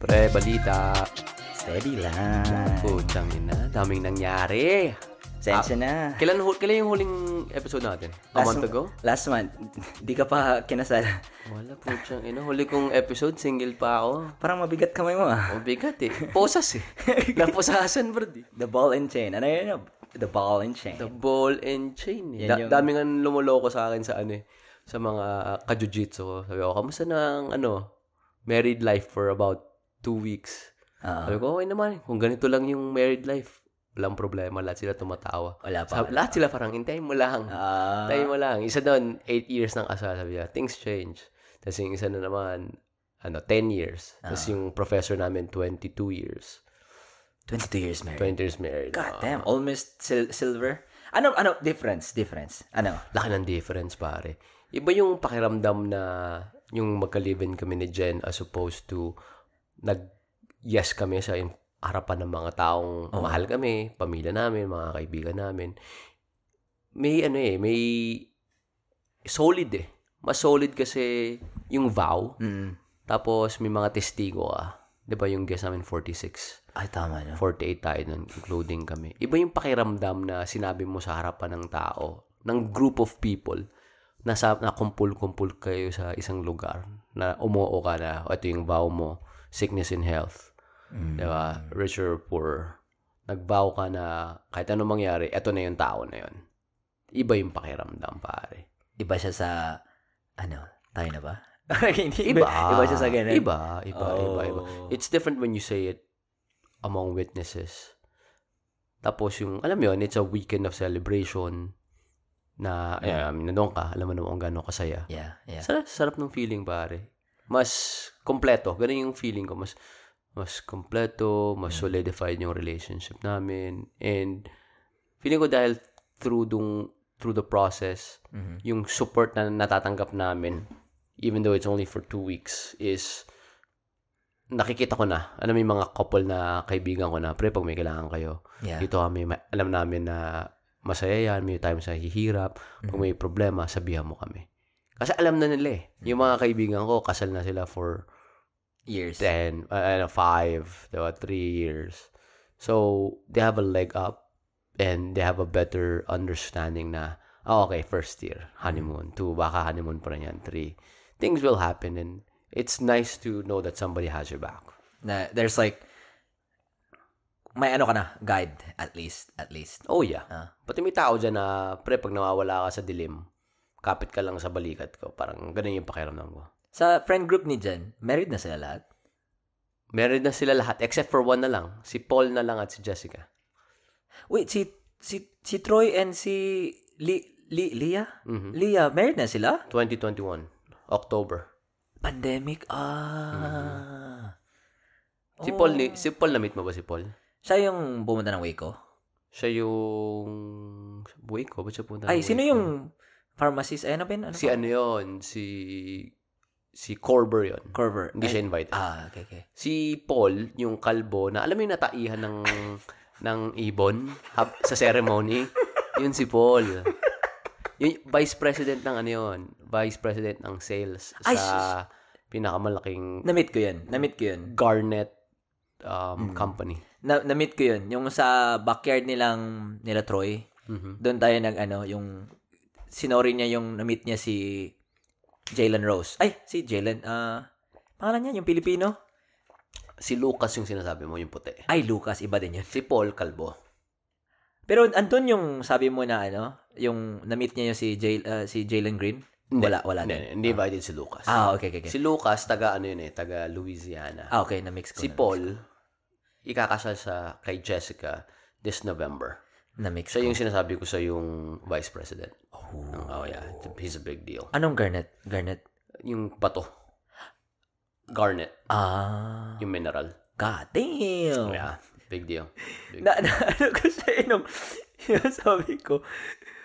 Pre, balita. Steady lang. Putang ina, daming nangyari. Sensya na. Kailan, hu- kailan yung huling episode natin? A month ago? Last month. Di ka pa kinasal. Wala, putang ina. Huli kong episode, single pa ako. Parang mabigat kamay mo ah. Ang bigat eh. Posas eh. Naposasan, bro. eh. The ball and chain. Ano yun? The ball and chain. The ball and chain eh. Yan Da- yung- Daming ang lumuloko sa akin sa ano eh. Sa mga kajujitsu ko. Sabi ko, kamusta na ang ano, married life for about two weeks. Ah, Sabi ko, okay naman. Kung ganito lang yung married life, walang problema. Lahat sila tumatawa. wala pa. Sabi, lahat sila parang, hintayin mo lang. Ah, Hintayin mo lang. Isa doon, 8 years ng kasal. Sabi niya, things change. Tapos yung isa na naman, ano, 10 years. Tapos Ah. yung professor namin, 22 years. 22 years married. 20 years married. God Ah, damn. Almost sil- silver. Ano, ano, difference, difference. Ano? laki ng difference, pare. Iba yung pakiramdam na yung magkalibin kami ni Jen as opposed to nag-yes kami sa harapan ng mga taong Oo. mahal kami, pamilya namin, mga kaibigan namin. May ano eh, may solid eh. Mas solid kasi yung vow. Mm. Tapos may mga testigo ah. 'Di ba yung guest namin 46? Ay, tama no. 48 tayo nun, including kami. Iba yung pakiramdam na sinabi mo sa harapan ng tao, ng group of people, na, sa, na kumpul-kumpul kayo sa isang lugar, na umuo ka na, o ito yung vow mo, sickness and health, Mm. di ba? Rich or poor. Nag-vow ka na kahit anong mangyari, ito na yung tao na yun. Iba yung pakiramdam, pare. Iba siya sa, ano, tayo na ba? Hindi, Iba. Iba siya sa ganun. Iba, iba, iba, iba. Oh. It's different when you say it among witnesses. Tapos yung, alam mo yun, it's a weekend of celebration na, eh, I mean, nandun ka, alam mo naman kung gano'ng kasaya. Yeah, yeah. Sarap, sarap ng feeling, pare. Mas kompleto. Ganun yung feeling ko. Mas, mas kompleto, mas Mm. solidified yung relationship namin. And, feeling ko dahil through dung, through the process, Mhm. yung support na natatanggap namin, even though it's only for two weeks, is nakikita ko na. Alam mo yung mga couple na kaibigan ko na, pre, pag may kailangan kayo, Yeah. dito kami, alam namin na masaya yan, may times na hihirap, pag may problema, sabihan mo kami. Kasi alam na nila eh. Yung mga kaibigan ko, kasal na sila for Years. 10, uh, ano, 5, diba, 3 years. So, they have a leg up and they have a better understanding na, oh, okay, first year, honeymoon. Two, baka honeymoon pa rin yan. Three, things will happen and it's nice to know that somebody has your back. Na, there's like, may ano ka na, guide, at least, at least. Oh, yeah. Ah. Pati may tao dyan na, pre, pag nawawala ka sa dilim, kapit ka lang sa balikat ko. Parang ganun yung pakiramdam ko. Sa friend group ni Jen, married na sila lahat? Meron na sila lahat, except for one na lang. Si Paul na lang at si Jessica. Wait, si, si, si Troy and si Li, Li, Lia? Mhm. Lia, married na sila? 2021, October. Pandemic, ah. Si Paul, ni, si Paul, na-meet mo ba si Paul? Siya yung bumunta ng Waco? Siya yung... Waco? Ba't siya ng Ay, sino yung pharmacist? Ay, ano ba yun? Ano Si ba? ano yun? Si... Si Corber yun. Corver. Hindi Ay, siya invited. Ah, okay, okay. Si Paul, yung kalbo, na alam mo yung nataihan ng ng ibon hab, sa ceremony, yun si Paul. Yung vice president ng ano yun, vice president ng sales Ay, sa pinakamalaking Na-meet ko yun. Na-meet ko yun. garnet um, company. Na- na-meet ko yun. Yung sa backyard nilang, nila Troy, Mhm. doon tayo nag, ano, yung, sinori niya yung na-meet niya si Jalen Rose. Ay, si Jalen, ah, pangalan niya, yung Pilipino? Si Lucas yung sinasabi mo, yung puti. Ay, Lucas, iba din yun. Si Paul Kalbo. Pero andun yung sabi mo na ano, yung na-meet niya yung si, Jay, ah, si Jalen Green? Hindi. Wala, wala Hindi, din. hindi invited si Lucas. Ah, okay, okay, okay. Si Lucas, taga ano yun eh, taga Louisiana. Ah, okay, na-mix ko. si na-mix Paul, ikakasal sa kay Jessica this November. Na-mix Siya ko. yung sinasabi ko sa yung vice president. Oh. Oh, yeah, he's a big deal. Anong garnet? Garnet? Yung bato. Garnet, Ah, yung mineral. god damn. Yeah, big deal. Big Na, na ano ko siya eh, nung, yung sabi ko,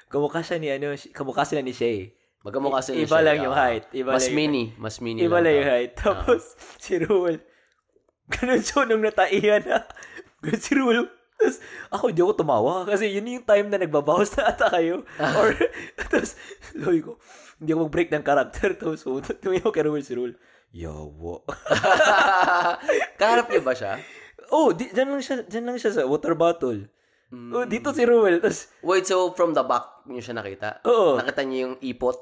kamukha siya ni ano, kamukha sila ni Shay. Magkamukha sila Iba siya, lang yung ah. height. Iba mas lang yung mini. Mas mini Iba lang yung height. Tapos, si Ruel, ganun siya nung nataihan na. Si Ruel, Tapos, ako hindi ako tumawa kasi yun yung time na nagbabawas na ata kayo. Or, tapos, sabi ko, hindi ako mag-break ng character. Tapos, tumingin ako kay Ruel si Ruel. Yawa. Kaharap niyo ba siya? oh, di, dyan lang siya, dyan lang siya sa water bottle. Mm. Oh, dito si Ruel. Tapos, Wait, so from the back niyo siya nakita? Oo. Nakita niyo yung ipot?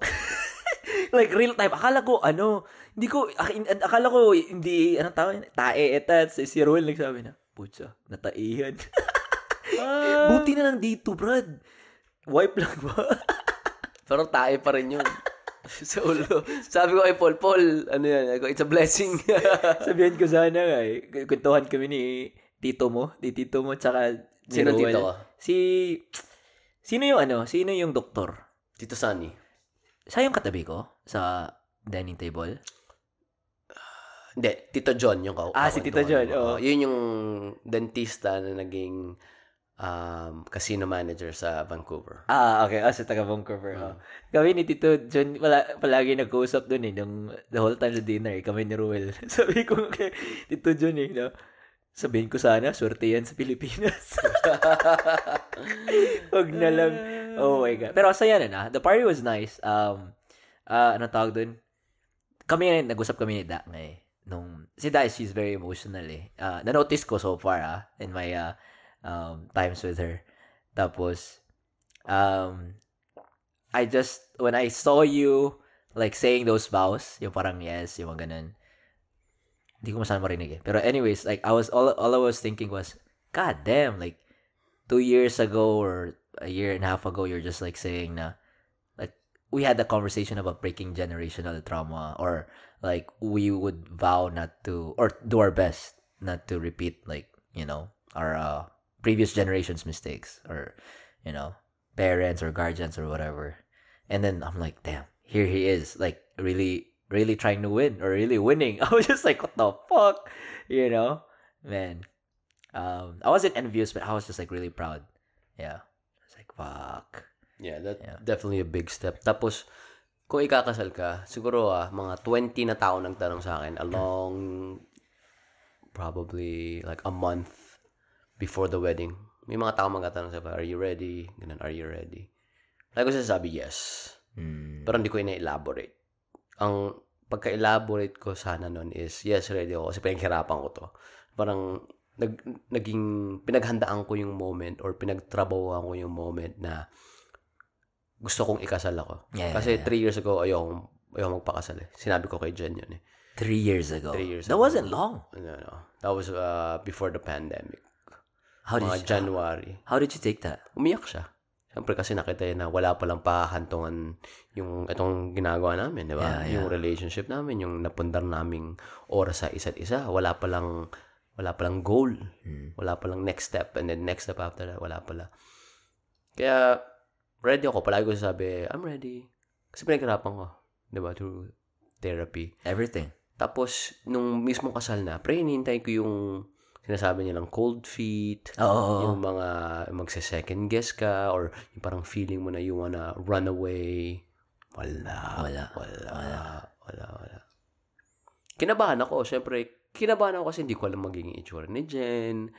like real time. Akala ko, ano, hindi ko, ak- akala ko, hindi, anong tawag? Tae, etat. Si, si Ruel nagsabi na, putsa, nataihan. Buti na nandito, Brad. Wipe lang ba? Pero tae pa rin yun. sa ulo. Sabi ko kay Paul, Paul, ano yan? Ako, it's a blessing. Sabihan ko sana nga eh. Kwentuhan kami ni tito mo, ni tito mo, tsaka si Sino Ruel. tito ka? Si, sino yung ano, sino yung doktor? Tito Sunny. Siya yung katabi ko sa dining table. Hindi, Tito John yung kau. Ah, si Tito John, oo. Yun yung dentista na naging um, casino manager sa Vancouver. Ah, okay. Ah, sa taga Vancouver. Mm. oh. Kami ni Tito John, pala, palagi nag-uusap doon eh, nung the whole time sa dinner, eh, kami ni Ruel. Sabi ko kay Tito John eh, no? sabihin ko sana, swerte yan sa Pilipinas. Huwag na lang. Oh my God. Pero saya na na. The party was nice. Um, ah ano tawag doon? Kami, nag-usap kami ni Da eh. Nung, si Da, she's very emotional eh. Ah, na-notice ko so far ah, in my ah, um, times with her. Tapos, um, I just, when I saw you, like, saying those vows, yung parang yes, yung mga ganun, hindi ko masyadong marinig eh. Pero anyways, like, I was, all, all I was thinking was, God damn, like, two years ago or a year and a half ago, you're just like saying na, like, we had a conversation about breaking generational trauma or like we would vow not to or do our best not to repeat like you know our uh, previous generations mistakes or you know parents or guardians or whatever. And then i'm like damn here he is like really really trying to win or really winning. I was just like what the fuck? You know? Man. Um i wasn't envious but i was just like really proud. Yeah. I was like fuck. Yeah, that Yeah. definitely a big step. Tapos, kung ikakasal ka, siguro ah, mga 20 na tao nagtanong sa akin along probably like a month before the wedding. May mga tao magtatanong sa akin, are you ready? Ganun, are you ready? Lagi ko sasabi, yes. mm. Pero hindi ko ina-elaborate. Ang pagka-elaborate ko sana nun is, yes, ready ako kasi pinaghirapan ko to. Parang nag, naging pinaghandaan ko yung moment or pinagtrabahoan ko yung moment na gusto kong ikasal ako. Yeah, kasi yeah. three years ago, ayokong, ayokong magpakasal eh. Sinabi ko kay Jen yun eh. Three years ago. Three years That ago. wasn't long. No, no. That was uh, before the pandemic. How did Mga you, January. how did you take that? umiyak siya. Siyempre kasi nakita niya na wala palang pahantungan yung itong ginagawa namin, di ba? Yeah, yeah. Yung relationship namin, yung napundar naming oras sa isa't isa, wala palang wala palang goal, Mm. wala palang next step, and then next step after that, wala pala. Kaya, ready ako. Palagi ko sabi, I'm ready. Kasi pinaghirapan ko, di ba? Through therapy. Everything. Tapos, nung mismo kasal na, pre, hinihintay ko yung sinasabi nilang cold feet, oo. yung mga magse-second guess ka or yung parang feeling mo na you wanna run away. Wala. Wala. Wala. Wala. Wala. Wala. Kinabahan ako. Siyempre, kinabahan ako kasi hindi ko alam magiging itsura ni Jen.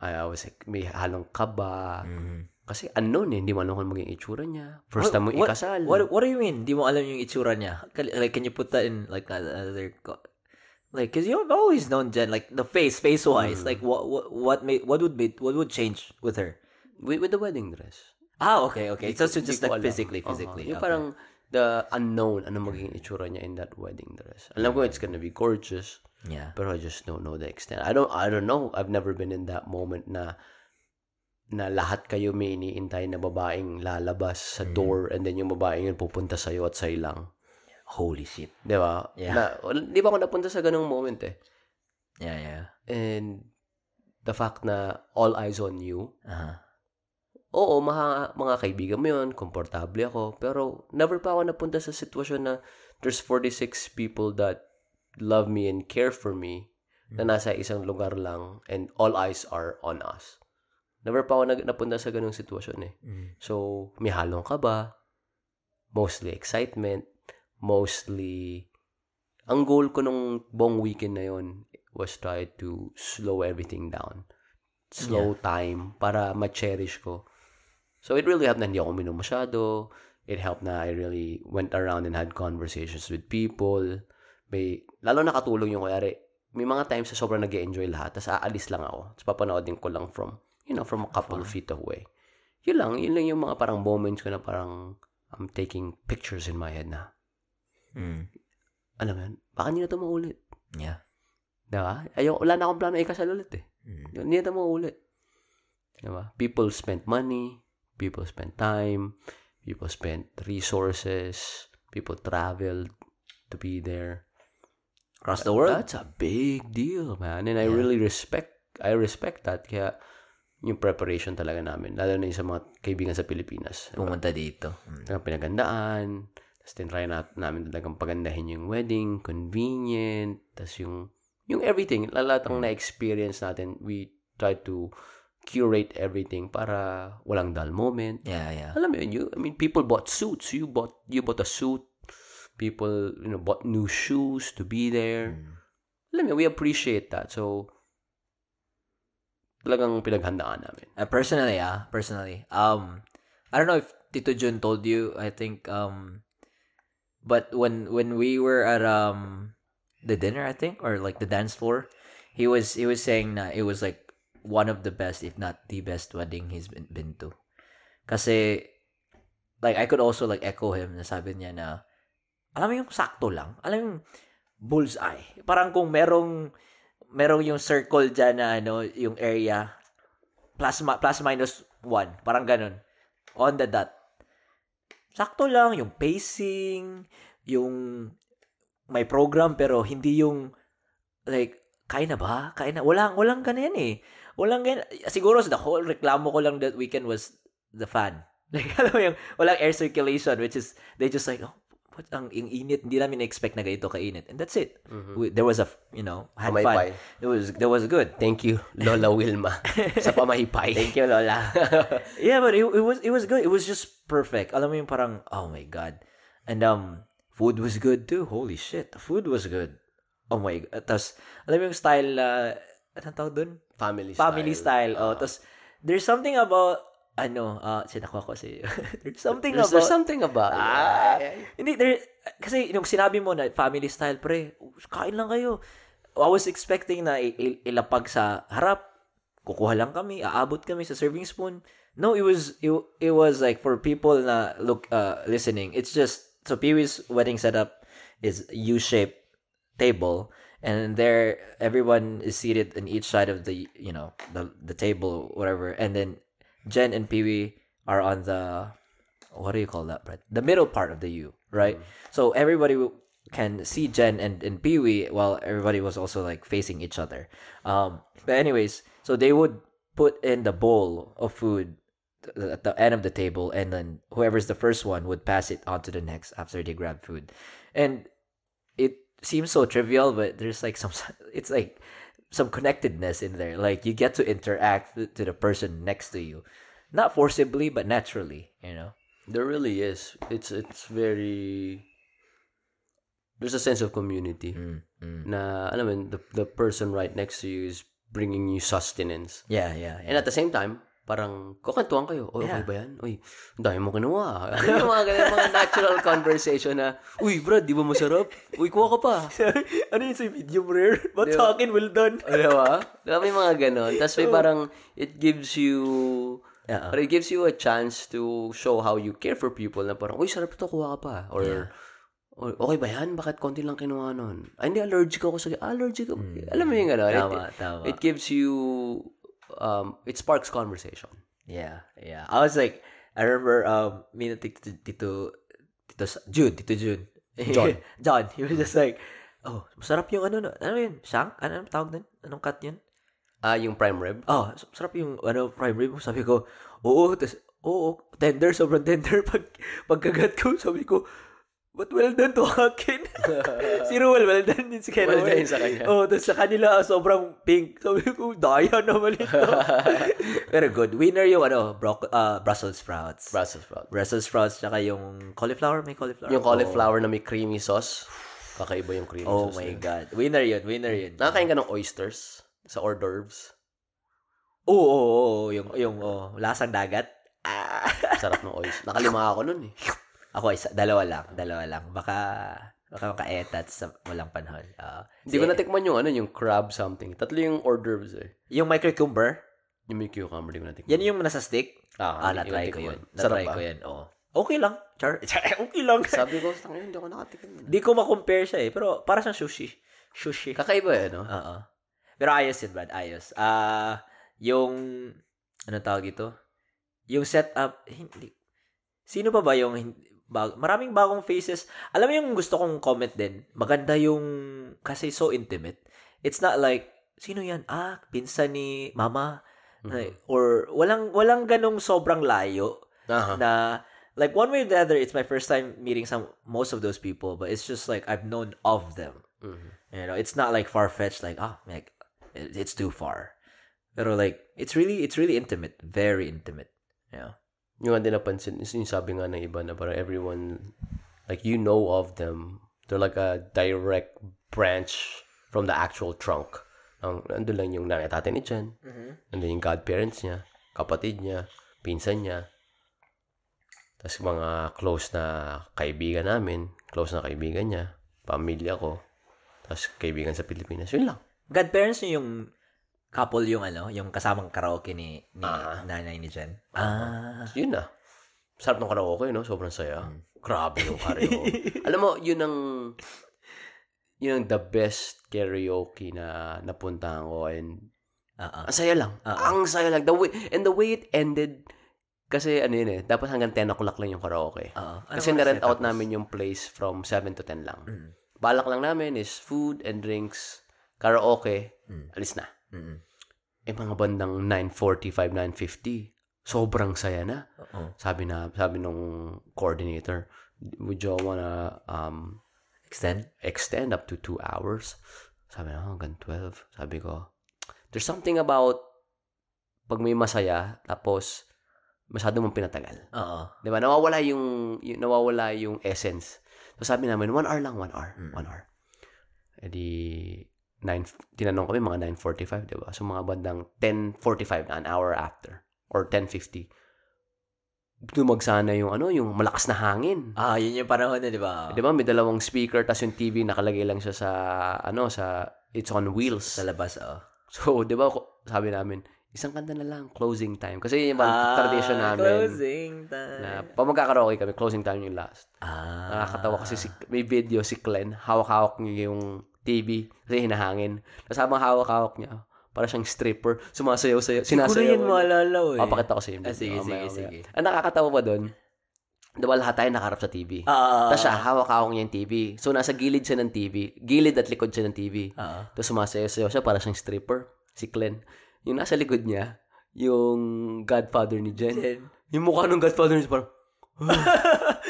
I, was like, may halong kaba. Mhm. Kasi unknown eh. Hindi mo alam kung magiging itsura niya. First time mo What- ikasal. What, what do you mean? Di mo alam yung itsura niya? Like, can you put that in, like, another, like, cause you've always known Jen, like, the face, face-wise, Mm. like, what, what, what made, what would be, what would change with her? with, with the wedding dress. Ah, okay, okay. Di So, ko- so di just like alam. physically, physically. Yung okay. parang the unknown, ano magiging itsura niya in that wedding dress. Alam ko it's gonna be gorgeous, Yeah. pero I just don't know the extent. I don't I don't know. I've never been in that moment na na lahat kayo may iniintay na babaeng lalabas sa Mm. door and then yung babaeng yun pupunta sa'yo at sa'yo lang. Holy shit. Di ba? Yeah. Na, di ba ako napunta sa ganung moment eh. Yeah, yeah. And the fact na all eyes on you, Uh-huh. Oo, mga, mga kaibigan mo yun, komportable ako, pero never pa ako napunta sa sitwasyon na there's 46 people that love me and care for me na nasa isang lugar lang and all eyes are on us. Never pa ako nag, napunta sa ganung sitwasyon eh. Mm. So, may halong kaba, mostly excitement, mostly, ang goal ko nung buong weekend na yon was try to slow everything down. Slow time para ma-cherish ko. So, it really helped na hindi ako uminom masyado. It helped na I really went around and had conversations with people. May, lalo nakatulong yung kuyari, may mga times sa sobrang nag enjoy lahat, tapos aalis lang ako. Tapos papanoodin ko lang from, you know, from a couple of feet away. Yun lang, yun lang yung mga parang moments ko na parang I'm taking pictures in my head na, Mm. alam mo yun, baka hindi na ito maulit. Yeah. Diba? Ayaw, wala na akong plano ikasal ulit eh. Mm. Hindi na ito maulit. Diba? People spend money, people spend time, people spend resources, people travel to be there. Across the world. That's a big deal, man. And I Yeah. really respect, I respect that. Kaya, yung preparation talaga namin, lalo na yung sa mga kaibigan sa Pilipinas. Diba? Pumunta dito. Mm. Pinagandaan, tapos tinry na, namin talagang pagandahin yung wedding, convenient, tapos yung, yung everything, lahat ang na-experience natin, we try to curate everything para walang dull moment. Yeah, yeah. Alam mo yun, you, I mean, people bought suits. You bought, you bought a suit. People, you know, bought new shoes to be there. Mm. Alam mo, we appreciate that. So, talagang pinaghandaan namin. Uh, personally, ah, personally, um, I don't know if Tito Jun told you. I think, um, but when when we were at um the dinner, I think, or like the dance floor, he was he was saying that it was like one of the best, if not the best wedding he's been been to. Kasi, like I could also like echo him. Na sabi niya na, alam mo yung sakto lang, alam mo yung bullseye. Parang kung merong merong yung circle dyan na ano, yung area, plus, plus minus one. Parang ganun. On the dot. Sakto lang, yung pacing, yung may program pero hindi yung like, kain na ba? Kain na? Walang, walang ganyan eh. Walang ganyan. Siguro the whole reklamo ko lang that weekend was the fan. Like, alam mo yung, walang air circulation, which is, they just like, oh, what, ang, init, hindi namin expect na ganito kainit. And that's it. We, there was a, you know, had fun. Pamaypay. It was, that was good. Thank you, Lola Wilma, sa pamahipay. Thank you, Lola. yeah, but it, it was it was good. It was just perfect. Alam mo yung parang, oh my God. And um, food was good too. Holy shit. The food was good. Oh my God. Tapos, alam mo yung style, uh, anong tawag dun? Family style. Family style. Oh, tapos, there's something about, ano, uh, sinakuha ko si, there's something There's, about, there's something about. Ah, hindi, there, kasi nung sinabi mo na family style, pre, kain lang kayo. I was expecting na ilapag sa harap, kukuha lang kami, aabot kami sa serving spoon. No, it was, it, it was like for people na look, uh, listening, it's just, so Pee-wee's wedding setup is U-shaped table, and there, everyone is seated in each side of the, you know, the, the table, whatever, and then Jen and Pee-wee are on the, what do you call that, Brett? The middle part of the U, right? So everybody can see Jen and, and Pee Wee while everybody was also like facing each other. Um, but anyways, so they would put in the bowl of food at the end of the table, and then whoever's the first one would pass it on to the next after they grab food. And it seems so trivial, but there's like some, it's like some connectedness in there. Like you get to interact to the person next to you, not forcibly, but naturally, you know? There really is. It's it's very there's a sense of community Mm, mm. na alam mo yun, the the person right next to you is bringing you sustenance. Yeah, yeah, And at the same time, parang kukantuhan kayo. Oy, Yeah. okay ba yan? Uy, dami mo kinuha. Ano yung mga ganyan, mga natural conversation na, Uy, bro, di ba masarap? Uy, kuha ka pa. ano yun sa medium rare? Ba't Di sa ba? akin well done? O, di ba? Diba, may mga ganon. Tapos may parang, it gives you, or it gives you a chance to show how you care for people na parang, uy, sarap ito, kuha ka pa. Or, Yeah. or, okay ba yan? Bakit konti lang kinuha nun? Ay, hindi, allergic ako sa, allergic ako. Alam mo yung? It- Hmm. Tama, tama. It, gives you, um, it sparks conversation. Yeah, yeah. I was like, I remember, um, me na tito, tito, tito, June, tito June. John. John. He was just like, oh, masarap yung ano, no? ano yun? Shank? Ano ang tawag nun? Anong cut yun? Ah, yung prime rib? Oh, sarap yung ano, prime rib. Sabi ko, oo, tas, oo, tender, sobrang tender. Pag, pagkagat ko, sabi ko, But well done to akin. si Ruel, well done din si Ken Well done sa kanya. Oh, tapos sa kanila, sobrang pink. Sabi ko, daya naman ito. Pero good. Winner yung ano, bro- uh, Brussels sprouts. Brussels sprout. Brussels sprouts, tsaka yung cauliflower. May cauliflower. Yung cauliflower na may creamy sauce. Kakaiba yung creamy Oh, oh sauce. my niya. God. Winner yun, winner yun. Nakakain ka ng oysters sa hors d'oeuvres. Oo, oo, oo, oo, yung, yung oh, lasang dagat. Ah. Sarap ng oysters. Nakalima ako nun eh. Ako isa, dalawa lang, dalawa lang. Baka, Baka makaetat sa walang panahon. Ah. Hindi ko natikman yung ano, yung crab something. Tatlo yung hors d'oeuvres eh. yung may cucumber, Yung may cucumber, di ko natikman. yan yung nasa stick. Ah, Ah, na-try ko yun. Na-try ko yan, oo. Okay lang. Char, okay lang. Sabi ko, tangin, hindi ako nakatikim. Di ko ma-compare siya eh. Pero para siyang sushi. Sushi. Kakaiba eh, no? Oo. Pero ayos yun, Brad. Ayos. Ah, yung, ano tawag ito? Yung setup, hindi. Sino pa ba yung, bag, maraming bagong faces. Alam mo yung gusto kong comment din? Maganda yung, kasi so intimate. It's not like, sino yan? Ah, pinsan ni mama. Mhm. Like, or, walang, walang ganong sobrang layo Aha. na like one way or the other it's my first time meeting some most of those people but it's just like I've known of them Mhm. you know it's not like far-fetched like ah like it- it's too far pero like it's really it's really intimate very intimate yeah Yung nga din napansin, is yung sabi nga ng iba na parang everyone, like you know of them. They're like a direct branch from the actual trunk. Ang, nandun lang yung nanay tatay ni Jen. Nandun yung godparents niya, kapatid niya, pinsan niya. Tapos mga close na kaibigan namin, close na kaibigan niya, pamilya ko, tapos kaibigan sa Pilipinas. Yun lang. godparents niyo yung couple yung ano yung kasamang karaoke ni, ni Ah. nanay ni Jen ah Yun na. Sarap ng karaoke, no? Sobrang saya. Grabe yung karaoke. Alam mo, yun ang yun ang the best karaoke na napuntahan ko and ah ah. ang saya lang. Oo. Ang saya lang. The way, and the way it ended, kasi ano yun eh, dapat hanggang 10 o'clock lang yung karaoke. Oo. Ano Kasi oras na-rent na out tapos? namin yung place from 7 to 10 lang. Mm. Balak lang namin is food and drinks, karaoke, Mm. alis na. Mm-hmm. Eh mga bandang 9:45, 9:50, sobrang saya na. Uh-oh. Sabi na sabi nung coordinator, would you wanna um extend extend up to two hours? Sabi na oh, hanggang 12. Sabi ko, there's something about pag may masaya tapos masyado mong pinatagal. Oo. Di ba? Nawawala yung, yung nawawala yung essence. So sabi namin, one hour lang, one hour, mm. one hour. E di, 9, tinanong kami mga 9.45, di ba? So, mga bandang 10.45 na, an hour after, or 10.50, dumagsana yung ano, yung malakas na hangin. Ah, yun yung panahon na, di ba? Di ba? May dalawang speaker, tas yung TV nakalagay lang siya sa, ano, sa, it's on wheels. Sa labas, oh. So, di ba, sabi namin, isang kanta na lang, closing time. Kasi yun yung ah, tradition namin. closing time. Na, pag magkakaroke kami, closing time yung last. Ah. Nakakatawa kasi si, may video si Glenn, hawak-hawak niya yung TV kasi hinahangin. Tapos habang hawak-hawak niya, para siyang stripper, sumasayaw-sayaw, sinasayaw. yan maalala eh. Papakita ko sa inyo. Ah, sige, Mamaya, sige, sige. Ang nakakatawa pa doon, diba lahat tayo nakarap sa TV. Ah. Tapos siya, hawak-hawak niya yung TV. So, nasa gilid siya ng TV. Gilid at likod siya ng TV. Ah. Tapos sumasayaw-sayaw siya para siyang stripper. Si Glenn. Yung nasa likod niya, yung godfather ni Jen. Jen. Yung mukha ng godfather niya parang,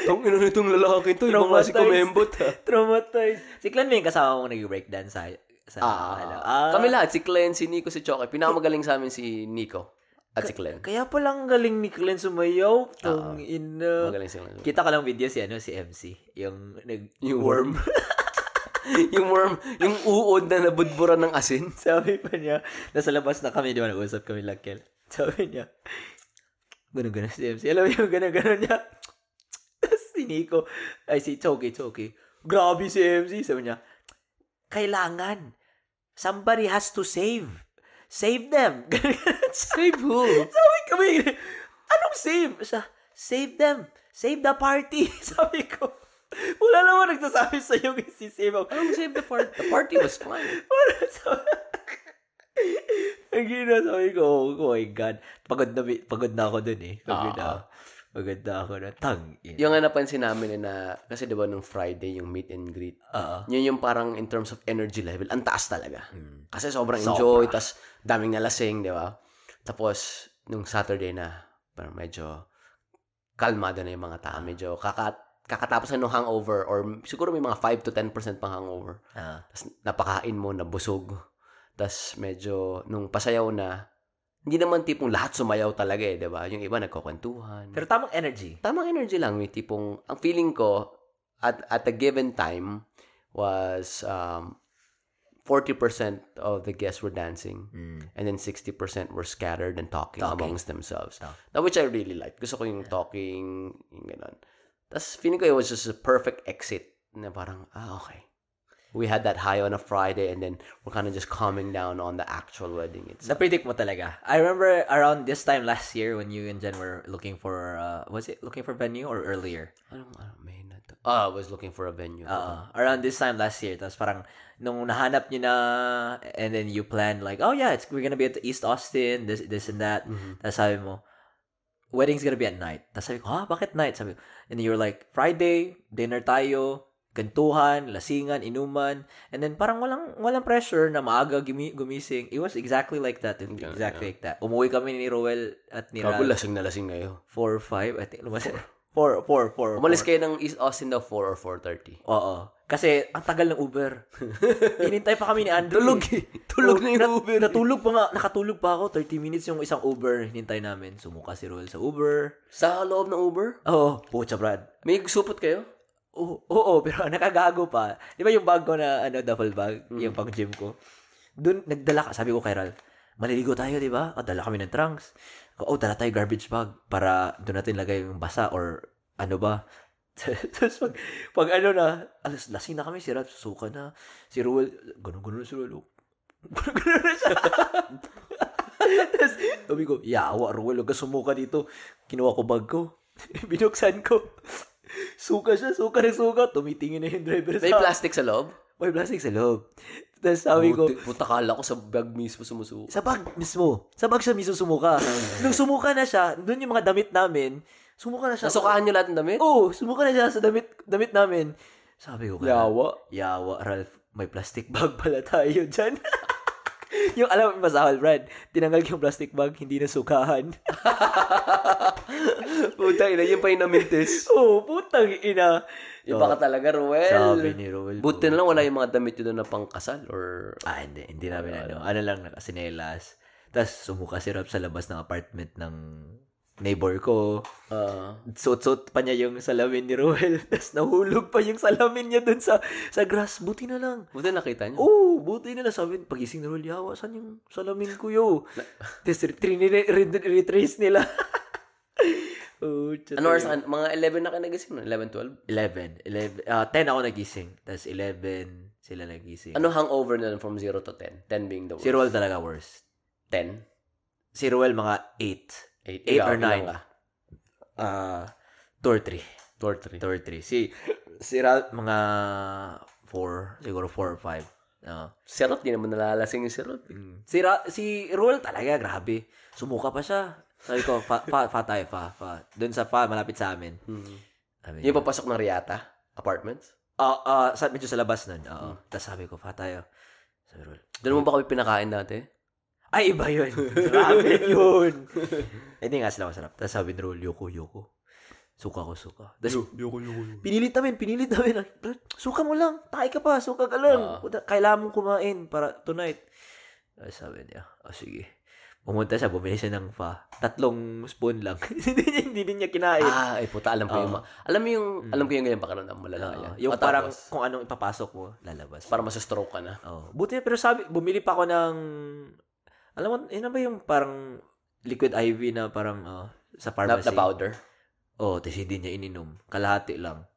Tang ina nitong lalaki to, ibang nga si Traumatized. Kumembot ha. Traumatized. Si Clan may kasama mong nag-breakdance sa, sa Ah, ano. Ah, kami lahat, si Glenn, si Nico, si Choke. Pinakamagaling sa amin si Nico at si Glenn. Kaya palang galing ni Clan sumayaw. Tong ina. Magaling si Glenn. Kita ka lang video si ano si MC, yung nag Yung worm. yung worm, yung uod na nabudburan ng asin. Sabi pa niya, nasa labas na kami, di ba, nag-usap kami lang, Kel. Sabi niya, ganun-ganun si MC. Alam mo yung ganun-ganun niya. Si Nico, ay si Choki, Choki, grabe si MC. Sabi niya, kailangan, somebody has to save. Save them. Save who? Sabi kami, anong save? Siya, save them. Save the party. Sabi ko, wala naman nagsasabi sa iyo si save ako. Anong save the party? The party was fine. Sa... Ang gina, sabi ko, oh, my God. Pagod na, pagod na ako dun eh. Pagod na. Na ako na. Tang. Yung nga napansin namin eh na, kasi di ba nung Friday, yung meet and greet, Oo. yun yung parang in terms of energy level, ang taas talaga. Mm. Kasi sobrang Sobra. enjoy, tas daming nalasing, di ba? Tapos, nung Saturday na, parang medyo kalmado na yung mga tao. Medyo kaka, kakatapos na nung hangover or siguro may mga 5 to 10% pang hangover. Ah. Tapos napakain mo, nabusog. Tapos medyo, nung pasayaw na, hindi naman tipong lahat sumayaw talaga eh, di ba? Yung iba nagkukwentuhan. Pero tamang energy. tamang energy lang. May tipong, ang feeling ko, at, at a given time, was um, 40% of the guests were dancing. Mm. And then 60% were scattered and talking, Talking. amongst themselves. Talk. Now, which I really like. Gusto ko yung talking, yung gano'n. Tapos, feeling ko it was just a perfect exit na parang, ah, okay. We had that high on a Friday and then we're kind of just calming down on the actual wedding itself. Na-predict mo talaga. I remember around this time last year when you and Jen were looking for, uh, was it looking for venue or earlier? Anong, ano, May na to? Ah, I was looking for a venue. Uh, around this time last year. Tapos parang, nung nahanap nyo na, and then you planned like, oh yeah, it's, we're gonna be at the East Austin, this, this and that. Mhm. Tapos sabi mo, wedding's gonna be at night. Tapos sabi ko, ha, bakit night? Sabi ko, and you were like, Friday, dinner tayo, gantuhan, lasingan, inuman, and then parang walang walang pressure na maaga gumi, gumising. It was exactly like that. Yeah, exactly like that. Umuwi kami ni Roel at ni Kago, Ral. lasing na lasing kayo. 4 or 5, I think. Lumas, 4, 4, 4. Umalis kayo ng East Austin daw 4 or 4.30. Oo. Kasi, ang tagal ng Uber. Hinintay pa kami ni Andrew. Tulog eh. eh. Tulog Oh, na yung nat- Uber. Natulog pa nga. Nakatulog pa ako. 30 minutes yung isang Uber. Hinintay namin. Sumuka si Roel sa Uber. Sa loob ng Uber? Oo. Pucha, Brad. May supot kayo? Oo, oo, pero nakagago pa. Di ba yung bag ko na, ano, duffel bag, yung pang gym ko? Doon, nagdala ka, sabi ko kay Ralph, maliligo tayo, di ba? O, dala kami ng trunks. O, dala tayo garbage bag para doon natin lagay yung basa or ano ba. Tapos pag, pag ano na, alas, lasing na kami, si Ralph, susuka na. Si Ruel, ganun-ganun si Ruel. oh. Ganun-ganun na siya. Tapos, sabi ko, yawa, Ruel, huwag ka sumuka dito. Kinuha ko bag ko. Binuksan ko. Suka siya, suka ng suka. Tumitingin na yung driver sa... May plastic sa loob? May plastic sa loob. Tapos sabi ko, Puta kala ko sa bag mismo sumusuko. sa bag mismo. Sa bag siya mismo sumuka. Nung sumuka na siya, doon yung mga damit namin, sumuka na siya. Nasukahan niyo lahat ng damit? Oo, oh, sumuka na siya sa damit, damit namin. Sabi ko, kaya, Yawa. Yawa, Ralph, may plastic bag pala tayo dyan. yung alam mo, masahol, Brad, tinanggal yung plastic bag, hindi na sukahan. Puta ina, yun pa yung namintis. Oo, oh, putang ina. Iba ka talaga, Ruel. Sabi ni Roel. Buti na lang wala yung mga damit yun na pangkasal or... Ah, hindi. Hindi namin ano. Ano lang, nakasinelas. Tapos, sumuka si Rob sa labas ng apartment ng neighbor ko. ah, Suot-suot pa niya yung salamin ni Roel. Tapos, nahulog pa yung salamin niya dun sa, sa grass. Buti na lang. buti nakita niyo. Oo, buti na lang. Sabi, pagising ni Roel, yawa, saan yung salamin ko yo? Tapos, retrace nila. oh, Ano oras? ka- Mga 11 na kayo nagising? no? 11, 12? 11. 11. ah 10 ako nagising. Tapos, 11 sila nagising. Ano hangover na from 0 to 10? 10 being the worst. Si Roel talaga worst. 10? Si Roel mga 8. 8? 8 or 9. Ah, 2 or 3. 2 or 3. 2 or 3. Si, si Ralph, mga 4. Siguro 4 or 5. Uh, Si Rod, di naman nalalasing yung si Rod. si, Ra- si Roel talaga, grabe. Sumuka pa siya. Sabi ko, fa, fa, fa tayo, fa, fa. Doon sa fa, malapit sa amin. Hmm. Sabi Yung papasok ng Riata Apartments? ah, ah, sa, medyo sa labas nun. Oo. Tapos sabi ko, fa tayo. Sabi Roel, Doon mo ba kami pinakain dati? Ay, iba yun. Grabe yun. Hindi nga sila masarap. Tapos sabi ni Roel, yoko, yoko. Suka ko, suka. Tapos, Yoko, yoko. Pinilit namin, pinilit namin. Suka mo lang. Tayo ka pa, suka ka lang. Ah. Puta, Kailangan mong kumain para tonight. Ay, sabi niya, oh, sige. Pumunta siya, bumili siya ng fa. Tatlong spoon lang. hindi, niya, hindi niya kinain. Ah, ay puta, alam ko yung... Oo. ma- alam mo yung... Alam ko yung ganyan pakiramdam mo, Oo. lala yan. yung O, parang tapos, kung anong ipapasok mo, lalabas. para masastroke ka na. Oh, buti pero sabi, bumili pa ako ng alam mo, yun na ba yung parang liquid IV na parang oh, sa Na, pharmacy? na powder. Oh, tapos hindi niya ininom. Kalahati lang.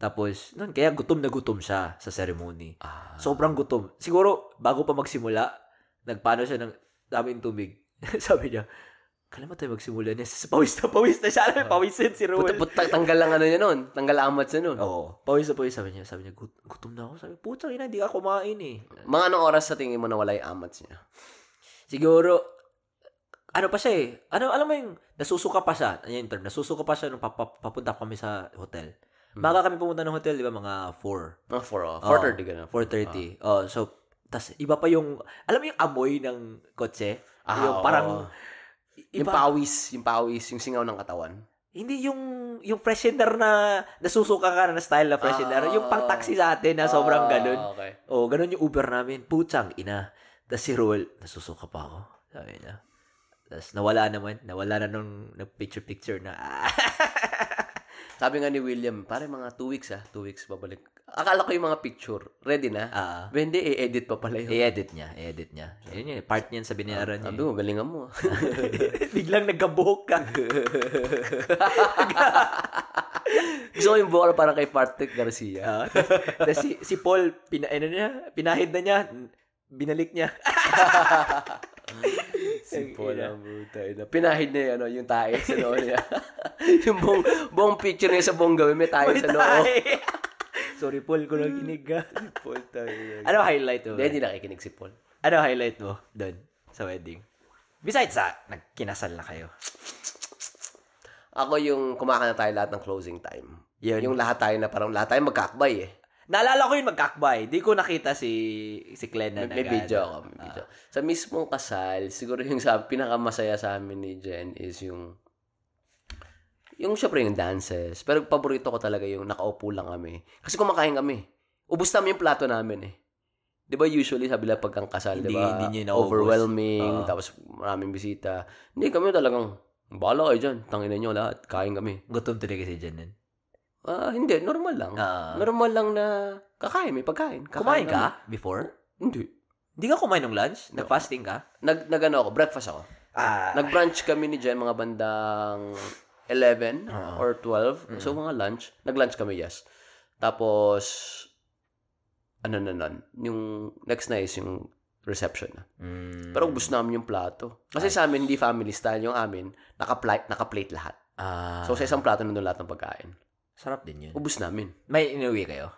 Tapos, nun, kaya gutom na gutom siya sa ceremony. Ah. Sobrang gutom. Siguro, bago pa magsimula, nagpano siya ng daming tubig. Sabi niya, kala mo tayo magsimula niya. Sa pawis na pawis na siya. Alam mo, pawisin si Ruel. puta, tanggal lang ano niya nun. Tanggal amat siya nun. Oo. Pawis na pawis. Sabi niya, sabi niya, "Gut- gutom na ako. Sabi, putang ina, hindi ka kumain eh. Mga anong oras sa tingin mo nawala yung amats niya? Siguro, ano pa siya eh. Ano, alam mo yung, nasusuka pa siya. Ano yung term? Nasusuka pa siya nung pap- papunta kami sa hotel. Maga kami pumunta ng hotel, di ba? Mga 4. Mga 4 oh. Oo. 4.30 ganun. 4.30. Oh, so, tas iba pa yung, alam mo yung amoy ng kotse? Ah, yung parang, Yung iba, pawis, yung pawis, yung singaw ng katawan. hindi yung, yung freshener na nasusuka ka na style na freshener. Ah. yung pang taxi sa atin na sobrang Ah, ganun. Okay. Oh, ganun yung Uber namin. Putsang ina. Tapos si Roel, nasusuka pa ako. Sabi niya. Tapos nawala naman. Nawala na nung nag-picture-picture na. Sabi nga ni William, pare mga 2 weeks ah, 2 weeks babalik. Akala ko yung mga picture, ready na. Ah, Hindi, i-edit pa pala yun. i-edit niya. I-edit niya. Yun yun. Part niyan sa binayaran niya. Sabi ko, galingan mo. Biglang nagkabuhok ka. Gusto ko yung vocal parang kay Patrick Garcia. Tapos si, si Paul, pina, ano niya, pinahid na niya, binalik niya. Si Paul ang buta. ina. Pinahid niya ano, yung tae sa noo niya. yung buong, buong picture niya sa buong gawin, may tae sa noo. Sorry, Paul, kung nakikinig ka. Paul tayo. ano highlight mo? Hindi nakikinig si Paul. Ano highlight mo doon sa wedding? Besides sa, nagkinasal na kayo. Ako yung kumakanta tayo lahat ng closing time. Yun. Yung lahat tayo na parang lahat tayo magkakbay eh. Naalala ko yung magkakbay. Di ko nakita si si Glenn na May, may video ako. May video. Sa mismong kasal, siguro yung sa, pinakamasaya sa amin ni Jen is yung yung syempre yung dances. Pero paborito ko talaga yung nakaupo lang kami. Kasi kumakain kami. Ubus namin yung plato namin eh. 'Di ba usually sabi nila pag ang kasal, 'di ba? hindi niyo. Overwhelming, Oo. tapos maraming bisita. Hindi kami talagang Bahala kayo dyan. Tangin nyo lahat. Kain kami. Gutom talaga si Jen nun. Ah, hindi. Normal lang. Ah. normal lang na kakain. May pagkain. Kakain kumain kami. ka before? Hindi. Hindi ka kumain ng lunch? Nag-fasting ka? Nag, nag ano ako, breakfast ako. Ah. Nag-brunch kami ni Jen mga bandang 11 Oo. or 12. So, mga lunch. Nag-lunch kami, yes. Tapos, ano na nun, yung next na is yung reception na. Mm. Pero ubus namin yung plato. Kasi sa amin, hindi family style. Yung amin, naka-plate, naka-plate lahat. Ah. So, sa isang plato nandun lahat ng pagkain. Sarap din yun. Ubus namin. May inuwi kayo?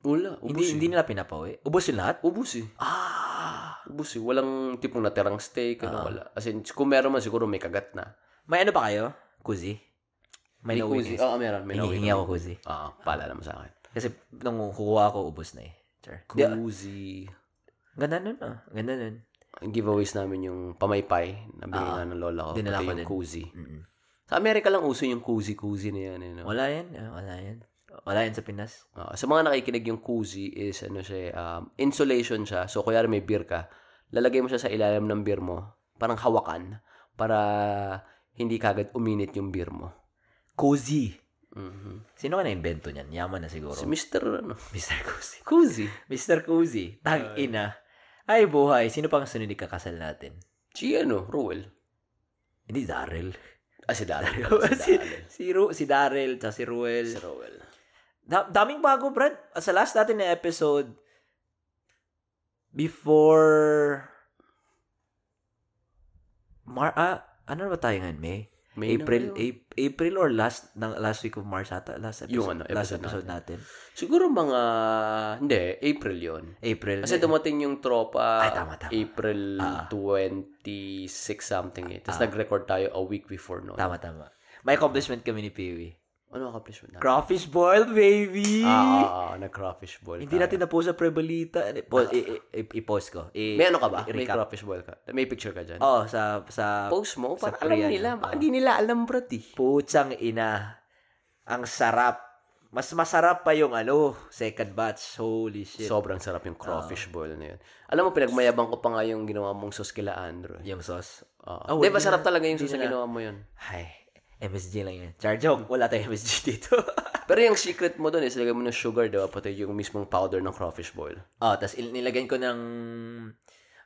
Wala. Ubus Hindi, eh. hindi nila pinapawi? Ubus yung lahat? Ubus eh. Ah. Ubus eh. Walang tipong natirang steak. Ano, Ah. wala. As in, kung meron man, siguro may kagat na. May ano pa kayo? Kuzi? May nauwi kuzi. Oo, meron. May nauwi Hingi kami. ako kuzi. Oo, paalala mo sa akin. Kasi nung kukuha ako, ubus na eh. Sure. Kuzi. ganda nun ah. Ganda nun. Ang giveaways namin yung pamaypay na binigay Ah. nga ng lola ko. Dinala ko din. kuzi. Mm-mm. Sa Amerika lang uso yung kuzi-kuzi na yan. Eh, no? Wala yan. ah, Wala yan. Wala yan sa Pinas. Ah, sa mga nakikinig yung kuzi is ano siya, um, insulation siya. So, kuyari may beer ka, lalagay mo siya sa ilalim ng beer mo, parang hawakan, para hindi kagad uminit yung beer mo. Cozy. Mhm. Sino ka na-invento niyan? Yaman na siguro. Si Mr. ano, Mr. Cozy. Kuzi. Mr. Cozy. Tag ina. Ay buhay. Sino pang sunod kakasal natin? Si ano, Ruel. Hindi Daryl. Ah, si Daryl. si, si Daryl. si, Ru, si Daryl, tsaka si Ruel. Si Ruel. Da- daming bago, Brad. Sa last natin na episode, before, Mar, ah, ano na ba tayo ngayon, May? May April, na April or last, ng last week of March ata? Last episode, Yung ano, last episode episode natin. Siguro mga, hindi, April yon April. Kasi dumating yung tropa Ay, tama, tama. April Ah. 26 something eh. Tapos Ah. nag-record tayo a week before noon. Tama, tama. May accomplishment kami ni Peewee. Ano accomplishment natin? Crawfish boiled, baby! Ah, ah, ah, nag-crawfish boil Hindi natin na-post sa Prebalita. Po, i- i- i- i-post ko. I- May ano ka ba? May i-recap. crawfish boil ka? May picture ka dyan? Oo, sa, sa, Post mo? sa Para alam nila. ah. Baka Hindi nila alam, bro, eh. putsang ina. Ang sarap. Mas masarap pa yung ano, second batch. Holy shit. Sobrang sarap yung crawfish boil na yun. Alam mo, pinagmayabang ko pa nga yung ginawa mong sauce kila Andrew. yung sauce. Oo. Oh, Di ba sarap talaga yung sauce na na- ginawa mo yun? Ay, MSG lang yan. Char joke, wala tayong MSG dito. Pero yung secret mo doon is lagay mo ng sugar, di ba? Pati yung mismong powder ng crawfish boil. oh, tas il- nilagyan ko ng...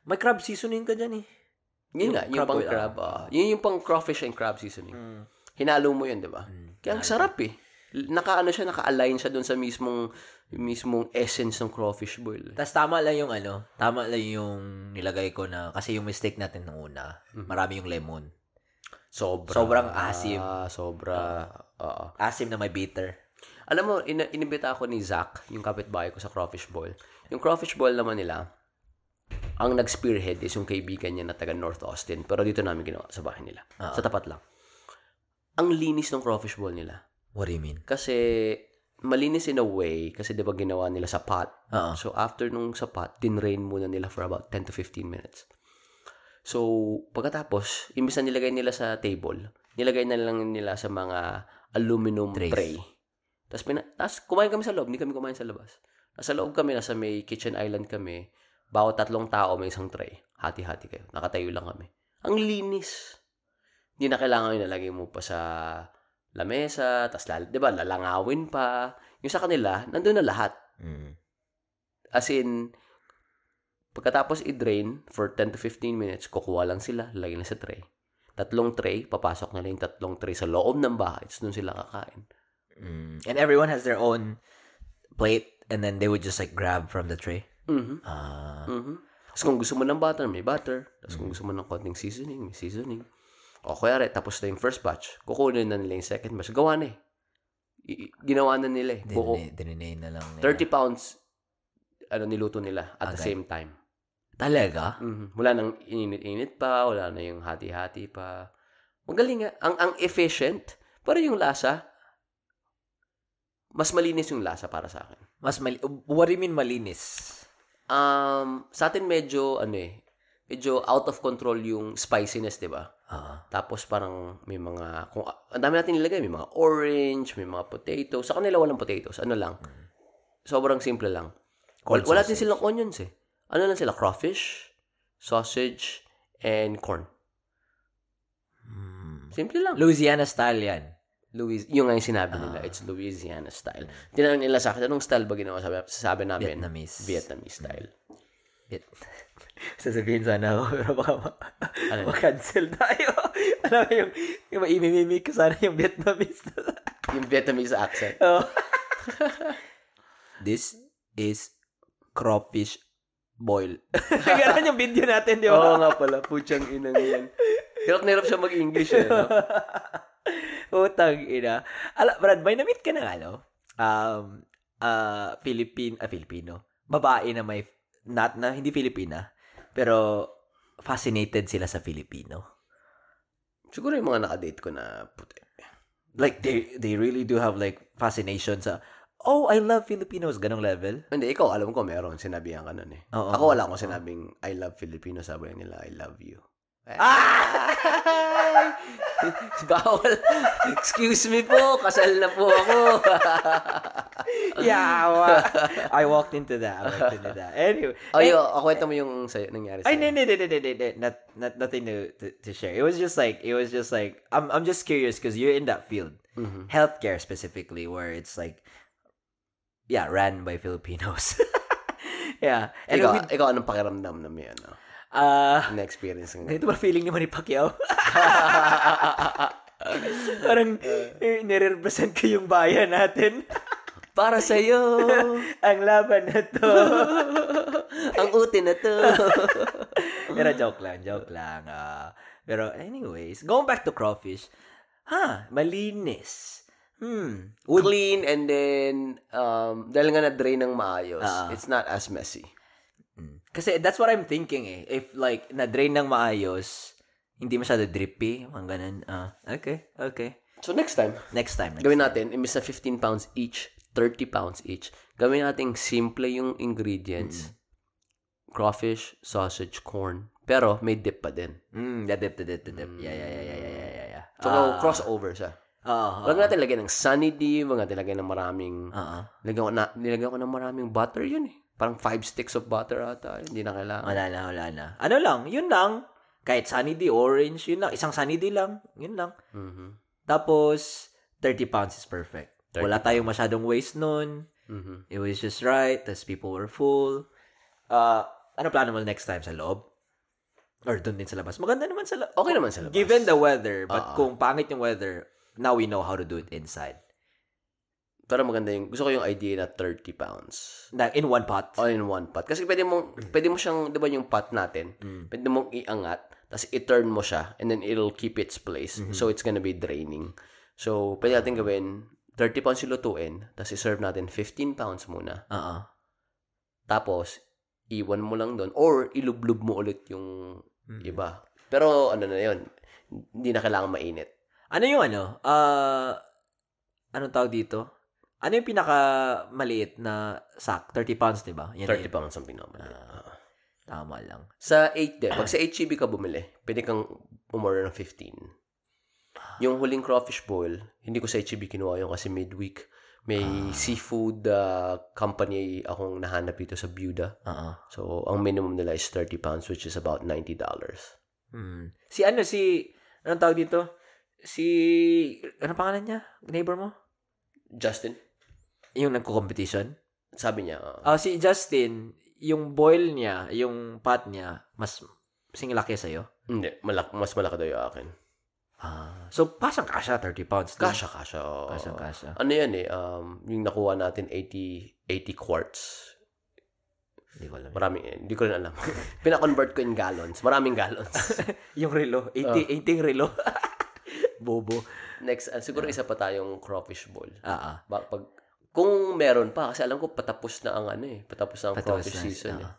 May crab seasoning ka dyan eh. Yun Yung nga, yung pang boil, crab. ah. yun yung pang crawfish and crab seasoning. Mm. Hinalo mo yun, di ba? Mm. Kaya ang sarap eh. Naka-ano siya, naka-align siya doon sa mismong mismong essence ng crawfish boil. Tas tama lang yung ano, tama lang yung nilagay ko na, kasi yung mistake natin nung una, marami yung lemon. Sobra. Sobrang asim. Ah, sobra. Oo. Asim na may bitter. Alam mo, in- inibita ako ni Zach, yung kapitbahay ko sa crawfish boil. Yung crawfish boil naman nila, ang nag-spearhead is yung kaibigan niya na taga North Austin. Pero dito namin ginawa sa bahay nila. Ah. Sa tapat lang. Ang linis ng crawfish boil nila. What do you mean? Kasi, malinis in a way, kasi di ba ginawa nila sa pot. Oo. So, after nung sa pot, tinrain muna nila for about 10 to 15 minutes. So, pagkatapos, imbis na nilagay nila sa table, nilagay na lang nila sa mga aluminum Trays. tray. Tapos, pina- tapos kumain kami sa loob, hindi kami kumain sa labas. Nasa loob kami, nasa may kitchen island kami. Bawat tatlong tao may isang tray. Hati-hati kayo. Nakatayo lang kami. Ang linis. Hindi na kailangan yung nalagay mo pa sa lamesa, tapos, lal- di ba, lalangawin pa. Yung sa kanila, nandun na lahat. Mm. As in, pagkatapos i-drain for 10 to 15 minutes, kukuha lang sila, lagay na sa tray. Tatlong tray, papasok nila yung tatlong tray sa loob ng bahay, tapos doon sila kakain. Mm. And everyone has their own plate and then they would just like grab from the tray. Mhm. Ah. Mhm. Tapos kung gusto mo ng butter, may butter. Tapos kung gusto mo ng konting seasoning, may seasoning. O kaya tapos na yung first batch. Kukunin na nila yung second batch. Gawa na eh. I- ginawa na nila eh. Kuku- Dinine, na lang. nila. 30 pounds ano niluto nila at the Okay. same time. Talaga? Mhm. Wala nang init-init pa, wala na yung hati-hati pa. Magaling nga. Ang, ang efficient, pero yung lasa, mas malinis yung lasa para sa akin. Mas mali... What do you mean malinis? Um, sa atin medyo, ano eh, medyo out of control yung spiciness, di ba? Ah. Tapos parang may mga, kung, ang dami natin nilagay, may mga orange, may mga potatoes. Sa kanila walang potatoes. Ano lang? Sobrang simple lang. Wal, Corn wala din silang onions eh. Ano lang sila? Crawfish, sausage, and corn. Hmm. Simple lang. Louisiana style yan. Louis, yung nga yung sinabi nila, it's Louisiana style. Tinanong nila sa akin, anong style ba ginawa? Sabi, sabi namin, Vietnamese. Vietnamese style. Viet. Sasabihin sana ako, pero baka ma- Ano? ma-cancel tayo. Alam mo yung, yung maimimimik ko sana yung Vietnamese. Yung Vietnamese accent. oh. This is crawfish boil. Ganun yung video natin, di ba? Oo nga pala, putyang inang yan. Hirap na hirap siya mag-English eh. No? Utang ina. Ala, Brad, may na-meet ka ng ano? Um, uh, Philippine, ah, Filipino. Babae na may, not na, hindi Filipina, pero fascinated sila sa Filipino. Siguro yung mga nakadate ko na puti. Like, they, they really do have like fascination sa, oh, I love Filipinos, ganong level. Hindi, ikaw, alam ko meron. Sinabihan ka nun eh. Oo, Ako wala akong sinabing, I love Filipinos. Sabi nila, I love you. Ah! Bawal. Excuse me po, kasal na po ako. yeah, wa- I walked into that. I walked into that. Anyway. Ay, eh, oh, kwento mo yung sa'yo, nangyari Ay, sa'yo. no, no, no, no, no, no, no. Not, not, nothing to, to, to share. It was just like, it was just like, I'm, I'm just curious because you're in that field, Mhm. healthcare specifically, where it's like, yeah, ran by Filipinos. yeah. And Ikaw, we, ikaw, anong pakiramdam na may ano? uh, Na-experience ng ganito ba feeling ni Manny Pacquiao? Parang, eh, nire-represent ko yung bayan natin. Para sa'yo, Ang laban na to. ang uti na to. pero joke lang, joke lang. ah. pero anyways, going back to crawfish, ha, malinis. Hmm. Would, Clean and then, um, dahil nga na-drain ng maayos, Ah. it's not as messy. Mm. kasi that's what I'm thinking eh. If like, na-drain ng maayos, hindi masyado drippy, mga ganun. Ah, okay, okay. So next time, Next time. Next gawin time. natin, imbis na 15 pounds each, 30 pounds each, gawin natin simple yung ingredients. Crawfish, sausage, corn. Pero may dip pa din. Mm, the dip, the dip, dip. Yeah, yeah, yeah, yeah, yeah, yeah, yeah. So, Ah, crossover siya. Oo. Huwag natin lagyan ng sunny D, huwag natin lagyan ng maraming, Oo. nilagyan ko, na, nilagyan ko ng maraming butter yun eh. Parang five sticks of butter ata. Hindi na kailangan. Wala na, wala na. Ano lang, yun lang. Kahit sunny D, orange, yun lang. Isang sunny D lang. Yun lang. Mhm. Tapos, 30 pounds is perfect. 30 Wala tayong masyadong waste nun. Mhm. It was just right. Tapos people were full. Uh, ano plano mo next time sa loob? Or doon din sa labas? Maganda naman sa loob. Okay naman sa labas. Given the weather, but Oo. kung pangit yung weather, now we know how to do it inside. Pero maganda yung, gusto ko yung idea na 30 pounds. Na, in one pot. All in one pot. Kasi pwede mo, pwede mo siyang, di ba yung pot natin, Mm. pwede mong iangat, tapos i-turn mo siya, and then it'll keep its place. Mm-hmm. So, it's gonna be draining. So, pwede natin gawin, 30 pounds yung lutuin, tapos i-serve natin 15 pounds muna. Oo. Tapos, iwan mo lang doon, or ilublub mo ulit yung Mm. iba. Pero, ano na yun, hindi na kailangan mainit. Ano yung ano? Uh, anong tawag dito? Ano yung pinaka maliit na sack? 30 pounds, di ba? Yan 30 yun. pounds ang pinamali. Ah. Tama lang. Sa 8 din, pag sa HEB ka bumili, pwede kang umorder ng 15. Yung huling crawfish boil, hindi ko sa HEB kinuha yun kasi midweek. May seafood uh, company akong nahanap dito sa Buda. Oo. So, ang minimum nila is 30 pounds, which is about $90. Hmm. Si ano, si, anong tawag dito? Si, anong pangalan niya? Neighbor mo? Justin, Yung nagko-competition? sabi niya, uh, Ah, si Justin, yung boil niya, yung pot niya, mas singlaki sa'yo. hindi, malak mas malaki daw yung akin. Ah, so, pasang kasha, 30 pounds. kasha. oo. Kasha, kasha. Ano yan eh, um, yung nakuha natin 80, 80 quarts. Hindi ko alam. Maraming, eh, hindi ko rin alam. Pina-convert ko in gallons. Maraming gallons. yung relo. 80, 80 relo. Bobo. Next, ah, siguro isa pa tayong crawfish bowl. Ah, ah. Ba- pag, kung meron pa, kasi alam ko patapos na ang ano eh, patapos na ang Patapos crawfish na, season oo. eh.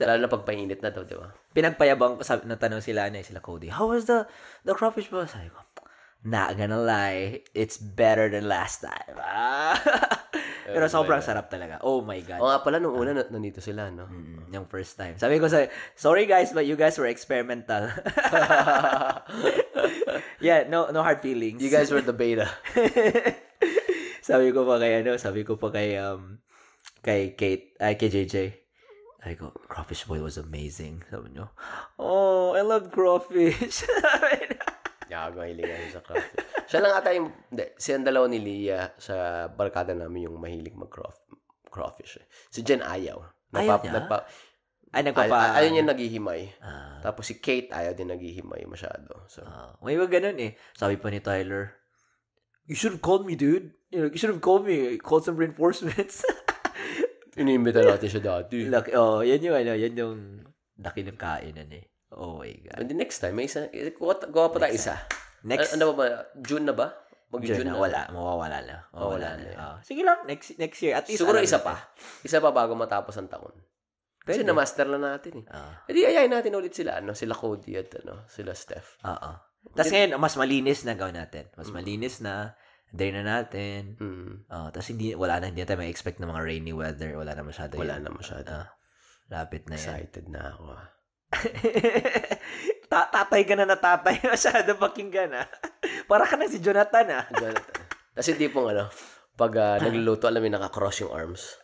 Lalo na pag painit na daw, di ba? Pinagpayabang ko, sabi, natanong sila, ano, eh, sila Cody, how was the, the crawfish bowl? Sabi ko, not gonna lie, it's better than last time. Ah. Pero sobrang sarap talaga. Oh my God. O nga pala, nung una, na- nandito sila, no? Mm, yung first time. Sabi ko sa, sorry guys, but you guys were experimental. yeah, no no hard feelings. You guys were the beta. sabi ko pa kay ano, sabi ko pa kay um kay Kate, ay kay JJ. I go, crawfish boil was amazing. Sabi niyo, oh, I love crawfish. Mahilig ako sa crawfish. Siya lang ata yung, hindi, siya ang dalawa ni Leah sa barkada namin yung mahilig mag-crawfish. Eh. Si Jen ayaw. Ayaw niya? Nagpa, Ay, ay, nagpapa... ayaw niya naghihimay. Ah, Tapos si Kate ayaw din naghihimay masyado. So, ah. may mga ganun eh. Sabi pa ni Tyler, you should have called me, dude. You, know, you should have called me. Called some reinforcements. inimbita natin siya dati. Laki, oh, yan yung ano, yan yung laki ng kainan eh. Oh my God. And the next time, may isa, gawa, gawa pa tayo isa. Next, ano ba ba? June na ba? Mag-June June na. na, wala. Mawawala na. Mawawala na. na. Ah, sige lang, next next year. At least, Siguro alam isa natin. pa. Isa pa bago matapos ang taon. Kasi Pwede. na-master na natin eh. Ah, E di ayayin natin ulit sila, ano, sila Cody at ano, sila Steph. oo. Tapos ngayon, mas malinis na gawin natin. Mas malinis na. Day na natin. Hmm. Uh, tapos hindi, wala na, hindi na tayo may expect ng mga rainy weather. Wala na masyado Wala yan. na masyado. Ah, lapit na yan. Excited na ako. Ta- tatay ka na na tatay. Masyado pakinggan ah. Para ka na si Jonathan ah. Jonathan. Kasi tipong ano, pag ah, nagluluto, alam mo, yung naka-cross yung arms.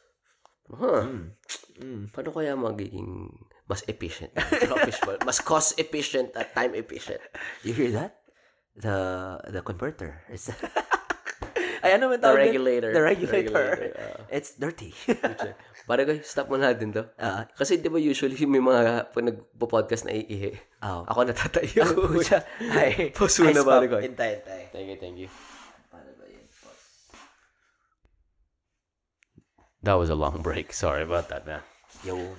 Huh, Mm. Mm. paano kaya magiging mas efficient? Mas cost efficient at time efficient. You hear that? The the converter. Is Ay, ano man The tawag yun? regulator. The regulator. ah. It's dirty. Pare ko, stop mo natin to. Ah, Kasi di ba usually may mga pag nagpo-podcast na iihi. oh. Ako natatayo. Pucha. Ay, Pause ay, stop. pare ko. Hintay, hintay. Thank you, thank you. Paano ba yun? That was a long break. Sorry about that, man. Yung,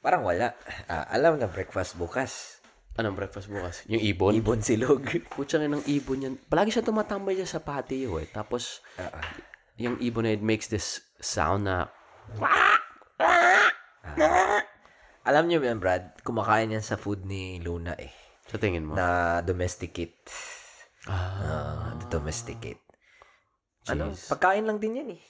parang wala. Ah, alam na breakfast bukas. Anong breakfast bukas? Yung ibon? Ibon silog. Putsang ng ibon yan. Palagi siya tumatambay dyan sa patio eh. Tapos, Ah, yung ibon it makes this sound na, Alam niyo yan, Brad, kumakain yan sa food ni Luna eh. sa tingin mo? Na domesticate. ah, Ah, domesticate. Ano, pagkain lang din yan eh.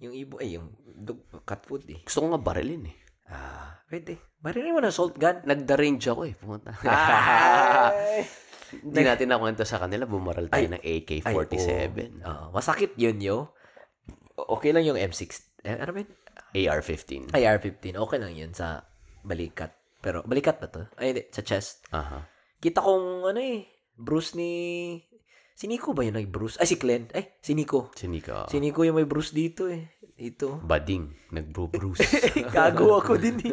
Yung ibo, ay, yung dog, cat food eh. Gusto ko nga barilin eh. Ah, pwede. Marilin mo ng salt gun. Nagda-range ako eh. Pumunta. Ay! Hindi natin nakwento sa kanila. Bumaral tayo ng AK-47. Ah, masakit yun, yo. Okay lang yung M6. Eh, ano ba yun? AR-15. IR-15. Okay lang yun sa balikat. Pero, balikat ba to? Ay, hindi. Sa chest. Aha. Kita kong, ano eh, Bruce ni... Si Nico ba yun ay Bruce? Ay, si Glenn. Ay, si Nico. Sinika. Si Nico yung may Bruce dito eh. Dito. Bading. Nag-bro-bruce. Gago ako din eh.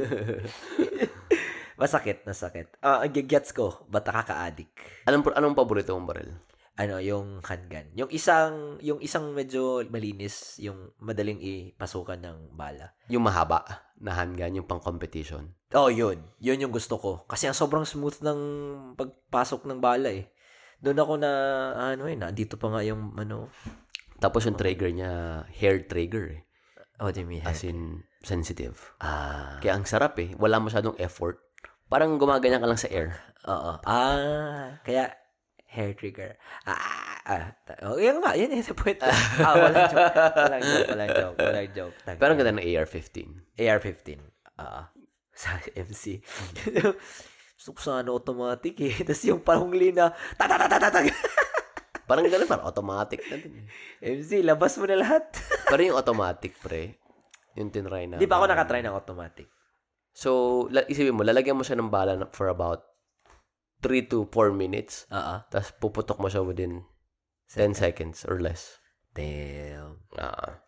Masakit, nasakit. Ah, ang gets ko, ba't nakaka-addict? anong, anong paborito mong baril? Ano, yung handgun. Yung isang, yung isang medyo malinis, yung madaling ipasukan ng bala. Yung mahaba na handgun, yung pang-competition. Oh, yun. Yun yung gusto ko. Kasi ang sobrang smooth ng pagpasok ng bala eh. Doon ako na, ano eh, nandito pa nga yung, ano, Tapos yung trigger niya, hair trigger eh. oh, do you mean? As in, sensitive. Ah, Kaya ang sarap eh. Wala masyadong effort. Parang gumaganyan ka lang sa air. oo. Ah, kaya, hair trigger. Ah, ah. ta- Oh, yun nga, yun yung point. ah, walang joke. Walang joke, walang joke, walang joke. Pero ang ganda ng AR-15. AR-15. Ah, sa MC. Gusto ko sana automatic eh. Tapos yung panghuli na, tatatatatag. Parang ganun, parang automatic na din. eh. MC, labas mo na lahat. Pero yung automatic, pre, yung tinry na. Di pa ako nakatry ng automatic. So, isipin mo, lalagyan mo siya ng bala for about 3 to 4 minutes. Oo. Tapos puputok mo siya within 10 seconds or less. Damn. Ah.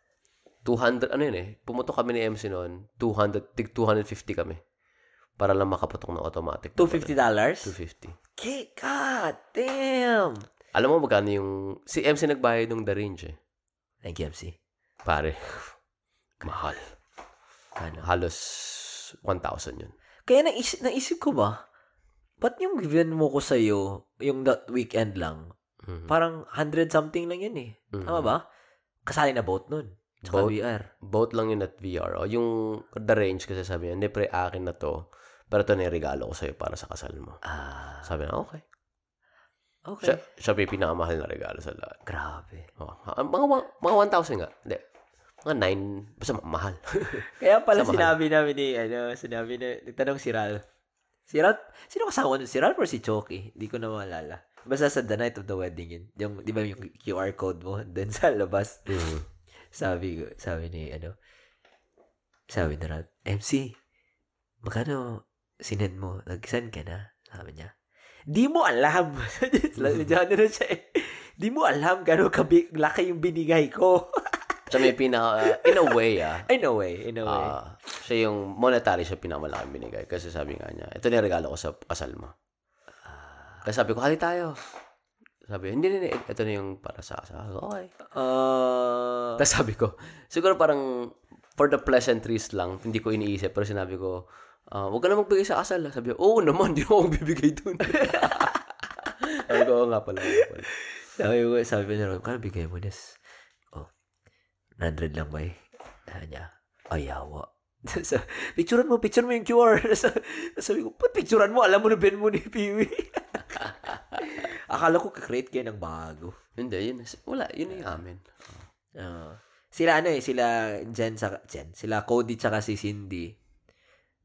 200, ano yun eh, pumutok kami ni MC noon, 200, tig 250 kami. Para lang makaputok ng automatic. $250? 250. Okay, god damn! Alam mo magkano yung... Si MC nagbayad ng The Range eh. Thank you, MC. Pare. Mahal. Kano? Halos 1,000 yun. Kaya naisip, naisip ko ba, ba't yung given mo ko sa'yo, yung that weekend lang, Mhm. parang 100 something lang yun eh. Mhm. Tama ba? Kasali na boat nun. Tsaka Boat? VR. Both lang yun at VR. O, yung The Range kasi sabi niya, hindi pre, akin na to. Pero ito na yung regalo ko sa'yo para sa kasal mo. Ah, Sabi na, okay. okay. Siya, siya pa yung pinakamahal na regalo sa lahat. Grabe. Oh, mga, mga, mga 1,000 nga. Hindi. Mga 9. Basta ma- mahal. Kaya pala mahal. sinabi namin ni, ano, sinabi na, nagtanong si Ralph. Si Ralph, sino kasama nun? Si Ralph or si Choki? Hindi ko na maalala. Basta sa the night of the wedding yun. Yung, di ba yung QR code mo? Then sa labas, Mhm. sabi ko, sabi ni, ano, sabi ni Ralph, MC, magkano sinend mo? Nag-send ka na? Sabi niya. Di mo alam. Na siya eh. Di mo alam gano'ng kabi- laki yung binigay ko. Siya may pinaka, in a way ah, in a way, in a way. ah, siya yung monetary siya pinakamalaking binigay. Kasi sabi nga niya, ito na yung regalo ko sa kasal mo. Kasi sabi ko, hali tayo. Sabi, hindi, hindi, hindi. ito na yung para sa kasal. Okay. Uh, Tapos sabi ko, siguro parang for the pleasantries lang, hindi ko iniisip. Pero sinabi ko, ah, huwag ka na magbigay sa kasal. Sabi ko, oo naman, di ako bibigay dun. sabi ko, nga pala. pala. sabi ko, sabi rin, kano bigay mo this? Oh, 100 lang ba eh? Sabi niya, ayawa. so, picturean mo, picture mo yung QR. Sa- sabi ko, ba't picturean mo? Alam mo na ben mo ni Piwi. Akala ko kakreate kayo ng bago. Hindi, yun. Wala, yun yung amin. Oo. sila ano eh, sila Jen, sa, Jen, sila Cody tsaka si Cindy.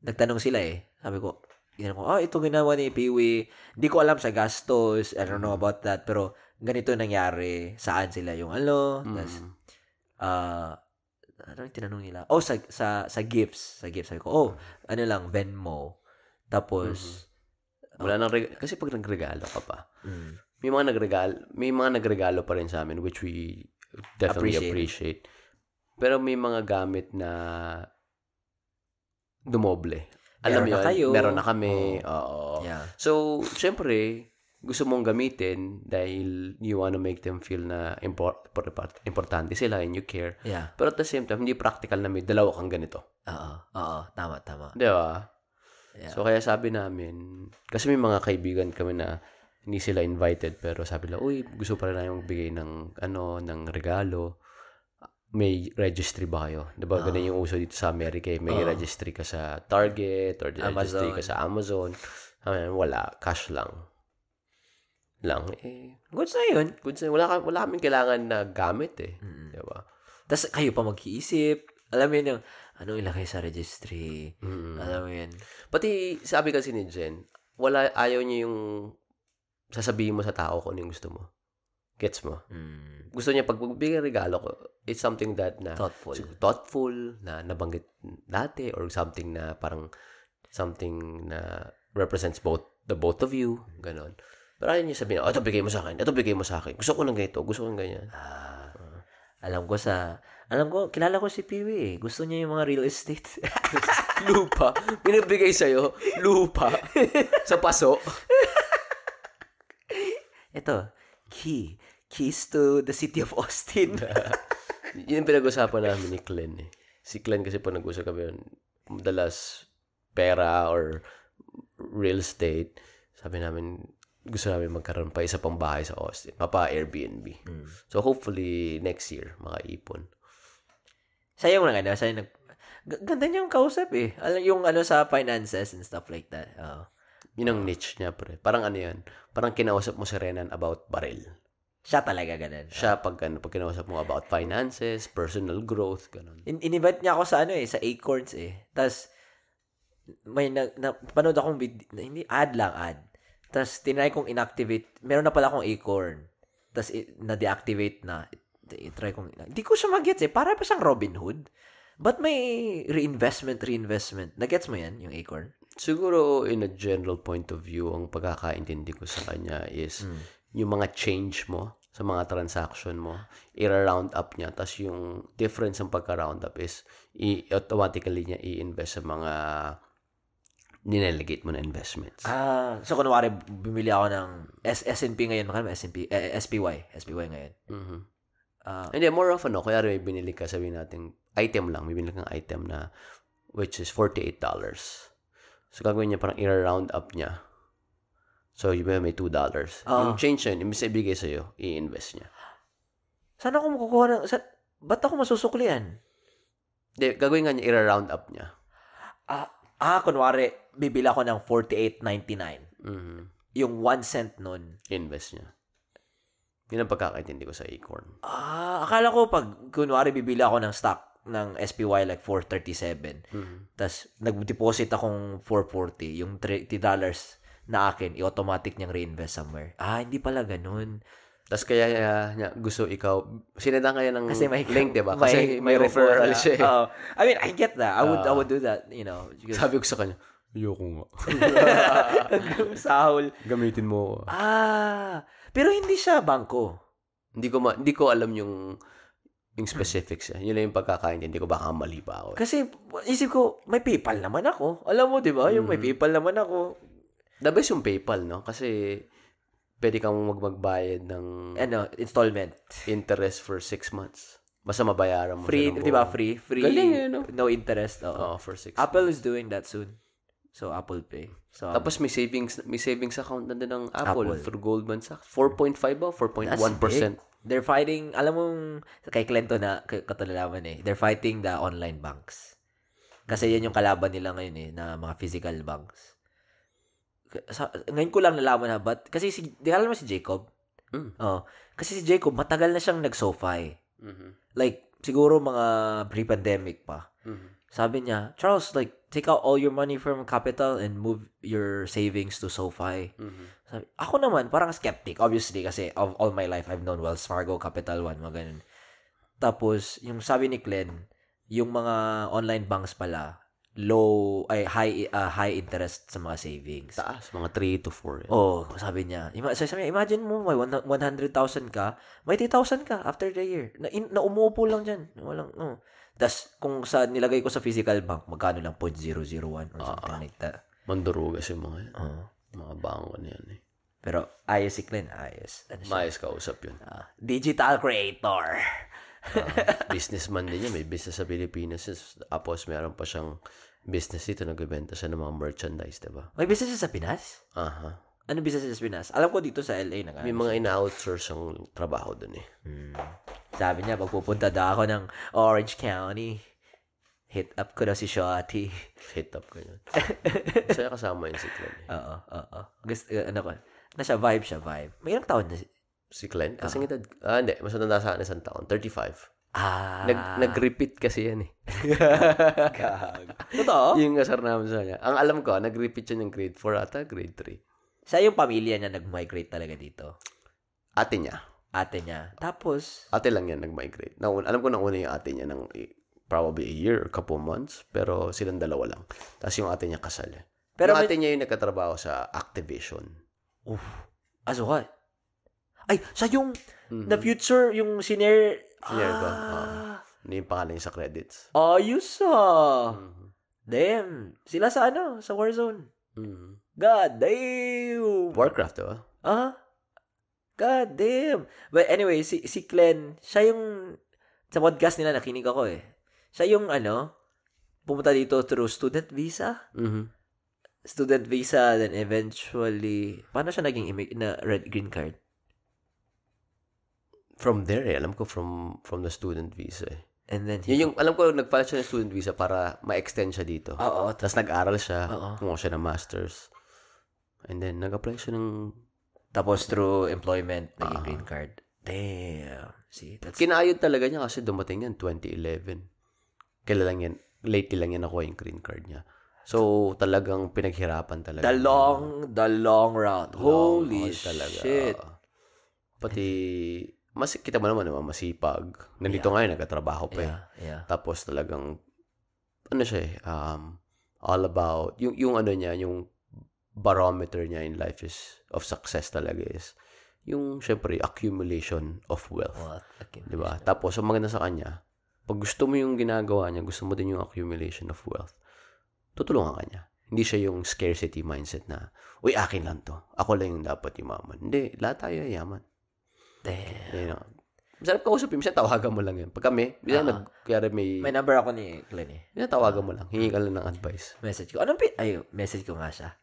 Nagtanong sila eh. Sabi ko, ginano ko, oh, ito ginawa ni Piwi. Hindi ko alam sa gastos. I don't know about that. Pero, ganito nangyari. Saan sila yung ano. Mm. ah, ano yung tinanong nila? Oh, sa, sa, sa gifts. Sa gifts. Sabi ko, oh, ano lang, Venmo. Tapos, Wala nang reg- kasi pag nagregalo ka pa, mm, may mga nagregalo, may mga nagregalo pa rin sa amin which we definitely Appreciate. appreciate. Pero may mga gamit na dumoble. Alam Meron mo na yun, kayo. meron na kami. Oo. yeah. So, syempre, gusto mong gamitin dahil you wanna make them feel na import- importante sila and you care. Yeah. Pero at the same time, hindi practical na may dalawa kang ganito. Oo. Oo. Tama, tama. Di ba? Yeah. So, kaya sabi namin, kasi may mga kaibigan kami na hindi sila invited, pero sabi nila, uy, gusto pa rin namin magbigay ng, ano, ng regalo. May registry ba kayo? Di ba, ganun yung uso dito sa Amerika. eh. May Oo. registry ka sa Target or registry Amazon. ka sa Amazon. Sabi namin, wala. Cash lang. Lang. Eh, Goods na yun. good sa, wala, ka- wala kaming kailangan na gamit eh. Mm. Di ba? Tapos kayo pa mag-iisip. Alam mo yun yung, anong ilagay sa registry. Mm. Alam mo yun. Pati sabi kasi ni Jen, wala, ayaw niya yung sasabihin mo sa tao kung ano yung gusto mo. Gets mo? Mm. Gusto niya pag magbigay regalo ko, it's something that na Thoughtful. thoughtful, na nabanggit dati, or something na parang something na represents both the both of you, ganon. Pero ayaw niya sabihin, oh, ito bigay mo sa akin, ito bigay mo sa akin. Gusto ko ng ganito, gusto ko ng ganyan. Ah, alam ko sa, alam ko, kilala ko si Piwi eh. Gusto niya yung mga real estate. lupa. Binibigay sa'yo, lupa. sa paso. Ito, key. Keys to the city of Austin. Yun yung pinag-usapan namin ni Glenn eh. Si Glenn kasi po nag-usap kami yun, madalas pera or real estate. Sabi namin, gusto namin magkaroon pa isa pang bahay sa Austin. Papa Airbnb. Mm. So hopefully next year, makaipon. Sayang lang ano, sayang nag... Ganda niyang kausap eh. Alam, yung ano sa finances and stuff like that. Oo. Yun ang niche niya, pre. Parang ano yan, parang kinausap mo si Renan about baril. Siya talaga ganun. Siya pag, ano, pag kinausap mo about finances, personal growth, ganun. In- in-invite niya ako sa ano eh, sa Acorns eh. Tapos, may na, na panood akong vid- hindi, ad lang, ad. Tapos, tinry kong inactivate. Meron na pala akong Acorn. Tapos, i- na-deactivate na. I- try kong, hindi ko siya mag-gets eh. Para pa siyang Robin Hood. But may reinvestment, reinvestment. Na-gets mo yan, yung Acorn? Siguro, in a general point of view, ang pagkakaintindi ko sa kanya is, yung mga change mo sa mga transaction mo, i-round up niya. Tapos yung difference ng pagka-round up is, i- automatically niya i-invest sa mga ninelegate mo na investments. Ah, so kunwari, bumili ako ng S S&P ngayon, makano ba S&P? Eh, SPY. SPY ngayon. Mhm. Ah, Hindi, more of ano, kaya may binili ka, sabihin natin, item lang, may binili kang item na, which is $48. So, gagawin niya parang i-round up niya. So, yung may $2. Ah. Yung change yun, imbis na ibigay sa'yo, i-invest niya. saan ako makukuha ng... Sa, ba't ako masusuklian? Hindi, gagawin nga niya, i-round up niya. Ah, ah, kunwari, bibili ako ng 48.99. Mhm. Yung 1 cent nun. Invest niya. Yun ang pagkakaintindi ko sa Acorn. Ah, akala ko pag, kunwari, bibili ako ng stock ng SPY like 437. Mhm. Tapos, nag-deposit akong 440. Yung $30 na akin, i-automatic niyang reinvest somewhere. Ah, hindi pala ganun. Tapos kaya uh, niya gusto ikaw, sinadaan kaya ng Kasi may link, di ba? Kasi may, referral kukuha siya. Oo. I mean, I get that. I would, I Ah. would do that, you know. because- Sabi ko sa kanya, ayoko nga. Sahol. Gamitin mo. ako." Ah, pero hindi siya bangko. Hindi ko ma- hindi ko alam yung yung specifics. eh. Yun lang yung pagkakaintindi ko. Baka mali pa ako. eh. Kasi isip ko, may PayPal naman ako. Alam mo, 'di ba? Yung may Mhm. PayPal naman ako. The best yung PayPal, no? Kasi pwede kang mag magbayad ng Ano, installment. interest for six months. Basta mabayaran mo Free, 'di ba? Free, free. Galing eh, no? No interest. Oo. Oo, for six Apple is doing that soon. So Apple Pay. So Tapos may savings may savings account na din ng Apple, Apple. through Goldman Sachs. 4.5 ba? 4.1%. they're fighting, alam mong kay Clento na k- katulalaman eh. They're fighting the online banks. Kasi yan yung kalaban nila ngayon eh, na mga physical banks. Sa, ngayon ko lang nalaman na, but, kasi si, di alam mo si Jacob? Mm. Oh, kasi si Jacob, matagal na siyang nag-SoFi. Mhm. Like, siguro mga pre-pandemic pa. Mhm. Sabi niya, Charles, like, take out all your money from capital and move your savings to SoFi. Mhm. Sabi, ako naman, parang skeptic, obviously, kasi of all my life, I've known Wells Fargo, Capital One, mga ganun. Tapos, yung sabi ni Glenn, yung mga online banks pala, low, ay, high, uh, high interest sa mga savings. Taas, mga 3 to 4. Yan. Oh, sabi niya. Ima- sabi niya, imagine mo, may one- 100,000 ka, may 80,000 ka after the year. Na, in, na umuupo lang dyan. Walang, no. Tapos, kung sa nilagay ko sa physical bank, magkano lang, 0.001 or something like that. Mandurugas yung mga yan. Oh. Mga bangko na yan eh. Pero, ayos si Glenn, ayos. Ano siya? Mayos kausap yun. Ah, digital creator. Ah, businessman din yan. May business sa Pilipinas. Tapos meron pa siyang business dito. Nagbebenta siya ng mga merchandise, diba? May business siya sa Pinas? Aha. Ano business sa Pinas? Alam ko dito sa LA na May mga ina-outsource ang trabaho dun eh. Hmm. Sabi niya, pagpupunta daw ako ng Orange County, hit up ko daw si Shotty. Hit up ka yun. Masaya kasama yun si Glenn eh. Oo, oo. Gusto, uh, ano ko, na siya, vibe siya, vibe. May ilang taon na si... Si Glenn? Kasi edad, ah hindi, mas matanda sa akin isang taon. 35. Ah. Nag, nag-repeat kasi yan eh. Totoo? Yung asar namin sa kanya. Ang alam ko, nag-repeat siya ng grade 4 ata, grade 3. Siya yung pamilya niya nag-migrate talaga dito. Ate niya. Ate niya. Tapos, Ate lang yan nag-migrate. Nauna, alam ko na una yung ate niya ng probably a year or couple months. Pero silang dalawa lang. Tapos yung ate niya kasal. Pero yung may- ate niya yung nagkatrabaho sa Activision. uff, as what? Ay, siya yung, Mhm. the future, yung senior, Senior ba? Ah, Ano yung pangalan sa credits? ayos ah. Mhm. Damn. Sila sa ano? Sa Warzone. Mhm. God damn. Warcraft, diba? Ah? God damn. But anyway, si, si Glenn, siya yung, sa podcast nila nakinig ako eh. Siya yung ano, pumunta dito through student visa. Mhm. Student visa, then eventually, paano siya naging immi- na red green card? From there eh. Alam ko from from the student visa eh. And then, Yun yung, alam ko, nag-file siya ng student visa para ma-extend siya dito. Oo. Tapos nag-aral siya, Oo. kumuha siya ng masters. And then, nag-apply siya ng... Tapos through employment, naging Ah. green card. Damn. See, that's... Kinayod talaga niya kasi dumating yan 2011. Kailan lang yan, lately lang yan nakuha yung green card niya. So, talagang pinaghirapan talaga. the long, the long route. Long Holy talaga. shit. Oo. Pati, mas, kita mo naman, naman masipag. Nandito ngayon, nagkatrabaho pa eh. Yeah, yeah. Tapos talagang, ano siya eh, um, all about, yung, yung ano niya, yung barometer niya in life is, of success talaga is, yung, syempre, accumulation of wealth. What? Okay. Di ba? Tapos, ang maganda sa kanya, pag gusto mo yung ginagawa niya, gusto mo din yung accumulation of wealth, tutulungan ka niya. Hindi siya yung scarcity mindset na, uy, akin lang to. Ako lang yung dapat yumaman. Hindi, lahat tayo yaman. Damn. Yun know. Masarap kausapin. Minsan tawagan mo lang yan. Pag kami, minsan nag, kaya may, May number ako ni Glenn eh. minsan tawagan mo lang. Hingi ka lang ng advice. Message ko. Anong pi- Ay, message ko nga siya.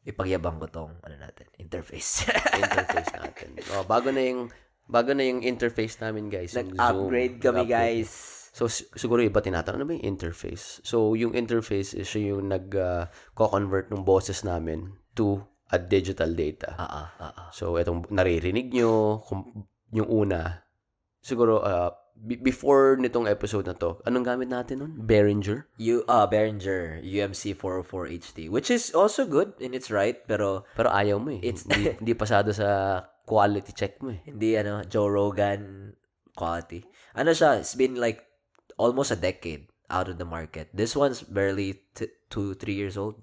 Ipagyabang ko tong, ano natin, interface. interface natin. Oh, bago na yung, bago na yung interface namin, guys. Nag-upgrade Zoom. kami, Nag-upgrade. guys. So, si- siguro iba tinatanong, ano ba yung interface? So, yung interface is yung nag-co-convert ng boses namin to a digital data. Ah, ah. So, itong naririnig nyo, kung, yung una, siguro, uh, be- before nitong episode na to, anong gamit natin nun? Behringer? You, uh, Behringer, UMC 404 HD, which is also good in its right, pero Pero ayaw mo eh. It's- hindi, hindi pasado sa quality check mo eh. hindi, ano, Joe Rogan quality. Ano siya, it's been like almost a decade out of the market. This one's barely t- two, three years old.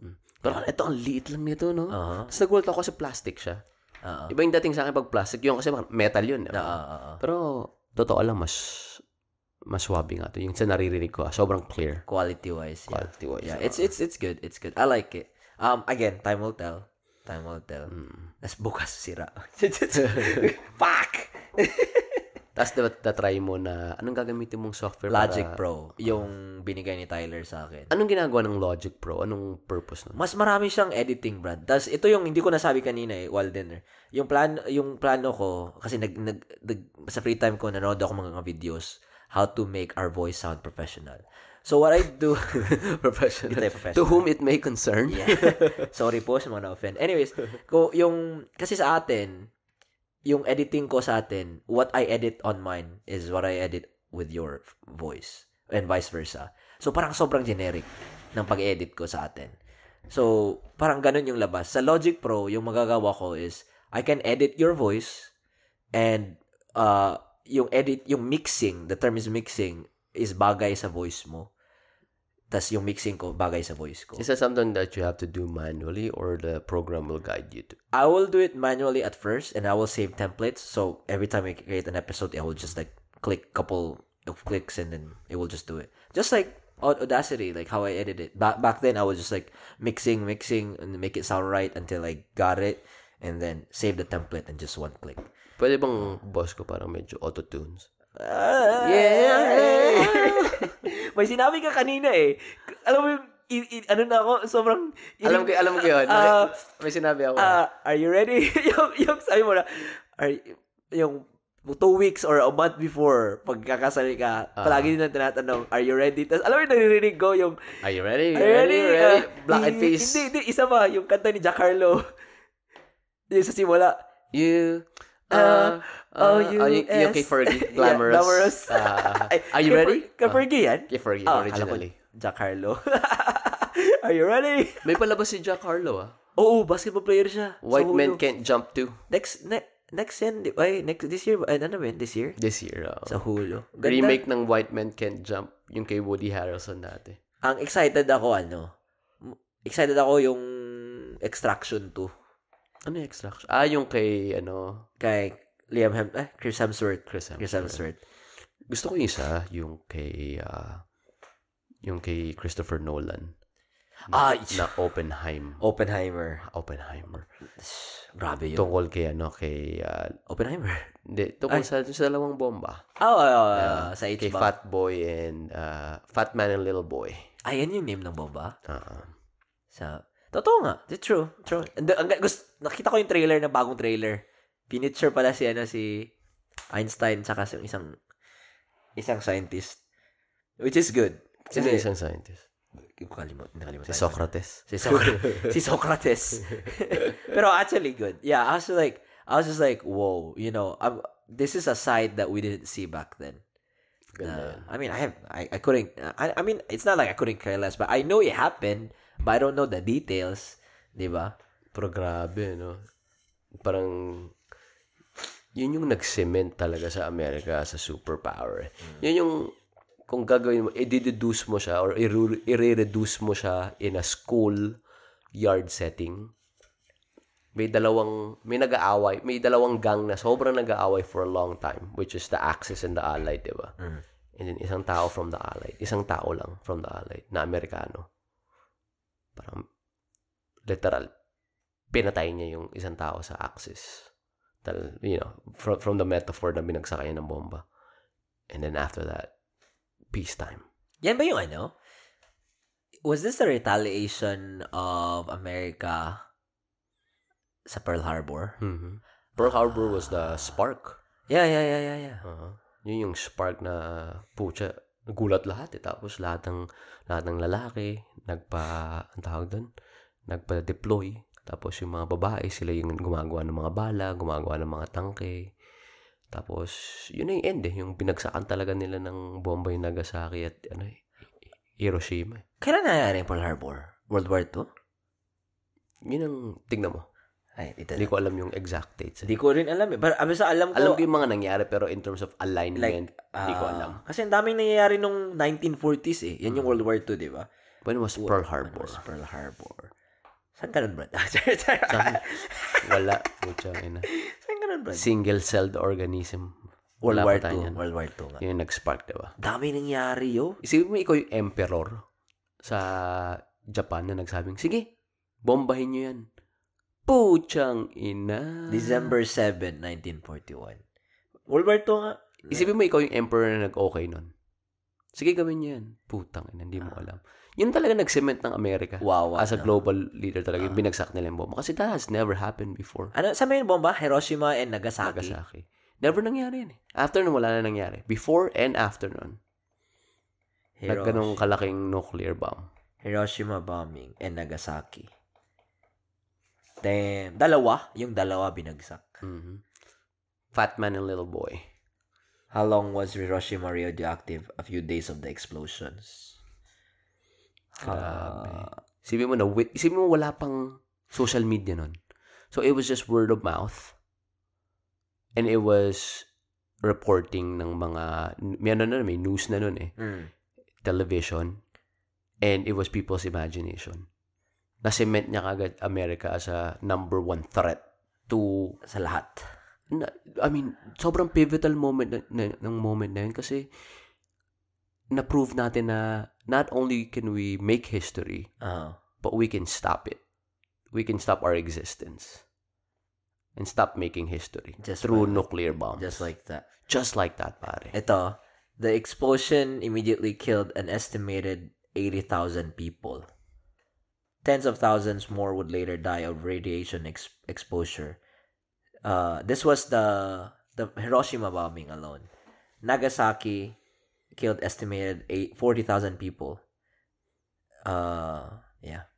Pero ito, ang liit lang nito, no? Uh-huh. Tapos nagulat ako kasi plastic siya. Uh-huh. Iba yung dating sa akin pag plastic, yung kasi metal yun. eh. Uh, uh, uh, Pero, totoo lang, mas mas swabe nga to. Yung sa naririnig ko, ah, sobrang clear. quality wise. Yeah. Quality wise. Yeah, it's it's it's good. It's good. I like it. Um again, time will tell. Time will tell. Mm. Nas bukas sira. Fuck. Tapos, tatry mo na, anong gagamitin mong software Logic para... Pro, yung binigay ni Tyler sa akin. Anong ginagawa ng Logic Pro? Anong purpose nun? Mas marami siyang editing, Brad. Tapos ito yung hindi ko nasabi kanina eh, while dinner. Yung plan yung plano ko kasi nag, nag, nag- sa free time ko nanood ako mga videos how to make our voice sound professional. So what I do professional. Professional. To whom it may concern. Yeah. Sorry po sa mga na-offend. Anyways, ko yung kasi sa atin, yung editing ko sa atin, what I edit on mine is what I edit with your voice and vice versa. So parang sobrang generic ng pag-edit ko sa atin. So parang ganun yung labas. Sa Logic Pro, yung magagawa ko is I can edit your voice and uh yung edit, yung mixing, the term is mixing, is bagay sa voice mo. Tapos yung mixing ko, bagay sa voice ko. Is that something that you have to do manually or the program will guide you to? I will do it manually at first and I will save templates. So every time I create an episode, I will just like click couple of clicks and then it will just do it. Just like Aud- Audacity, like how I edit it. Back back then I was just like mixing, mixing and make it sound right until I got it and then save the template and just one click. Pwede bang boss ko parang medyo auto-tunes? Yeah. May sinabi ka kanina eh. Alam mo yung i- i- ano na ako, sobrang Alam ko, alam ko yun. Ah, may sinabi ako. Ah, are you ready? yung, yung sabi mo na, are, yung two weeks or a month before pagkakasali ka, Ah. palagi din ang tinatanong, are you ready? Tapos alam mo yung naririnig ko yung, Are you ready? are you ready? ready? Ah, Black and face. Hindi, hindi, isa pa, yung kanta ni Jack Harlow. yung sa simula. You, Uh, oh, uh, you, you, you kay Fergie, glamorous. Yeah, glamorous. Ay, are you ready? Kay Fergie yan? Akala ko originally. Jack Harlow. are you ready? May palabas si Jack Harlow, ah. Oo, basketball player siya. White Men Hulu. Can't Jump Too. Next, ne- next yan, di- ay, next, this year, ay, ano yun? This year? This year, ah. Sa Hulu. Ganda. Remake ng White Men Can't Jump, yung kay Woody Harrelson dati. Ang excited ako, ano, excited ako yung Extraction 2 Ano yung extraction? Ah, yung kay, ano, kay Liam Hem, eh, Chris Hemsworth. Chris Hemsworth. Chris Hemsworth. Gusto ko yung isa, yung kay, ah, yung kay Christopher Nolan. Ah, Na Oppenheim. Oppenheimer. Oppenheimer. Grabe yun. Tungkol kay, ano, kay, ah, Oppenheimer. hindi, tungkol sa, sa dalawang bomba. Oh, oh, oh, Ah, sa kay H-bomb. Fat Boy and, ah, Fat Man and Little Boy. Ayan yung name ng bomba. Ah, Sa, totoo nga. It's true. True. And, ang, gusto, nakita ko yung trailer na bagong trailer. Pinitsure pala si, ano, si Einstein saka si isang isang scientist. Which is good. sino Kasi, isang scientist? Kalimut, nakalimutan. Si Socrates. Si, Soc- si Socrates. Pero actually good. Yeah, I was like, I was just like, whoa, you know, I'm, this is a side that we didn't see back then. Uh. I mean, I have, I, I couldn't, I, I mean, it's not like I couldn't care less, but I know it happened, but I don't know the details, di ba? Pero grabe, no? Parang, yun yung nag-cement talaga sa Amerika sa superpower. eh. Yun yung, kung gagawin mo, i-deduce mo siya or i-reduce mo siya in a school yard setting. May dalawang, may nag-aaway, may dalawang gang na sobrang nag-aaway for a long time, which is the Axis and the Allied, di ba? And then isang tao from the Allied, isang tao lang from the Allied, na Amerikano. Parang, literal, pinatay niya yung isang tao sa Axis. Tal, you know, from, from the metaphor na binagsak niya ng bomba. And then after that, peacetime. Yan ba yung ano? Was this the retaliation of America sa Pearl Harbor? Mhm. Pearl Harbor was the spark. Yeah, yeah, yeah, yeah, yeah. Uh, yun yung spark na pucha, nagulat lahat eh. Tapos lahat ng lahat ng lalaki nagpa ang tawag doon, nagpa-deploy. Tapos yung mga babae, sila yung gumagawa ng mga bala, gumagawa ng mga tangke. Tapos yun na yung end eh, yung binagsakan talaga nila ng bomba yung Nagasaki at ano eh, Hiroshima. eh. Kailan nangyari yung Pearl Harbor? World War II? Yun ang tignan mo. Ay, ito Hindi ko alam yung exact dates. eh. Hindi ko rin alam eh. Pero abis sa alam ko, Alam ko yung mga nangyari pero in terms of alignment, hindi ko ah, alam. Kasi ang daming nangyayari nung 1940s eh. Yan yung World War II, di ba? When was Pearl Harbor? was Pearl Harbor. Saan ka nun, Brad? Saan? Wala. Pucha, ina. Saan ka nun, Brad? Single-celled organism. World Wala War II. niyan. World War II nga. Yun yung nag-spark, diba? Dami nangyari, yo. Isipin mo ikaw yung emperor sa Japan na nagsabing, sige, bombahin nyo yan. Puchang ina. December 7, 1941. World War II nga. Isipin mo ikaw yung emperor na nag-okay nun. Sige, gawin nyo yan. Putang ina, hindi mo alam. Yun talaga nag-cement ng Amerika. Wow. As a ano. global leader talaga, yung binagsak nila yung bomba. Kasi that has never happened before. Ano, ba yung bomba? Hiroshima and Nagasaki. Nagasaki. Never nangyari yan eh. After nun, wala na nangyari. Before and after nun. Hirosh- Nagganong kalaking nuclear bomb. Hiroshima bombing and Nagasaki. Damn. Dalawa. Yung dalawa binagsak. Mhm. Fat man and little boy. How long was Hiroshima radioactive? A few days of the explosions. Grabe. Ah, Isipin mo na, isipin mo wala pang social media nun. So, it was just word of mouth. And it was reporting ng mga, may ano na, may news na nun eh. mm. Television. And it was people's imagination. Na-cement niya kagad America as a number one threat to Sa lahat. na, I mean, sobrang pivotal moment na, na, ng moment na yun kasi na-prove natin na not only can we make history, Uh, but we can stop it. We can stop our existence and stop making history Just through like- nuclear bombs. just like that. Just like that, pare. Ito, the explosion immediately killed an estimated 80,000 people. Tens of thousands more would later die of radiation ex- exposure. Uh, this was the the Hiroshima bombing alone. Nagasaki killed estimated 40,000 people. Uh, yeah.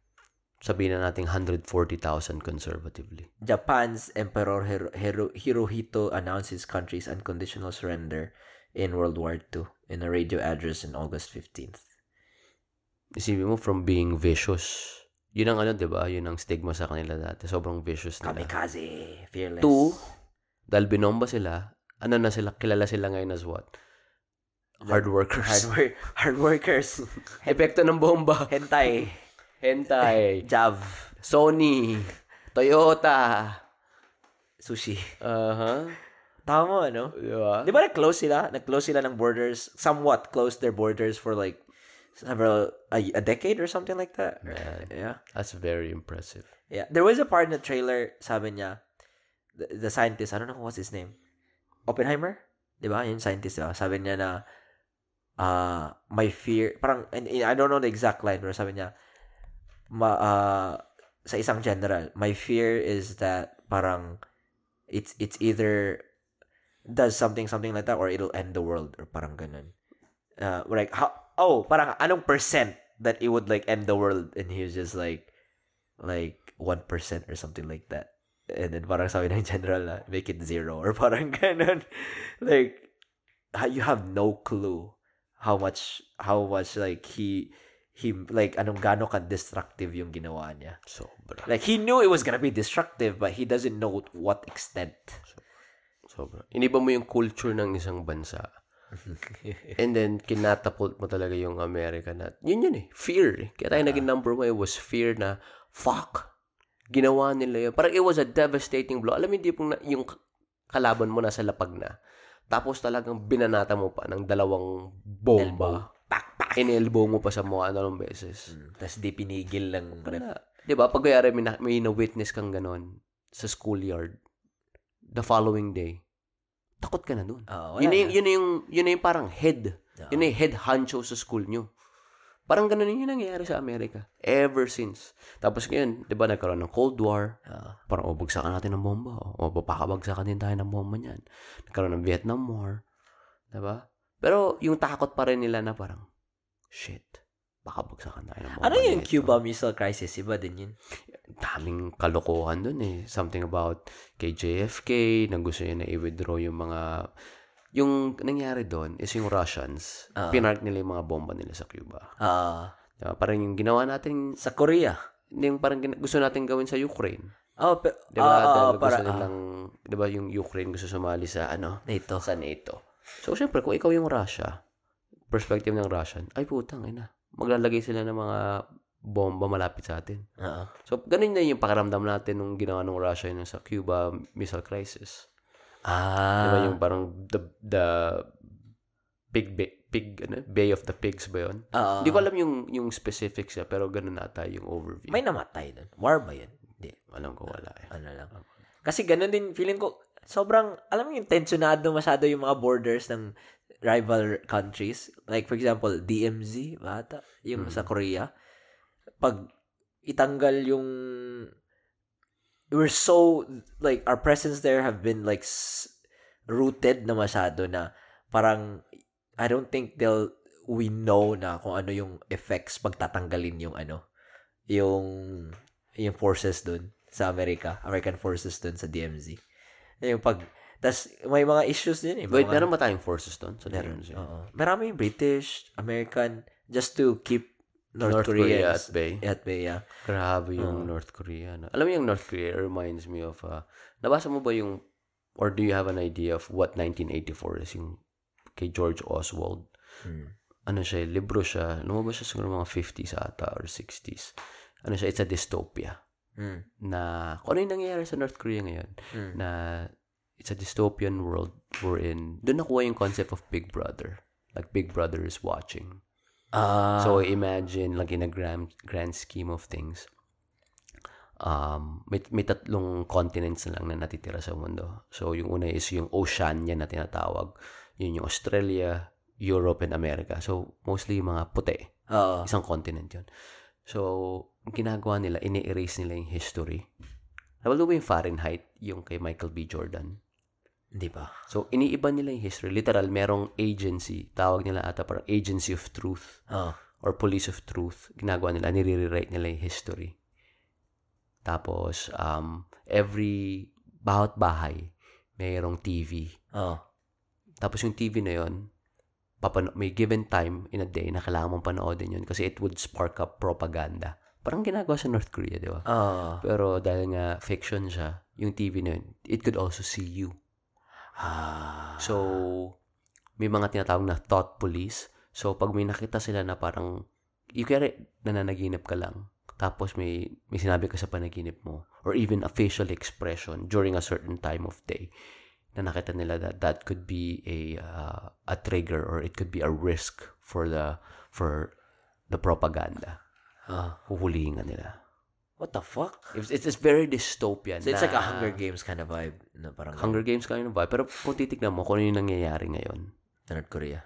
Sabihin na natin 140,000 conservatively. Japan's Emperor Hiro- Hiro- Hirohito announced his country's unconditional surrender in World War II in a radio address on August 15th. Isipin mo from being vicious. Yun ang ano, di ba? Yun ang stigma sa kanila dati. Sobrang vicious nila. Kamikaze, fearless. Two, dahil binomba sila, ano na sila, kilala sila ngayon as what? Hard workers. hard, work, hard workers. Epekto ng bomba. Hentai, Hentai. Jav, Sony. Toyota. sushi. Aha. Tama, ano? Di ba? Di ba nag-close sila? Nag-close sila ng borders, somewhat closed their borders for like several, a, a decade or something like that. Man. Yeah. That's very impressive. Yeah. There was a part in the trailer, sabi niya, the, the scientist, I don't know what's his name. Oppenheimer? Di ba? Yung scientist, di ba? Sabi niya na, uh, my fear, parang, and, and I don't know the exact line, pero sabi niya, ma, uh, sa isang general, my fear is that parang, it's, it's either does something, something like that, or it'll end the world, or parang ganun. Uh, like, how, oh, parang, anong percent that it would, like, end the world? And he was just like, like, 1% or something like that. And then parang sabi ng general na, make it zero or parang ganun. like, you have no clue how much, how much like he, he, like, anong gano ka destructive yung ginawa niya. Sobra. Like, he knew it was gonna be destructive, but he doesn't know what extent. Sobra. Iniba mo yung culture ng isang bansa. And then, kinatapult mo talaga yung Amerika na, yun yun eh, fear eh. Kaya tayo naging number one, it was fear na, fuck, ginawa nila yun. Parang it was a devastating blow. Alam mo, hindi pong na, yung kalaban mo nasa lapag na. Tapos talagang binanata mo pa ng dalawang bomba. Pak, pak. In-elbow mo pa sa mukha dalawang beses. Mm, Tapos di pinigil ng ref. Wala. di ba, pag kayari may, na- may na-witness kang ganon sa schoolyard, the following day, takot ka na dun. Oo, wala yun, na yun, na yung, yun na yung parang head. Oo. Yun na yung head honcho sa school nyo. Parang ganun yung nangyayari sa Amerika. Ever since. Tapos ngayon, di ba, nagkaroon ng Cold War. Oo. Parang, o, bagsakan natin ng bomba. O, papakabagsakan din tayo ng bomba niyan. Nagkaroon ng Vietnam War. Di ba? Pero, yung takot pa rin nila na parang, shit, baka bagsakan tayo ng bomba. Ano yung. Cuba Missile Crisis? Iba din yun. daming kalokohan dun eh. Something about kay JFK, na gusto niya na i-withdraw yung mga... Yung nangyari doon is yung Russians, Ah. pinark nila yung mga bomba nila sa Cuba. Ah, Diba? Parang yung ginawa natin, sa Korea. yung parang gusto natin gawin sa Ukraine. Oh, pe- Di ba? ah, ah, Dahil gusto para, ah, nilang, di ba yung Ukraine gusto sumali sa ano? NATO. Sa NATO. So, syempre, kung ikaw yung Russia, perspective ng Russian, ay putang, ina. Maglalagay sila ng mga bomba malapit sa atin. Oo. So, ganun na yung pakiramdam natin nung ginawa ng Russia yun sa Cuba Missile Crisis. Ah. Di ba yung parang the, the pig, bay, pig, ano, Bay of the Pigs ba yun? Oo. Hindi ko alam yung, yung specifics ya, pero ganun nata yung overview. May namatay doon. War ba yun? Hindi. Alam ko wala eh. Ano lang. Kasi ganun din, feeling ko, sobrang, alam mo yung tensionado masyado yung mga borders ng rival countries. Like, for example, DMZ, bata, yung Mm. sa Korea. Pag itanggal yung, we're so, like, our presence there have been, like, s- rooted na masyado na parang, I don't think they'll, we know na kung ano yung effects pag tatanggalin yung ano, yung, yung forces dun sa Amerika, American forces dun sa DMZ. Yung pag, tas may mga issues din eh. Wait, mga, meron ba tayong forces doon sa meron, DMZ? oo. Marami British, American, just to keep North, North Korea at bay. at bay, yeah. Grabe yung Oo. North Korea. No? Alam mo yung North Korea reminds me of, uh, nabasa mo ba yung, or do you have an idea of what 1984 is yung kay George Oswald? Hmm. Ano siya, libro siya, lumabas siya siguro mga 50s ata or 60s. Ano siya, it's a dystopia. Hmm. Na, kung ano yung nangyayari sa North Korea ngayon, Hmm. na it's a dystopian world wherein, doon nakuha yung concept of Big Brother. Like Big Brother is watching. Ah, So imagine like in a grand grand scheme of things. Um, may, may tatlong continents na lang na natitira sa mundo. So yung una is yung Oceania na tinatawag. Yun yung Australia, Europe, and America. So mostly yung mga puti. oo. Isang continent yun. So, ginagawa nila, ini-erase nila yung history. Nabalo ba yung Fahrenheit, yung kay Michael B. Jordan? Hindi pa. So, iniiba nila yung history. Literal, merong agency. Tawag nila ata parang agency of truth Oo. or police of truth. Ginagawa nila, nire-rewrite nila yung history. Tapos, um, every, bawat bahay, mayroong TV. Oo. Tapos yung TV na yon papano- may given time in a day na kailangan mong panoodin yun kasi it would spark up propaganda. Parang ginagawa sa North Korea, di ba? Oo. Pero dahil nga fiction siya, yung TV na yun, it could also see you. Ah. So, may mga tinatawag na thought police. So, pag may nakita sila na parang, you kaya nananaginip ka lang, tapos may, may sinabi ka sa panaginip mo, or even a facial expression during a certain time of day, na nakita nila that that could be a uh, a trigger or it could be a risk for the for the propaganda. Ah. Huhulihin nila. What the fuck? It's, it's, it's very dystopian. So, it's like a na- Hunger Games kind of vibe. Na parang Hunger Games kind of vibe. Pero kung titignan mo kung ano yung nangyayari ngayon, sa North Korea.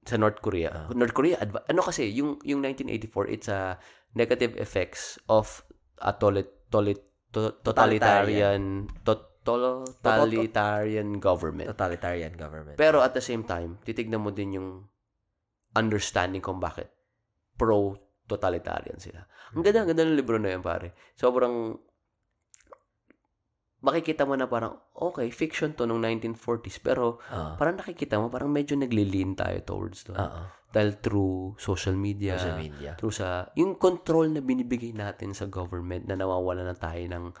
sa North Korea. Ah. North Korea, adva- ano kasi, yung, yung 1984, it's a negative effects of a tolit, tolit, to- totalitarian, to- totalitarian government. Totalitarian government. Pero at the same time, titignan mo din yung understanding kung bakit pro-totalitarian sila. Ang ganda, ang ganda ng libro na yun, pare. Sobrang, makikita mo na parang, okay, fiction to nung 1940s, pero Oo. parang nakikita mo, parang medyo naglilin tayo towards doon. Oo. Dahil through social media, Social media. through sa, yung control na binibigay natin sa government na nawawala na tayo ng,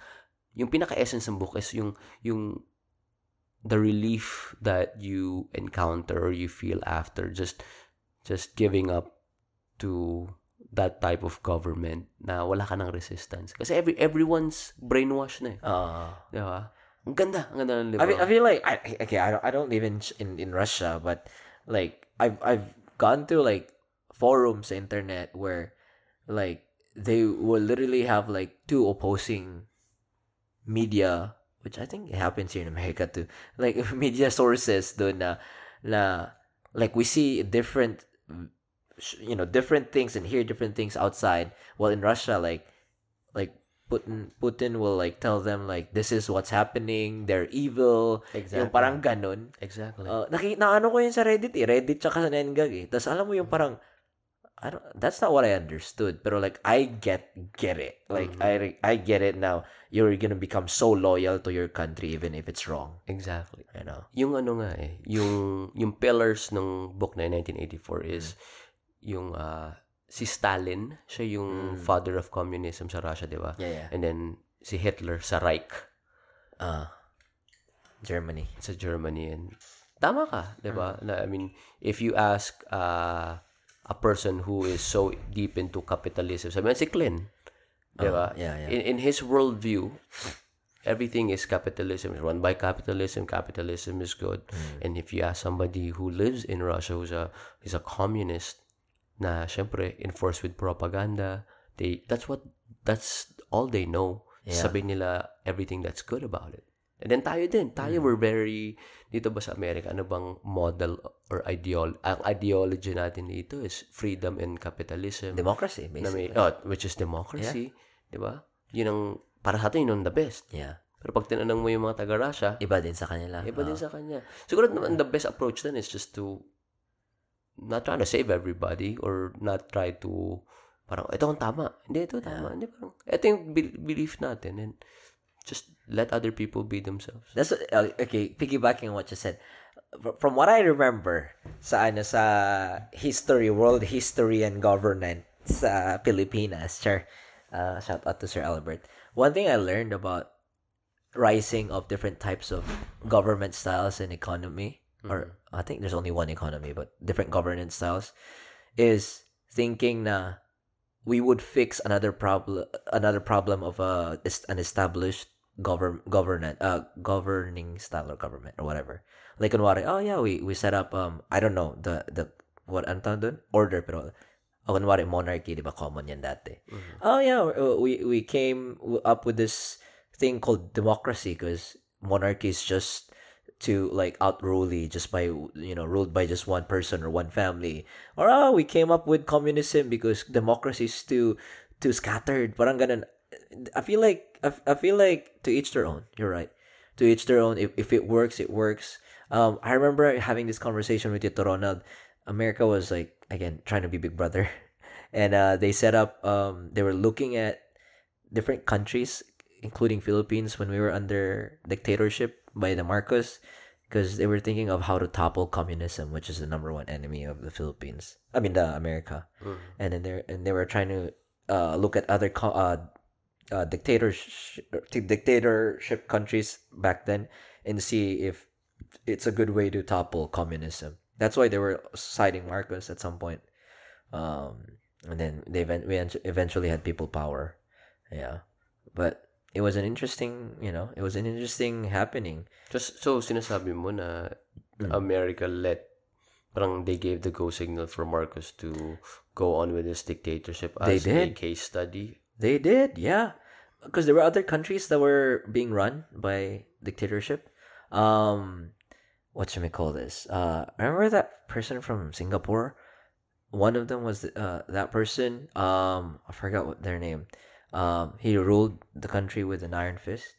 yung pinaka-essence ng book is yung, yung, the relief that you encounter or you feel after just, just giving up to that type of government na wala ka ng resistance. Kasi every, everyone's brainwashed na eh. Oo. Di ba? Ang ganda, ang ganda ng libro. I feel, I feel like I okay, I don't I don't live in in, in Russia, but like I've I've gone to like forums internet where like they will literally have like two opposing media which I think happens here in America too. Like media sources doon na na like we see different you know different things and hear different things outside. Well, in Russia, like like Putin Putin will like tell them like this is what's happening. They're evil. Exactly. Yung parang ganun. Exactly. Uh, naki, na ano ko yun sa Reddit eh. Reddit tsaka sa Nengag eh. Tapos alam mo yung parang I don't, that's not what I understood. Pero like I get get it. Like I I get it now. You're gonna become so loyal to your country even if it's wrong. exactly. You know. Yung ano nga eh, yung yung pillars ng book na 1984 is yung ah, si Stalin, siya yung Mm. father of communism sa Russia, di ba? Yeah, yeah. And then si Hitler sa Reich Uh, Germany. sa Germany and tama ka, 'di ba? Na I mean, if you ask uh, a person who is so deep into capitalism, sabi si Clint, 'di ba? yeah, yeah. In in his worldview, everything is capitalism. It's run by capitalism. Capitalism is good. And if you ask somebody who lives in Russia who's a who's a communist, na syempre enforced with propaganda, they that's what that's all they know. Yeah. Sabi nila everything that's good about it. And then tayo din, tayo we're very dito ba sa Amerika, ano bang model or ideol ang ideology natin dito is freedom and capitalism Democracy, na may, basically. oh, which is democracy, 'di ba? Yun ang para sa atin yun ang the best. Yeah. Pero pag tinanong mo yung mga taga Russia, Iba din sa kanila. iba din Ah. sa kanya. Siguro naman the best approach then is just to not trying to save everybody or not try to parang ito ang tama. Hindi ito tama. Hindi parang ito yung be- belief natin and just let other people be themselves. That's what- uh, okay. Piggybacking on what you said, Fr- from what I remember sa ano sa history, world history and governance sa Pilipinas, sure. Uh, shout out to Sir Albert. One thing I learned about rising of different types of government styles and economy, or I think there's only one economy, but different governance styles, is thinking na we would fix another problem another problem of a an established govern government uh governing style of government or whatever. Like kunwari oh yeah we we set up um I don't know the the what ano tawag order pero oh, kunwari monarchy di ba? Common yan dati. Oh yeah we we came up with this thing called democracy because monarchy is just to like outrule just by you know ruled by just one person or one family. Or oh we came up with communism because democracy is too too scattered. Parang ganun. I feel like I, I feel like to each their own. You're right. To each their own. If, if it works it works. Um I remember having this conversation with Tito Ronald. America was like again trying to be big brother. And uh they set up um they were looking at different countries including Philippines when we were under dictatorship by the Marcos because they were thinking of how to topple communism which is the number one enemy of the Philippines I mean the America and then they and they were trying to uh, look at other co- uh, uh, dictatorship dictatorship countries back then and see if it's a good way to topple communism. That's why they were citing Marcos at some point. Um, and then they we eventually had people power. Yeah, but it was an interesting, you know, it was an interesting happening. Just so sinasabi mo na America let parang they gave the go signal for Marcos to go on with his dictatorship They as a case study. They did, yeah. Because there were other countries that were being run by dictatorship. Um, what should we call this? Uh, remember that person from Singapore? One of them was uh that person. Um, I forgot what their name. Um, he ruled the country with an iron fist.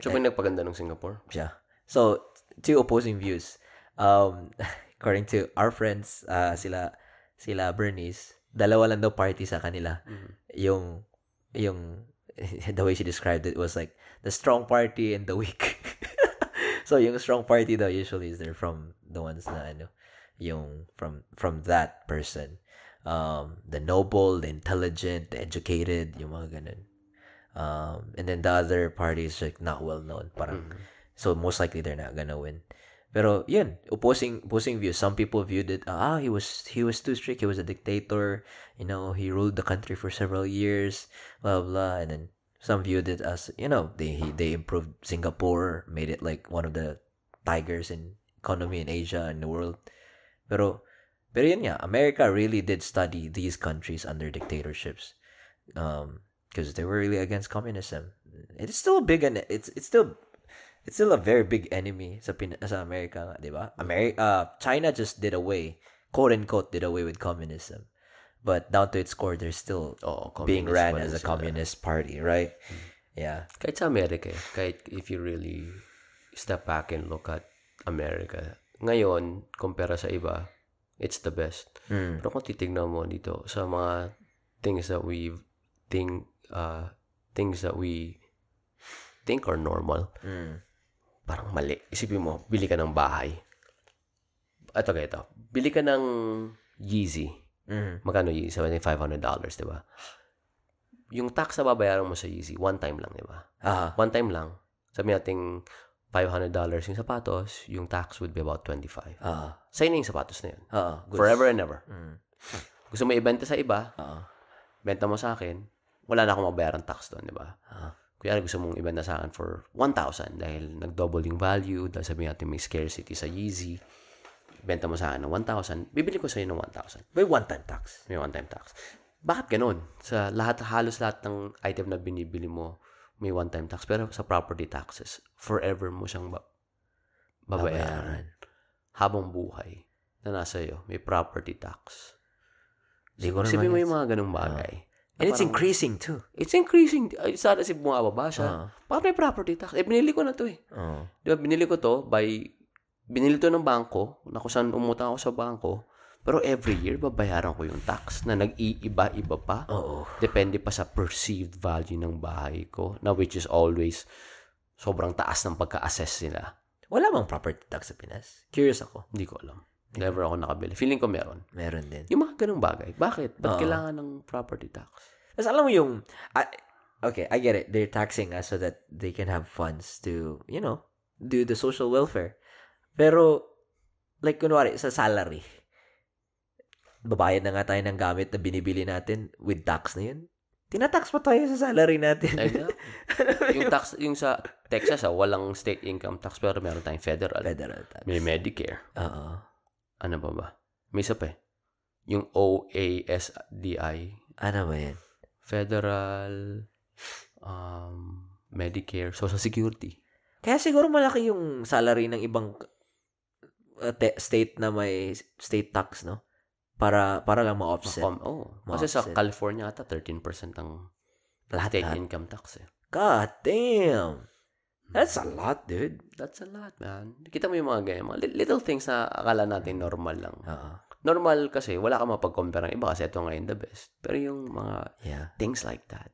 So, may nagpaganda ng Singapore? Yeah. So two opposing views. Um, according to our friends, uh, sila sila Bernice, dalawa lang daw party sa kanila. Yung yung the way she described it was like the strong party and the weak. so yung strong party daw usually is there from the ones na ano, yung from from that person. Um, the noble, the intelligent, the educated, yung mga ganun. Um, and then the other party is like not well known. Parang so most likely they're not gonna win. Pero yun, opposing opposing views. Some people viewed it, ah, he was he was too strict. He was a dictator. You know, he ruled the country for several years. Blah blah. And then some viewed it as you know they he, they improved Singapore, made it like one of the tigers in economy in Asia and the world. Pero pero yun nga, America really did study these countries under dictatorships. um, because they were really against communism. It's still a big, and it's it's still it's still a very big enemy sa Pin- sa America, di ba? Ameri- uh, China just did away, quote unquote, did away with communism. But down to its core, they're still Oo, being ran as a communist party, right? Yeah. Kahit sa Amerika, eh, kahit if you really step back and look at America, ngayon, kumpara sa iba, it's the best. Mm. Pero kung titignan mo dito sa mga things that we think uh, things that we think are normal, Mm. parang mali. Isipin mo, bili ka ng bahay. Ito kaya ito. Bili ka ng Yeezy. Mm. Magkano Yeezy? $500, di ba? Yung tax na babayaran mo sa Yeezy, one time lang, di ba? Ah. One time lang. Sabi natin, $500 yung sapatos, yung tax would be about 25. Ah. Sa'yo na yung sapatos na yun. Good. Forever and ever. Mm. Gusto mo ibenta sa iba, Ah. benta mo sa akin, wala na akong mabayaran tax doon, di ba? Ah. Kuya, gusto mong ibenta sa akin for 1,000 dahil nag-double yung value, dahil sabi natin may scarcity sa Yeezy, benta mo sa akin ng 1,000, bibili ko sa'yo ng 1,000. May one-time tax. May one-time tax. Bakit ganun? Sa lahat, halos lahat ng item na binibili mo, may one-time tax. Pero sa property taxes, forever mo siyang ba- babayaran. Habang buhay na nasa iyo, may property tax. Di ko Isipin mo yung mga ganung bagay. And it's Parang- increasing too. It's increasing. Ay, Sa atin, si bumababa siya. Ah. Bakit may property tax? Eh, binili ko na to eh. Oh. Di ba, binili ko to by, binili to ng bangko, na kung saan umutang ako sa bangko, pero every year, babayaran ko yung tax na nag-iiba-iba pa. Oo. Depende pa sa perceived value ng bahay ko, na which is always sobrang taas ng pagka-assess nila. Wala bang property tax sa Pinas? Curious ako. Hindi ko alam. Never ako nakabili. Feeling ko meron. Meron din. Yung mga ganung bagay. Bakit? Ba't Oo. kailangan ng property tax? Tapos alam mo yung, I, okay, I get it. They're taxing us so that they can have funds to, you know, do the social welfare. Pero, like, kunwari, sa salary, babayad na nga tayo ng gamit na binibili natin with tax na yun. Tinatax pa tayo sa salary natin. Exactly. yung tax, yung sa Texas, ah, walang state income tax, pero meron tayong federal. Federal tax. May Medicare. Oo. Ano ba ba? May isa pa eh. Yung OASDI. Ano ba yan? Federal, um, Medicare, Social Security. Kaya siguro malaki yung salary ng ibang uh, te- state na may state tax, no? Para para lang ma-offset. Makom, oh. Kasi sa Ma-offset. California ata 13% ang Lahat, state income tax eh. God damn. That's a lot, dude. That's a lot, man. Kita mo yung mga ganyan, mga li- little things na akala natin normal lang. Oo. Normal kasi, wala ka mapag-compare ng iba kasi ito ngayon the best. Pero yung mga Yeah. things like that,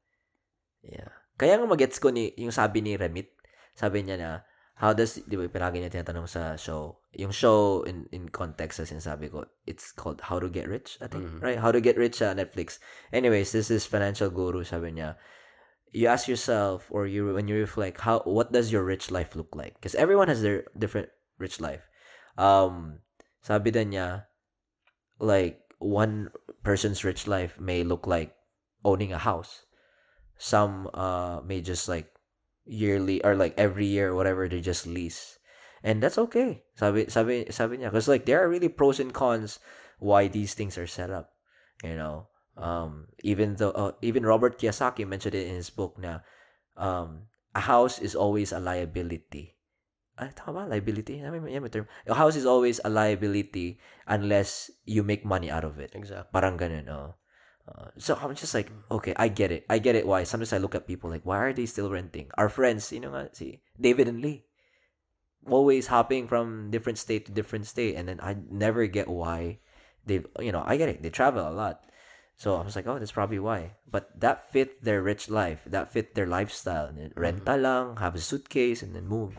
Yeah. Kaya nga magets ko ni, yung sabi ni Remit, sabi niya na, how does, di ba, palagi niya tinatanong sa show, yung show in in context sa sinasabi ko, it's called How to Get Rich, I think, Mhm. right? How to Get Rich sa Netflix. Anyways, this is financial guru, sabi niya, you ask yourself, or you, when you reflect, how, what does your rich life look like? Because everyone has their different rich life. Um, sabi din niya, like, one person's rich life may look like owning a house. Some uh may just like yearly or like every year or whatever they just lease. And that's okay. Sabi sabi sabi niya cuz like there are really pros and cons why these things are set up, you know. Um even though uh, even Robert Kiyosaki mentioned it in his book na um a house is always a liability. Ay, tama ba? Liability? May, yan may term. A house is always a liability unless you make money out of it. exactly. Parang ganun, oh. Uh, so I'm just like, okay, I get it. I get it why. Sometimes I look at people like, why are they still renting? Our friends, you know si David and Lee. Always hopping from different state to different state. And then I never get why they, you know, I get it. They travel a lot. So I was like, oh, that's probably why. But that fit their rich life. That fit their lifestyle. And then Renta lang, have a suitcase, and then move.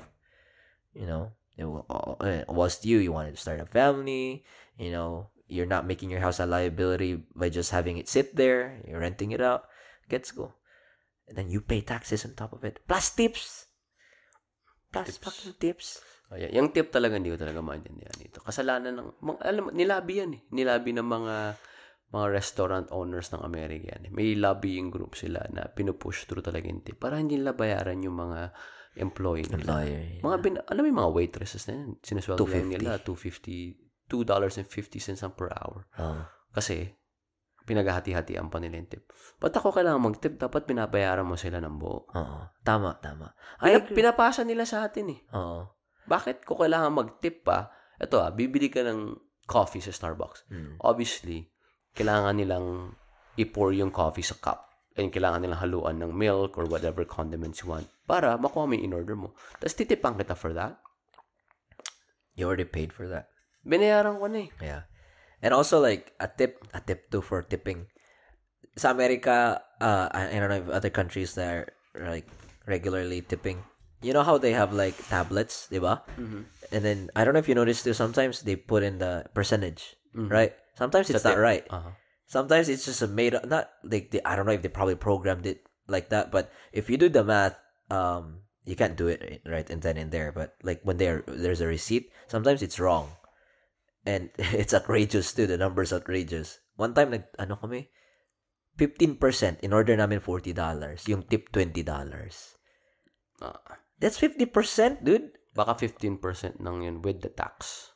You know, it wa- uh, you, you wanted to start a family. You know, you're not making your house a liability by just having it sit there. You're renting it out. Gets go. And then you pay taxes on top of it. Plus tips. Plus Tips. fucking tips. Oh, yeah. Yung tip talaga hindi ko talaga maintindihan dito. Kasalanan ng mga, alam nilabi yan eh. Nilabi ng mga mga restaurant owners ng Amerika yan. eh. May lobbying group sila na pinupush through talaga yung tip para hindi nila bayaran yung mga employee nila. Employer. Mga bin, alam mo yung mga waitresses na yan, sinasweldo lang 250. nila, $2.50, $2.50 lang per hour. Oh. Kasi, Pinaghati-hatian pa nila yung tip. Ba't ako kailangan mag-tip? Dapat pinabayaran mo sila ng buo. Oo. Tama, tama. Ay, agree. pinapasa nila sa atin eh. Oo. Bakit ko kailangan mag-tip pa? Ito ah, bibili ka ng coffee sa Starbucks. Mm. Obviously, kailangan nilang i-pour yung coffee sa cup. And kailangan nilang haluan ng milk or whatever condiments you want para makuha mo yung in-order mo. Tapos titipang kita for that. You already paid for that. Binayaran ko na eh. Yeah. And also like a tip a tip too for tipping. Sa America, uh I, I don't know if other countries that are like regularly tipping. You know how they have like tablets, diba? Mm-hmm. And then I don't know if you noticed too, sometimes they put in the percentage, Mhm. right? Sometimes it's not tip. right. Uh-huh. Sometimes it's just a made up not like they, I don't know if they probably programmed it like that, but if you do the math, um you can't do it right and then and there. But like when there there's a receipt, sometimes it's wrong. And it's outrageous too. The number's outrageous. One time, nag, ano kami? 15%. In order namin $40. Yung tip $20. Ah, That's 50%, dude. baka 15% nang yun with the tax.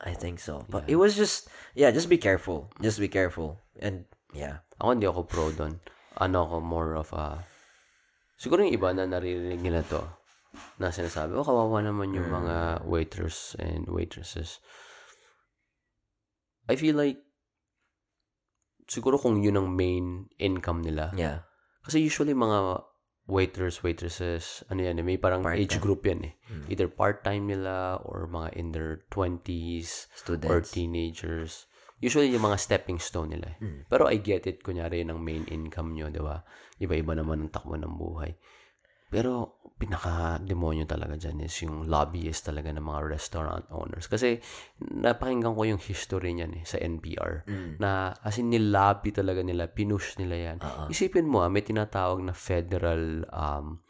I think so. But Yeah. it was just, yeah, just be careful. Just be careful. And, yeah. Ako hindi ako pro doon. Ano ako more of a... Siguro yung iba na naririnig nila to na sinasabi, oh, kawawa naman yung mga waiters and waitresses. I feel like siguro kung yun ang main income nila. Yeah. Kasi usually mga waiters, waitresses, ano yan, may parang Part-time. age group yan eh. Hmm. Either part-time nila or mga in their 20s or Students. teenagers. Usually yung mga stepping stone nila. eh. Mm. Pero I get it, kunyari yun ang main income nyo, di ba? Iba-iba naman ang takbo ng buhay. Pero pinaka-demonyo talaga dyan is yung lobbyist talaga ng mga restaurant owners. Kasi napakinggan ko yung history niyan eh, sa NPR. Mm. Na as in nilobby talaga nila, pinush nila yan. Oo. Isipin mo ah, may tinatawag na federal um,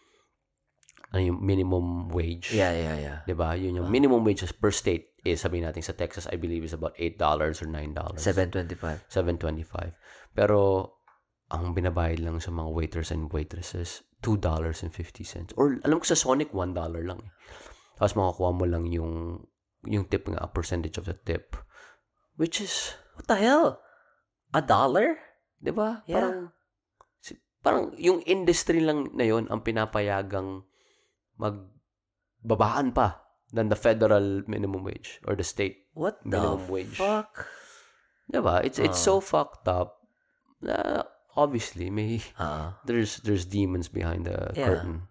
ano yung minimum wage. Yeah, yeah, yeah. ba? Yun yung minimum wages per state is sabihin natin sa Texas I believe is about $8 or $9. 725. 7.25. Pero ang binabayad lang sa mga waiters and waitresses $2.50. Or alam ko sa Sonic $1 lang eh. Tapos makakuha mo lang yung yung tip nga, a percentage of the tip. Which is, What the hell? A dollar? ba? Yeah. Parang parang yung industry lang na yon ang pinapayagang magbabaan pa than the federal minimum wage or the state What the minimum wage. fuck? Diba? It's it's so fucked up. Na obviously may Ah. there's there's demons behind the Yeah. curtain.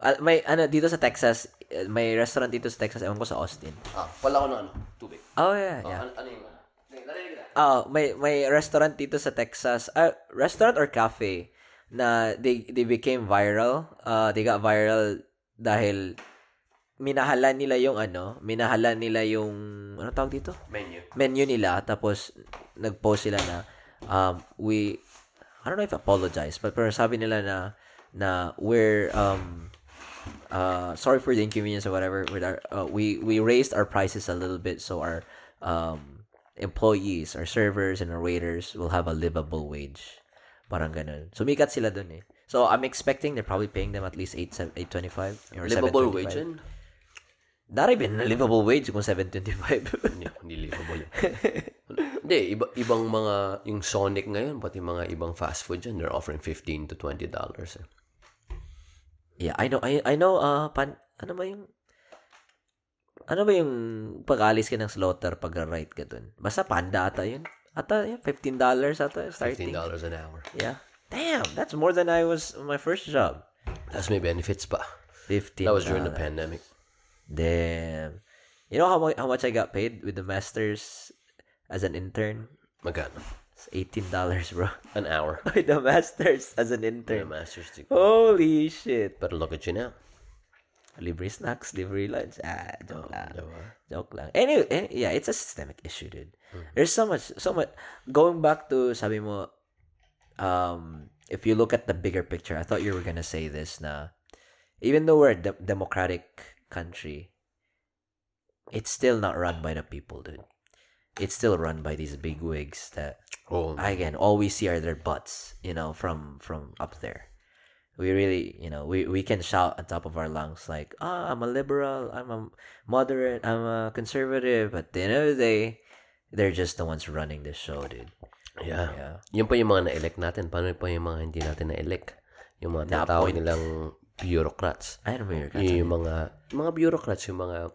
Ah, may ano dito sa Texas, eh, may restaurant dito sa Texas, ewan ko sa Austin. Ah, wala ko na ano, tubig. Oh yeah, yeah. ano, yung ano? Na. Oh, may may restaurant dito sa Texas. Uh, restaurant or cafe na they they became viral. Uh, they got viral dahil minahalan nila yung ano, minahalan nila yung ano tawag dito? Menu. Menu nila tapos nag-post sila na um we I don't know if apologize, but pero sabi nila na na we're um uh sorry for the inconvenience or whatever with our uh, we we raised our prices a little bit so our um employees, our servers and our waiters will have a livable wage. Parang ganun. Sumikat sila dun eh. So I'm expecting they're probably paying them at least 8 825 or Livable 725. wage yun? Not even a livable wage kung 725. Hindi, hindi livable. Hindi, iba, ibang mga, yung Sonic ngayon, pati mga ibang fast food dyan, they're offering 15 to 20 dollars. Eh. Yeah, I know, I, I know, uh, pan, ano ba yung, ano ba yung pag-alis ka ng slaughter pag right ka dun? Basta panda ata yun. Ata, yeah, $15 ata starting. $15 dollars an hour. Yeah. Damn, that's more than I was my first job. Tapos may benefits pa. 15 That was during the pandemic. Damn. You know how, how much I got paid with the masters as an intern? Magkano? It's $18, bro. An hour. with the masters as an intern. The master's degree. Holy shit. But look at you now. Libre snacks, libre lunch. Ah, joke Oh, lang. diba? Joke lang. Anyway, eh, yeah, it's a systemic issue, dude. There's so much, so much. Going back to, sabi mo, um, if you look at the bigger picture, I thought you were gonna say this na, even though we're a de- democratic country, it's still not run by the people, dude. It's still run by these big wigs that, Oh, again, all we see are their butts, you know, from from up there. We really, you know, we, we can shout on top of our lungs like, ah, I'm a liberal, I'm a moderate, I'm a conservative, but at the end of the day, they're just the ones running the show, dude. Yeah. Yeah. Yun pa yung mga na-elect natin. Paano pa yung mga hindi natin na-elect? Yung mga Na-appoint. nilang bureaucrats. I don't know Yung, yung mga mga bureaucrats, yung mga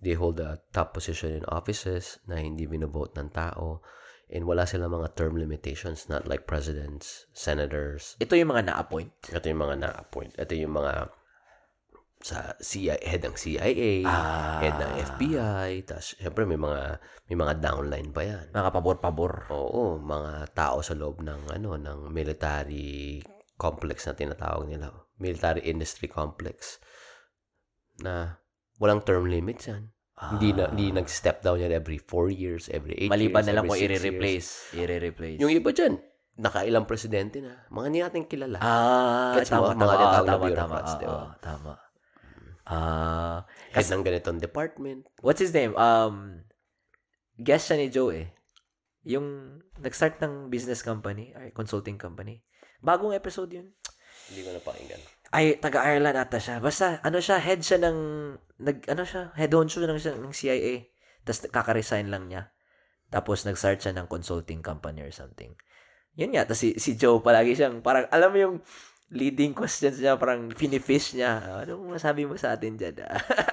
they hold a top position in offices na hindi binovote ng tao and wala silang mga term limitations not like presidents, senators. Ito yung mga na-appoint. Ito yung mga na-appoint. Ito yung mga sa CIA, head ng CIA, Ah. head ng FBI, tapos syempre may mga may mga downline pa yan. Mga pabor-pabor. Oo, mga tao sa loob ng ano ng military complex na tinatawag nila. Military industry complex na walang term limits yan. Hindi na hindi nag-step down yan every 4 years, every 8 Maliban years, na lang kung i-replace. I-replace. Yung iba dyan, nakailang presidente na. Mga hindi natin kilala. ah, mo? tama, Mga tama, na tama, tama, bureaucrats, ah, di ba? ah, tama. Ah, Head ng ganitong department. what's his name? Um, guest siya ni Joe eh. Yung nag-start ng business company, or consulting company. Bagong episode yun. Hindi ko napakinggan. Ay, taga-Ireland ata siya. Basta, ano siya, head siya ng, nag, ano siya, head honcho ng, siya- ng CIA. Tapos, kaka-resign lang niya. Tapos, nag-start siya ng consulting company or something. Yun nga. Tapos, si, si Joe, palagi siyang, parang, alam mo yung leading questions niya, parang finifish niya. Ano masabi mo sa atin dyan?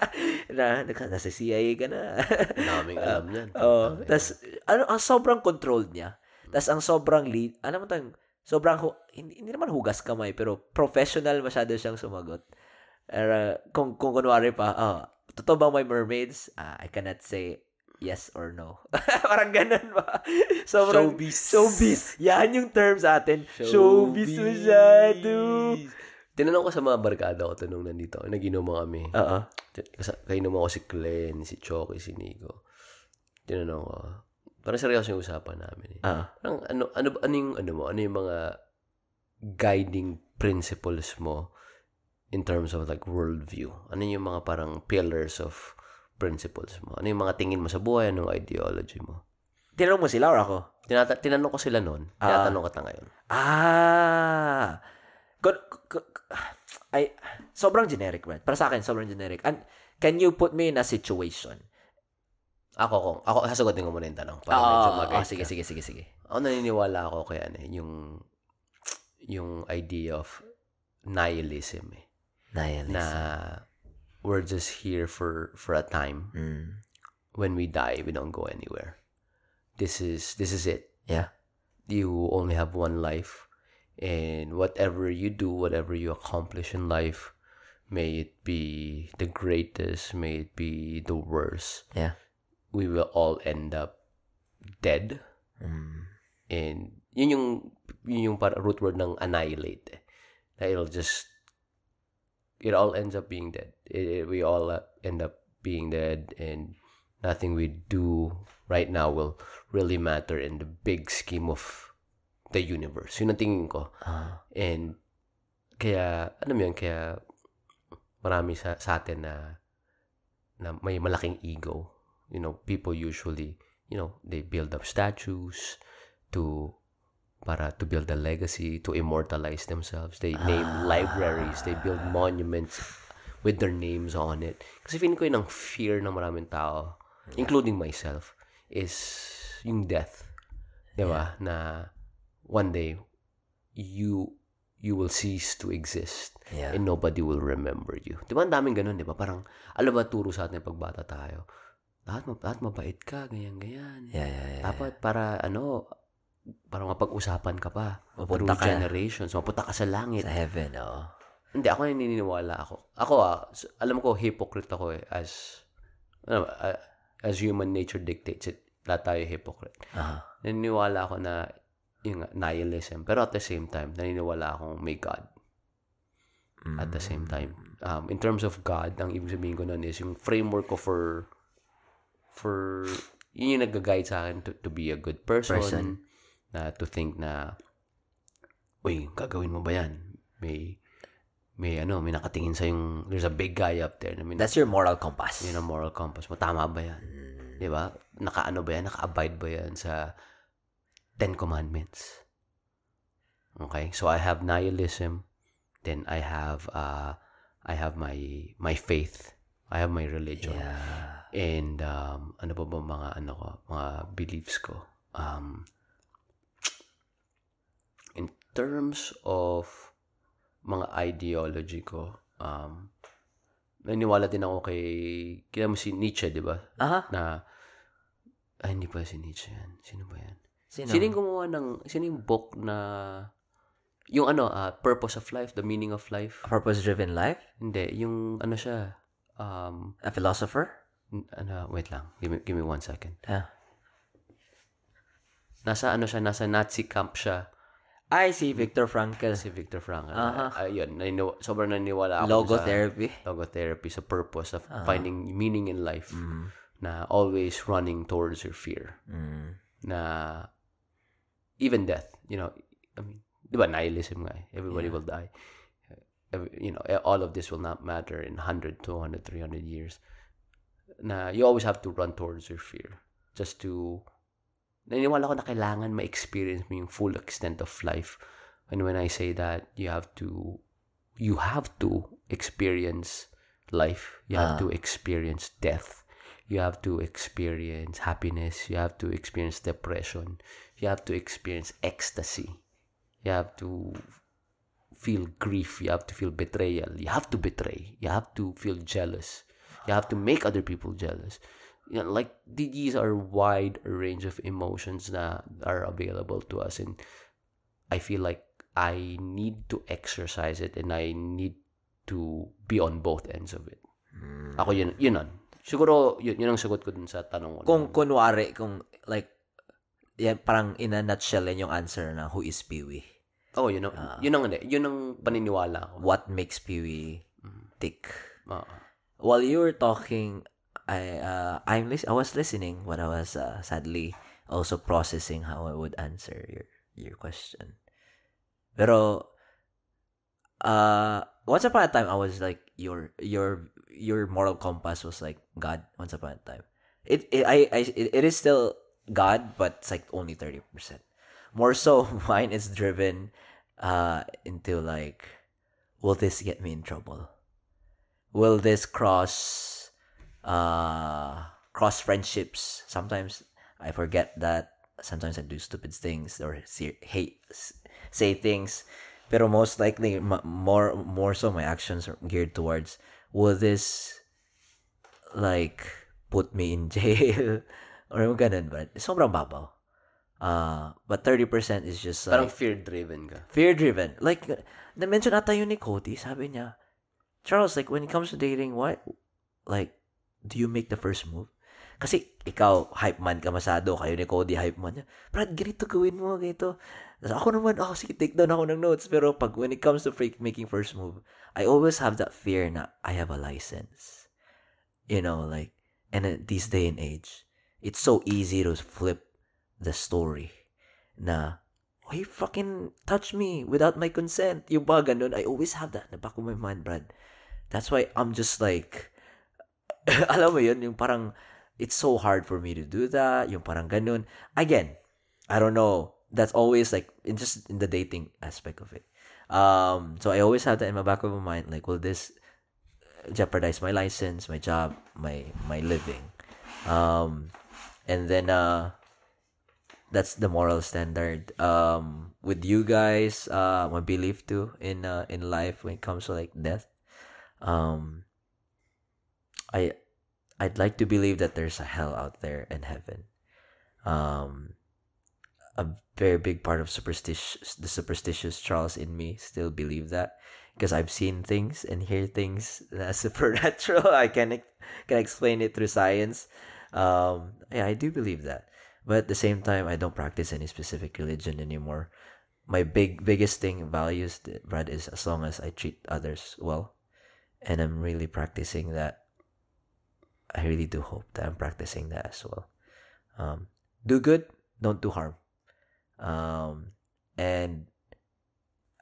na, naka- nasa CIA ka na. Daming alam yan. Oo. Tapos, ano, ang sobrang controlled niya. Tapos, ang sobrang lead, alam mo tayong, sobrang, hu- hindi, hindi naman hugas kamay, pero professional masyado siyang sumagot. Pero, kung, kung kunwari pa, oh, totoo ba may mermaids? Ah, I cannot say yes or no. Parang ganun ba? Sobrang, Showbiz. Showbiz. Yan yung term sa atin. Showbiz, masyado. Tinanong ko sa mga barkada ko to nung nandito. Nag-inuman kami. Oo. Kasi kainuman ko si Glenn, si Choki, si Nico. Tinanong ko. Parang seryoso yung usapan namin. Eh. Oo. Parang ano, ano, ano yung, ano mo, ano yung mga guiding principles mo in terms of like worldview? Ano yung mga parang pillars of principles mo? Ano yung mga tingin mo sa buhay? Anong ideology mo? Tinanong mo sila or ako? Tinata- tinanong ko sila noon. Ah. Tinatanong ko ta ngayon. Ah. Kun- kun- ay, sobrang generic, Brad. Para sa akin, sobrang generic. And, can you put me in a situation? Ako kung, ako sasagutin ko muna yung tanong. Para Ah, medyo mag-guide ah, sige, sige, sige, sige. Ako naniniwala ako kaya ano, yung yung idea of nihilism eh. Nihilism. Na we're just here for for a time. Mm. When we die, we don't go anywhere. This is this is it. Yeah. You only have one life and whatever you do, whatever you accomplish in life, may it be the greatest, may it be the worst. Yeah. We will all end up dead. Mm. And yun yung yun yung para root word ng annihilate. Eh. Na it'll just it all ends up being dead. It, it- we all uh, end up being dead and nothing we do right now will really matter in the big scheme of the universe. Yun ang tingin ko. Ah. And kaya ano mo yun, kaya marami sa, sa atin na na may malaking ego. You know, people usually, you know, they build up statues to para to build a legacy, to immortalize themselves. They name libraries, they build monuments with their names on it. Kasi feeling ko yun ang fear ng maraming tao, including myself, is yung death. Di ba? Na one day, you you will cease to exist Yeah. and nobody will remember you. Di ba ang daming ganun, di ba? Parang, alam ba, turo sa atin pagbata tayo, lahat, ma- lahat mabait ka, ganyan, ganyan. Yeah, yeah, yeah. Dapat para, ano, para mapag-usapan ka pa. Mapunta ka. generations. Mapunta ka sa langit. Sa heaven, oo. Hindi, ako naniniwala ako. Ako ah, alam ko, hypocrite ako eh. As, ano, ah, as human nature dictates it. Lahat tayo hypocrite. Ah. Naniniwala ako na yung nihilism. Pero at the same time, naniniwala akong may God. At the same time. Um, in terms of God, ang ibig sabihin ko nun is yung framework ko for for yun yung nag-guide sa akin to, to be a good person, Person. na to think na uy, gagawin mo ba yan? May may ano, may nakatingin sa yung there's a big guy up there na may That's your moral compass. yun ang moral compass mo. Tama ba yan? Mm. Di ba? Nakaano ba yan? Naka-abide ba yan sa Ten Commandments? Okay? So, I have nihilism. Then, I have, uh, I have my, my faith. I have my religion. Yeah. And um, ano pa ba mga ano ko, mga beliefs ko? Um, in terms of mga ideology ko, um, naniniwala din ako kay, kila mo si Nietzsche, di ba? Aha. Na, ay, hindi pa si Nietzsche yan. Sino ba yan? Sino? Sino yung gumawa ng, sino yung book na, yung ano, ah, Purpose of Life, The Meaning of Life? A purpose-driven life? Hindi, yung ano siya, um, A philosopher? Ano, wait lang, give me, give me one second. Ah. Nasa ano siya, nasa Nazi camp siya, I see Viktor Frankl. si Victor Frankl. Aha. Ayun, naniniwa, sobrang naniniwala ako Logotherapy. sa logotherapy, sa purpose of Ah. finding meaning in life, Mm. na always running towards your fear. Mm. na even death, you know, I mean, di ba, nihilism nga eh. Everybody Yeah. will die. Every- you know, all of this will not matter in 100, 200, 300 years. Na you always have to run towards your fear. Just to, naniniwala ko na kailangan ma-experience mo yung full extent of life. And when I say that, you have to, you have to experience life. You have Ah. to experience death. You have to experience happiness. You have to experience depression. You have to experience ecstasy. You have to feel grief. You have to feel betrayal. You have to betray. You have to feel jealous. You have to make other people jealous. You know, like these are wide range of emotions that are available to us, and I feel like I need to exercise it, and I need to be on both ends of it. Mm. Ako yun, yun nun. Siguro, yun, yun ang sagot ko dun sa tanong ko. Kung kunwari, kung like, yan, parang in a nutshell yan yung answer na who is Peewee? Oo, yun ang, Ah. yun ang. Yun ang paniniwala ko. What makes Peewee Mm. tick? Oo. While you were talking, I uh, I'm lis- I was listening when I was uh, sadly also processing how I would answer your your question. Pero uh once upon a time I was like your your your moral compass was like God once upon a time. It, it I I it, it is still God but it's like only 30%. More so mine is driven uh into like will this get me in trouble? Will this cross uh cross friendships? Sometimes I forget that. Sometimes I do stupid things or say, hate say things. Pero most likely more more so my actions are geared towards will this like put me in jail? Or ganun ba sobrang babaw. Uh but 30% is just like Parang fear-driven ka. fear driven like na-mention ata yun ni Cody sabi niya Charles like when it comes to dating what like do you make the first move? Kasi ikaw hype man ka masado kayo ni Cody hype man niya Brad ganito gawin mo ganito. Tapos ako naman oh sige take down ako ng notes. Pero pag when it comes to freak making first move I always have that fear na I have a license. You know like and at this day and age it's so easy to flip the story na why you fucking touch me without my consent? Yung ba ganun I always have that in the my mind Brad that's why I'm just like alam mo yun yung parang it's so hard for me to do that yung parang ganun. Again I don't know. That's always like in just in the dating aspect of it. Um so I always have that in my back of my mind like will this jeopardize my license my job my my living? Um and then uh that's the moral standard. Um with you guys uh my belief too in uh in life when it comes to like death um i i'd like to believe that there's a hell out there and heaven. Um a very big part of superstitious the superstitious charles in me still believe that because i've seen things and hear things that supernatural. I can can explain it through science. Um yeah i do believe that. But at the same time i don't practice any specific religion anymore. My big biggest thing values brad is as long as i treat others well and i'm really practicing that. I really do hope that i'm practicing that as well. Um do good don't do harm. Um and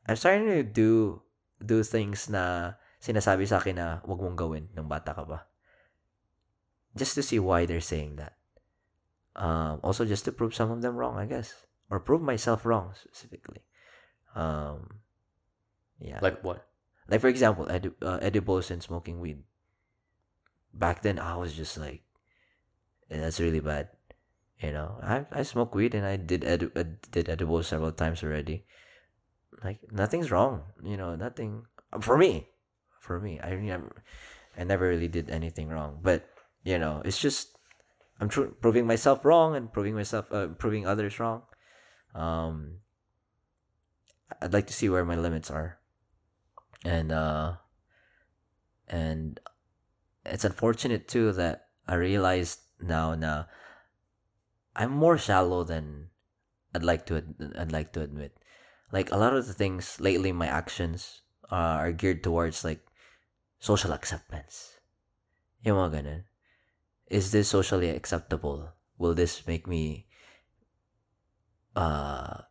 i'm starting to do do things na sinasabi sa akin na wag mong gawin nung bata ka pa. Just to see why they're saying that. Um, also just to prove some of them wrong, I guess, or prove myself wrong specifically. Um, yeah, like, what? Like for example, edi- uh, edibles and smoking weed. Back then, I was just like, that's really bad. You know, I I smoke weed and I did ed- ed- did edibles several times already. Like nothing's wrong. You know, nothing for me. For me, I never, I never really did anything wrong. But you know, it's just I'm tr- proving myself wrong and proving myself, uh, proving others wrong. Um, I'd like to see where my limits are, and uh, and it's unfortunate too that I realized now now I'm more shallow than I'd like to I'd like to admit. Like a lot of the things lately, my actions uh, are geared towards like social acceptance. Yung mga. Is this socially acceptable? Will this make me uh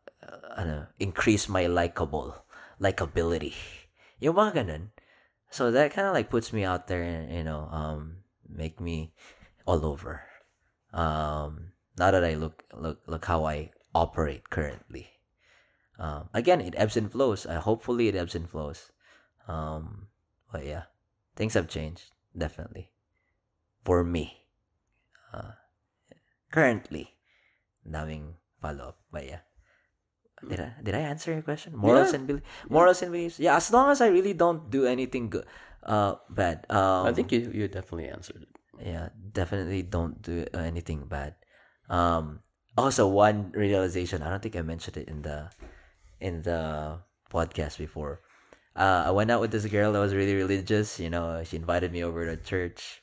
ano, increase my likable likability? Yung mga ganun. So that kind of like puts me out there and you know um make me all over. Um now that I look look look how I operate currently. Um, again, it ebbs and flows. Uh, hopefully, it ebbs and flows. Um, but yeah, things have changed definitely for me. Uh, currently, daming follow up. But yeah, did I did I answer your question? Morals Yeah. and beliefs. Morals and beliefs. Yeah, as long as I really don't do anything good, uh, bad. Um, I think you you definitely answered it. yeah definitely don't do uh, anything bad um also one realization i don't think i mentioned it in the in the podcast before uh i went out with this girl that was really religious you know she invited me over to church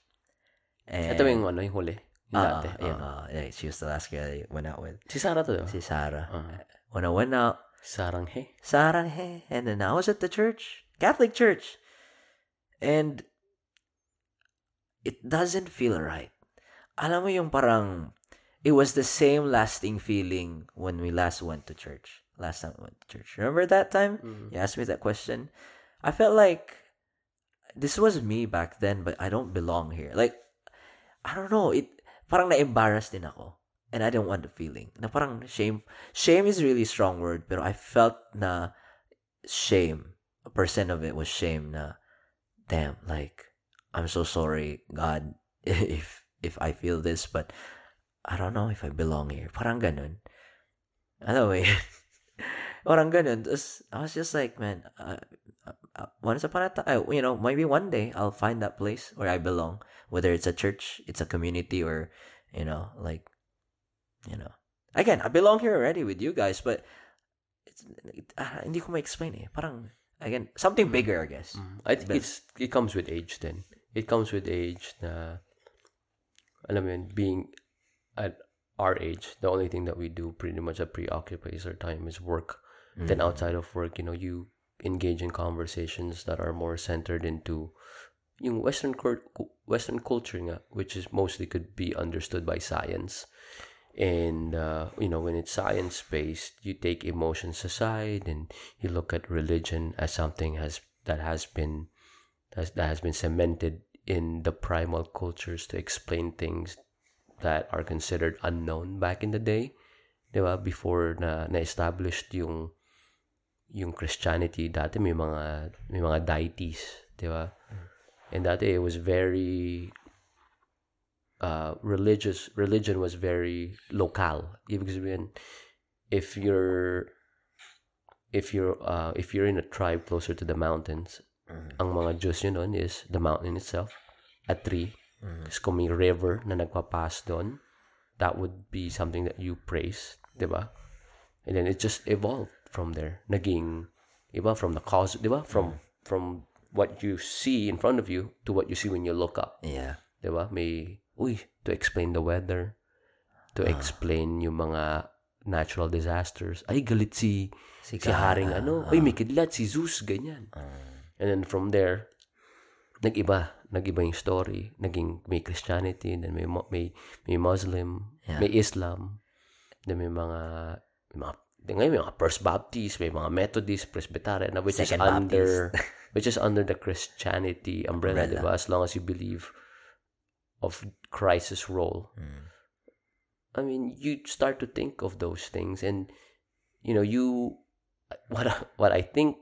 and Ito yung ano, yung huli. Yung uh, dati. uh, yeah, she was the last girl i went out with Si Sarah to, si sarah Ah. When i went out Saranghe. Saranghe. And then I was at the church, Catholic church, and it doesn't feel right. Alam mo yung parang, it was the same lasting feeling when we last went to church. Last time we went to church. Remember that time? Mhm. You asked me that question. I felt like this was me back then, but I don't belong here. Like, I don't know. It parang na-embarrass din ako. And I don't want the feeling. Na parang shame. Shame is really strong word, pero I felt na shame. A percent of it was shame na, damn, like, I'm so sorry, God, if if I feel this, but I don't know if I belong here. Parang ganun. Alam mo yun? Parang ganun. Tapos, I was just like, man, uh, uh, once upon a time, uh, you know, maybe one day I'll find that place where I belong. Whether it's a church, it's a community, or, you know, like, you know. Again, I belong here already with you guys, but it's, it, ah, hindi ko ma-explain eh. Parang, again, something bigger, I guess. Mm. I think it's it comes with age then. It comes with age na alam mo yun, being at our age, the only thing that we do pretty much that preoccupies our time is work. Then Mm. outside of work, you know, you engage in conversations that are more centered into yung western western culture nga, which is mostly could be understood by science. And uh, you know, when it's science based, you take emotions aside and you look at religion as something has that has been that, has been cemented in the primal cultures to explain things that are considered unknown back in the day. 'Di ba? Before na na-established yung yung Christianity, dati may mga may mga deities, 'di ba? And dati it was very uh, religious religion was very local. Ibig sabihin, if you're if you're uh, if you're in a tribe closer to the mountains, Mhm. ang mga Diyos yun nun is the mountain itself, a tree, Mhm. Tapos kung may river na nagpapass doon, that would be something that you praise, di ba? And then it just evolved from there. Naging, iba from the cause, di ba? From, from what you see in front of you to what you see when you look up, Yeah. di ba? May, uy, to explain the weather, to explain yung mga natural disasters. Ay, galit si, si, Haring ano. Ay, may kidlat, si Zeus, ganyan. And then from there, nag-iba, nag-iba yung story. Naging may Christianity, then may may may Muslim, Yeah. may Islam, then may mga may mga then ngayon may mga First Baptist, may mga Methodist, Presbyterian, which Second is under which is under the Christianity umbrella, Umbrella. diba? As long as you believe of Christ's role. Mm. I mean, you start to think of those things, and you know, you what I- what I think,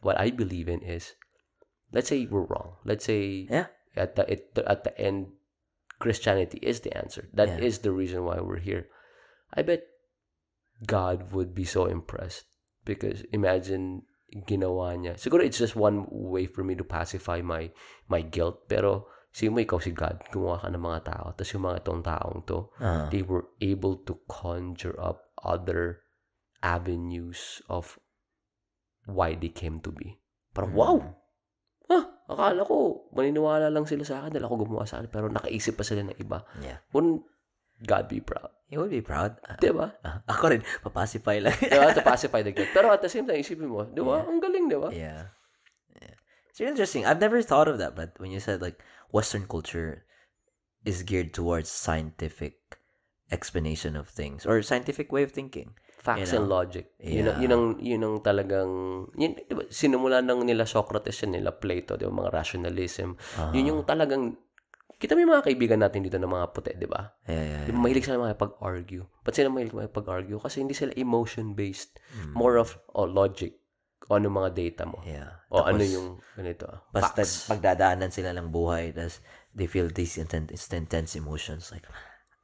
what I believe in is, let's say we're wrong. Let's say Yeah. at the it, at the end, Christianity is the answer. That is Yeah. the reason why we're here. I bet God would be so impressed because imagine ginawa niya. Siguro it's just one way for me to pacify my my guilt. Pero sige mo ikaw si God, gumawa ka ng mga tao. Tapos yung mga tong taong to, Uh, they were able to conjure up other avenues of why they came to be. Parang, wow! Ah, akala ko, maniniwala lang sila sa akin dahil ako gumawa sa akin. Pero nakaisip pa sila ng iba. Yeah. Wouldn't God be proud? You would be proud. Uh, Diba? uh, ako rin, papacify lang. diba? To pacify the guilt. Pero at the same time, isipin mo, di ba? Yeah. Ang galing, di ba? yeah. Yeah. It's interesting. I've never thought of that, but when you said like Western culture is geared towards scientific explanation of things or scientific way of thinking. Facts You and know? logic. Yun, ang- Yeah. yun, ang, yun ang talagang, yun, di ba? Sinumula ng nila Socrates yan, nila Plato, di ba? Mga rationalism. Uh, Yun yung talagang, kita mo yung mga kaibigan natin dito ng mga puti, di ba? yeah, yeah, Di ba, mahilig sila makipag-argue. Ba't sila mahilig makipag-argue? Kasi hindi sila emotion-based. Mm. More of, oh, logic. O ano mga data mo. yeah. O ano Tapos, yung, ganito, ah, basta facts. pagdadaanan sila ng buhay tas they feel these intense, intense emotions like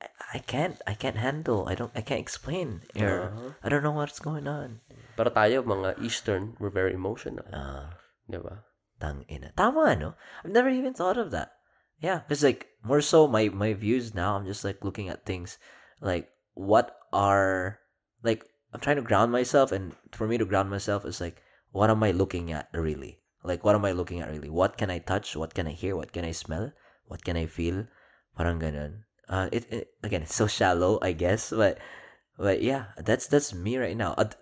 I, I can't I can't handle I don't I can't explain or Uh-huh. I don't know what's going on Pero tayo, mga Eastern, we're very emotional. uh, Di ba? tang ina tama no I've never even thought of that yeah because like more so my my views now I'm just like looking at things like what are like I'm trying to ground myself and for me to ground myself is like what am I looking at really? Like what am I looking at really? What can I touch? What can I hear? What can I smell? What can I feel? Parang ganun. Uh it, it again so shallow I guess but but yeah that's that's me right now. At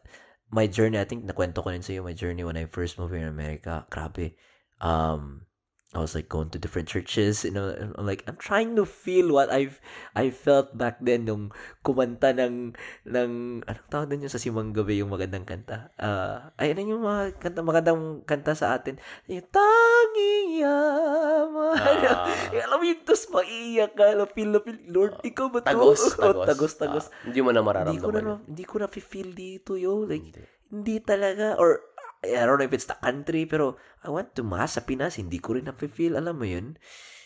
my journey I think nakwento ko rin sa my journey when I first moved here in America grabe. Um I was like going to different churches, you know, I'm like I'm trying to feel what I've I felt back then nung kumanta ng ng anong tawag din yung sa Simang Gabi yung magandang kanta. Uh, ay ano yung mga kanta magandang kanta sa atin. Yung tanging yaman. Ah. alam mo yung tos maiiyak ka, na feel, Lord, ikaw ba to? Tagos, Oh, tagos. tagos, tagos. Ah, hindi mo na hindi ko na, mararamdaman. hindi ko na feel dito, yo. Like, Hindi. hindi talaga or I don't know if it's the country pero I went to mass sa Pinas hindi ko rin na-feel alam mo yun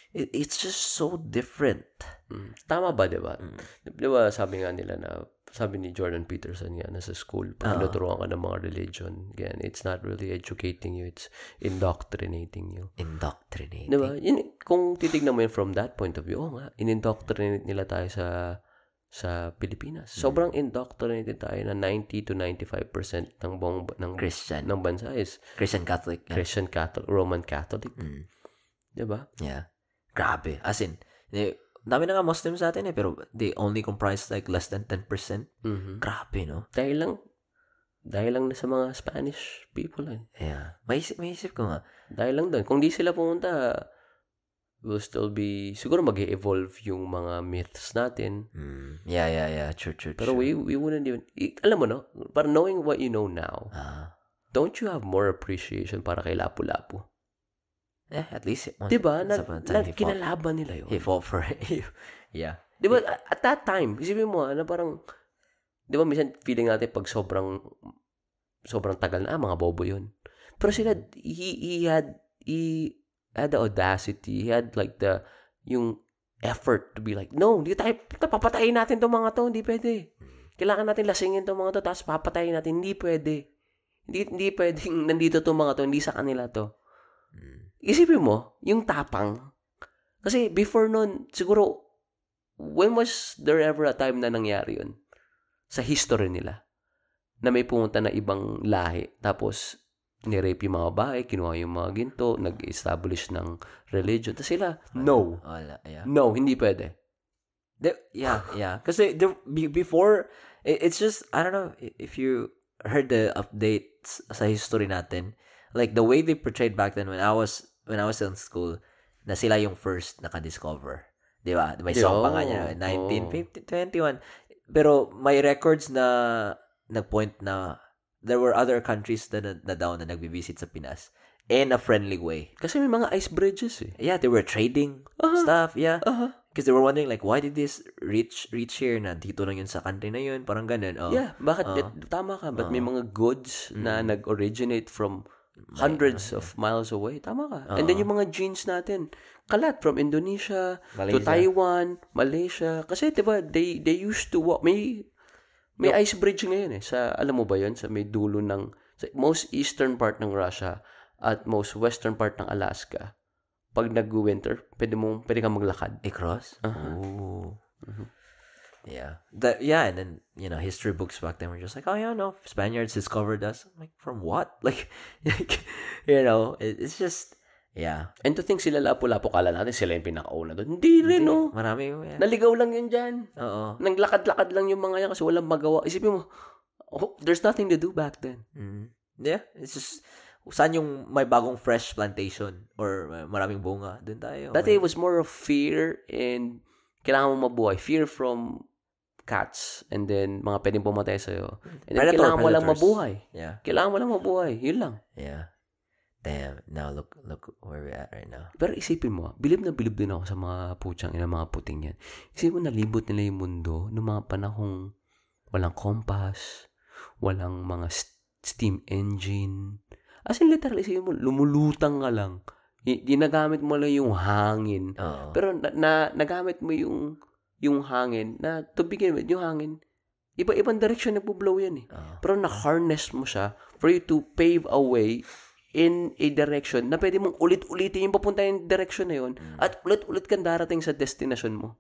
It, it's just so different Mm. Tama ba, di ba? Mm. Di ba sabi nga nila na, sabi ni Jordan Peterson nga na sa school, pag Oo. tinuturuan ka ng mga religion, again, it's not really educating you, it's indoctrinating you. indoctrinating Di ba? Yun, kung titignan mo yun from that point of view, oh nga, in-indoctrinate nila tayo sa sa Pilipinas. Mm. Sobrang indoctrinated tayo na 90 to 95% ng buong ng Christian ng bansa is Christian Catholic yeah. Christian Catholic, Roman Catholic, Mm. 'di ba? yeah grabe as in eh, dami na nga Muslims sa atin eh pero they only comprise like less than 10% Mhm. grabe no Dahil lang dahil lang sa mga Spanish people lang. yeah maisip, maisip ko nga Dahil lang doon. Kung di sila pumunta, will still be, siguro mag evolve yung mga myths natin. mm. yeah yeah yeah true true Pero true. we, we wouldn't even, i- alam mo no, para knowing what you know now, ah don't you have more appreciation para kay Lapu-Lapu? eh at least one, Diba? Na, once upon a na, fought, kinalaban nila yun. he fought for it yeah Diba? At, at that time, isipin mo, ah, na parang, di ba, minsan feeling natin pag sobrang, sobrang tagal na, ah, mga bobo yun. Pero sila, he, he had, he had the audacity, he had like the, yung effort to be like, no, hindi tayo, papatayin natin tong mga to, hindi pwede. Kailangan natin lasingin tong mga to, tapos papatayin natin, hindi pwede. Hindi, hindi pwedeng nandito tong mga to, hindi sa kanila to. Isipin mo, yung tapang. Kasi before nun, siguro, when was there ever a time na nangyari yun? Sa history nila. Na may pumunta na ibang lahi. Tapos, nirape yung mga bahay, kinuha yung mga ginto, nag-establish ng religion. Tapos sila, no. wala yeah No, hindi pwede. The, yeah, yeah. Kasi the, be- before, it, it's just, I don't know if you heard the updates sa history natin. Like, the way they portrayed back then when I was, when I was in school, na sila yung first nakadiscover. Di ba? May song pa nga niya, Oo. 1950, 21. Pero may records na nag-point na there were other countries na, na, na daw na nagbibisit sa Pinas in a friendly way. Kasi may mga ice bridges eh. Yeah, they were trading Aha. stuff, yeah. Because they were wondering like why did this reach reach here na dito lang yun sa country na yun parang ganun oh Yeah, bakit? Oo. tama ka. But may Oo. mga goods na Mm. nag-originate from hundreds of miles away. Tama ka. And then yung mga genes natin, kalat from Indonesia to Malaysia. Taiwan, Malaysia. Kasi 'di ba, they they used to walk may may ice bridge ngayon eh sa alam mo ba 'yon sa may dulo ng sa most eastern part ng Russia at most western part ng Alaska. Pag nag-winter, pwede mo pwede kang maglakad. Across? Uh-huh. Ooh. Mm-hmm. Yeah. That yeah, and then you know, history books back then were just like, oh yeah, no, Spaniards discovered us. I'm like, from what? Like, like you know, it, it's just yeah. And to think sila lapu-lapu kala natin sila yung pinakauna doon. Hindi rin no. Marami yeah. Naligaw lang yun dyan. Oo. Naglakad-lakad lang yung mga yan kasi walang magawa. Isipin mo, oh, there's nothing to do back then. Mm. Yeah, it's just saan yung may bagong fresh plantation or maraming bunga, doon tayo. Dati it was more of fear and kailangan mo mabuhay. Fear from cats and then mga pwedeng pumatay sa'yo. And then Predator, kailangan mo lang mabuhay. Yeah. Kailangan mo lang mabuhay. Yun lang. Yeah. Damn. Now look look where we're at right now. Pero isipin mo, bilib na bilib din ako sa mga putsang ina, mga puting yan. Isipin mo, nalibot nila yung mundo noong mga panahong walang compass, walang mga st- steam engine. As in, literally, isipin mo, lumulutang ka lang. Y- ginagamit mo lang yung hangin. Oo. Pero na, na, nagamit mo yung yung hangin na to begin with, yung hangin, iba-ibang direction na blow yan eh. Oo. Pero na-harness mo siya for you to pave a way in a direction na pwede mong ulit-ulitin yung papunta yung direction na yun at ulit-ulit kang darating sa destination mo.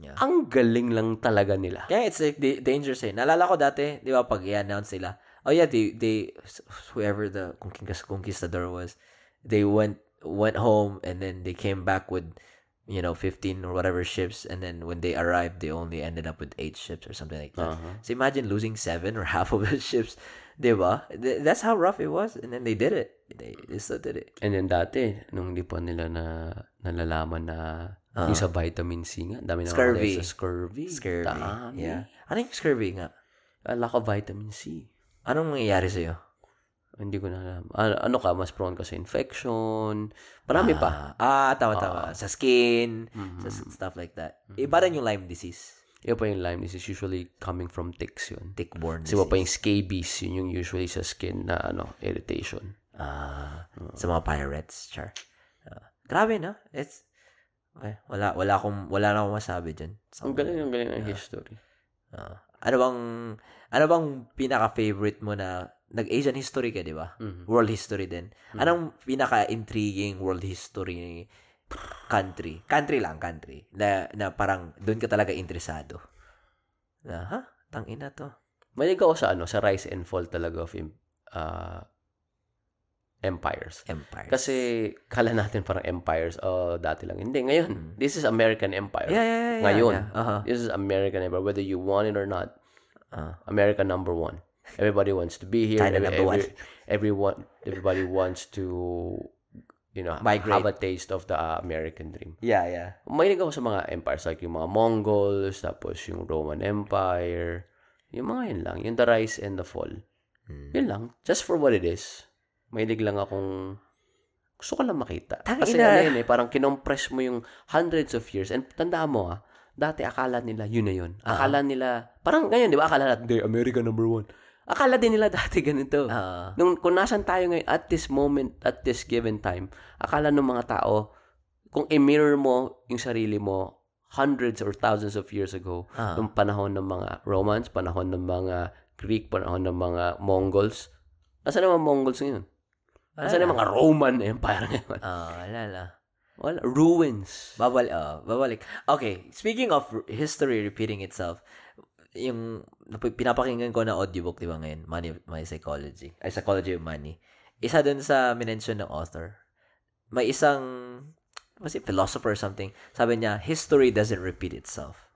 Yeah. Ang galing lang talaga nila. Kaya it's like da- dangerous eh. Naalala ko dati, di ba, pag i-announce sila, oh yeah, they, they, whoever the conquist- conquistador was, they went, went home and then they came back with, you know, 15 or whatever ships and then when they arrived, they only ended up with 8 ships or something like that. Uh-huh. So imagine losing 7 or half of the ships, di ba? Th- That's how rough it was and then they did it. They, they still did it. And then dati, nung hindi pa nila na nalalaman na yung sa vitamin C nga, dami na Ah. Scurvy. sa scurvy. Scurvy. Dami. Yeah. Ano yung scurvy nga? A lack of vitamin C. Anong mangyayari sa'yo? Hindi ko na alam. Ano, ano ka, mas prone ka sa infection. Marami pa. Ah, tama, tama. Sa skin, Mhm. sa stuff like that. Iba rin yung Lyme disease. Iba pa yung Lyme disease. Usually coming from ticks yun. Tick-borne Kasi iba pa disease. yung scabies. Yun yung usually sa skin na ano irritation. Ah, sa mga pirates, char. Ah, grabe, no? It's, okay, wala, wala akong, wala na akong masabi dyan. Ang galing, ang galing ng history. ah, ano bang, ano bang pinaka-favorite mo na, nag-Asian history ka, di ba? Mhm. World history din. Anong pinaka-intriguing world history country? Country lang, country. Na, na parang doon ka talaga interesado. Na, ha? Tangina to. Malig ako sa ano, sa rise and fall talaga of uh, empires. Empire. Kasi kala natin parang empires, oh, dati lang. Hindi, ngayon. This is American Empire. yeah, yeah, yeah. Ngayon. Yeah. Uh-huh. This is American Empire. Whether you want it or not, Ah. America number one. Everybody wants to be here. China Every- number one. every- Everyone, everybody wants to, you know, Migrate. have a taste of the uh, American dream. Yeah, yeah. Mahilig ako sa mga empires like yung mga Mongols, tapos yung Roman Empire. Yung mga yun lang. Yung the rise and the fall. Hmm. Yun lang. Just for what it is. Mahilig lang akong gusto ko lang makita. Tangina. Kasi ano yun eh, parang kinompress mo yung hundreds of years. And tandaan mo ah, dati akala nila yun na yun. Akala nila, parang ngayon di ba, akala natin, "Hindi, America number one. Akala din nila dati ganito. Ah. Nung, kung nasan tayo ngayon at this moment, at this given time, akala ng mga tao, kung i-mirror mo yung sarili mo hundreds or thousands of years ago, Ah. nung panahon ng mga Romans, panahon ng mga Greek, panahon ng mga Mongols, nasaan ang mga Mongols ngayon? Nasaan ang mga Roman Empire ngayon? Ah, alala. Wala, ruins. Babal, uh, babalik. Okay, speaking of history repeating itself, yung nap- pinapakinggan ko na audiobook, di ba ngayon, Money, My Psychology, ay Psychology of Money. Isa dun sa minention ng author. May isang, was it philosopher or something? Sabi niya, history doesn't repeat itself.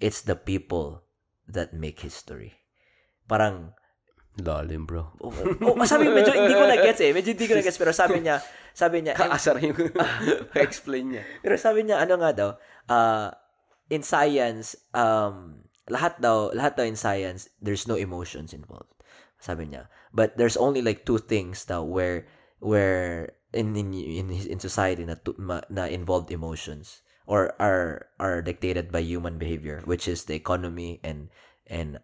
It's the people that make history. Parang, Lalim, bro. oh, oh, sabi medyo hindi ko na-gets eh. Medyo hindi ko na-gets. Pero sabi niya, sabi niya, Kaasar yung explain niya. Pero sabi niya, ano nga daw, uh, in science, um, lahat daw, lahat daw in science, there's no emotions involved. Sabi niya. But there's only like two things daw where, where in, in, in, in society na, na involved emotions or are, are dictated by human behavior, which is the economy and, and,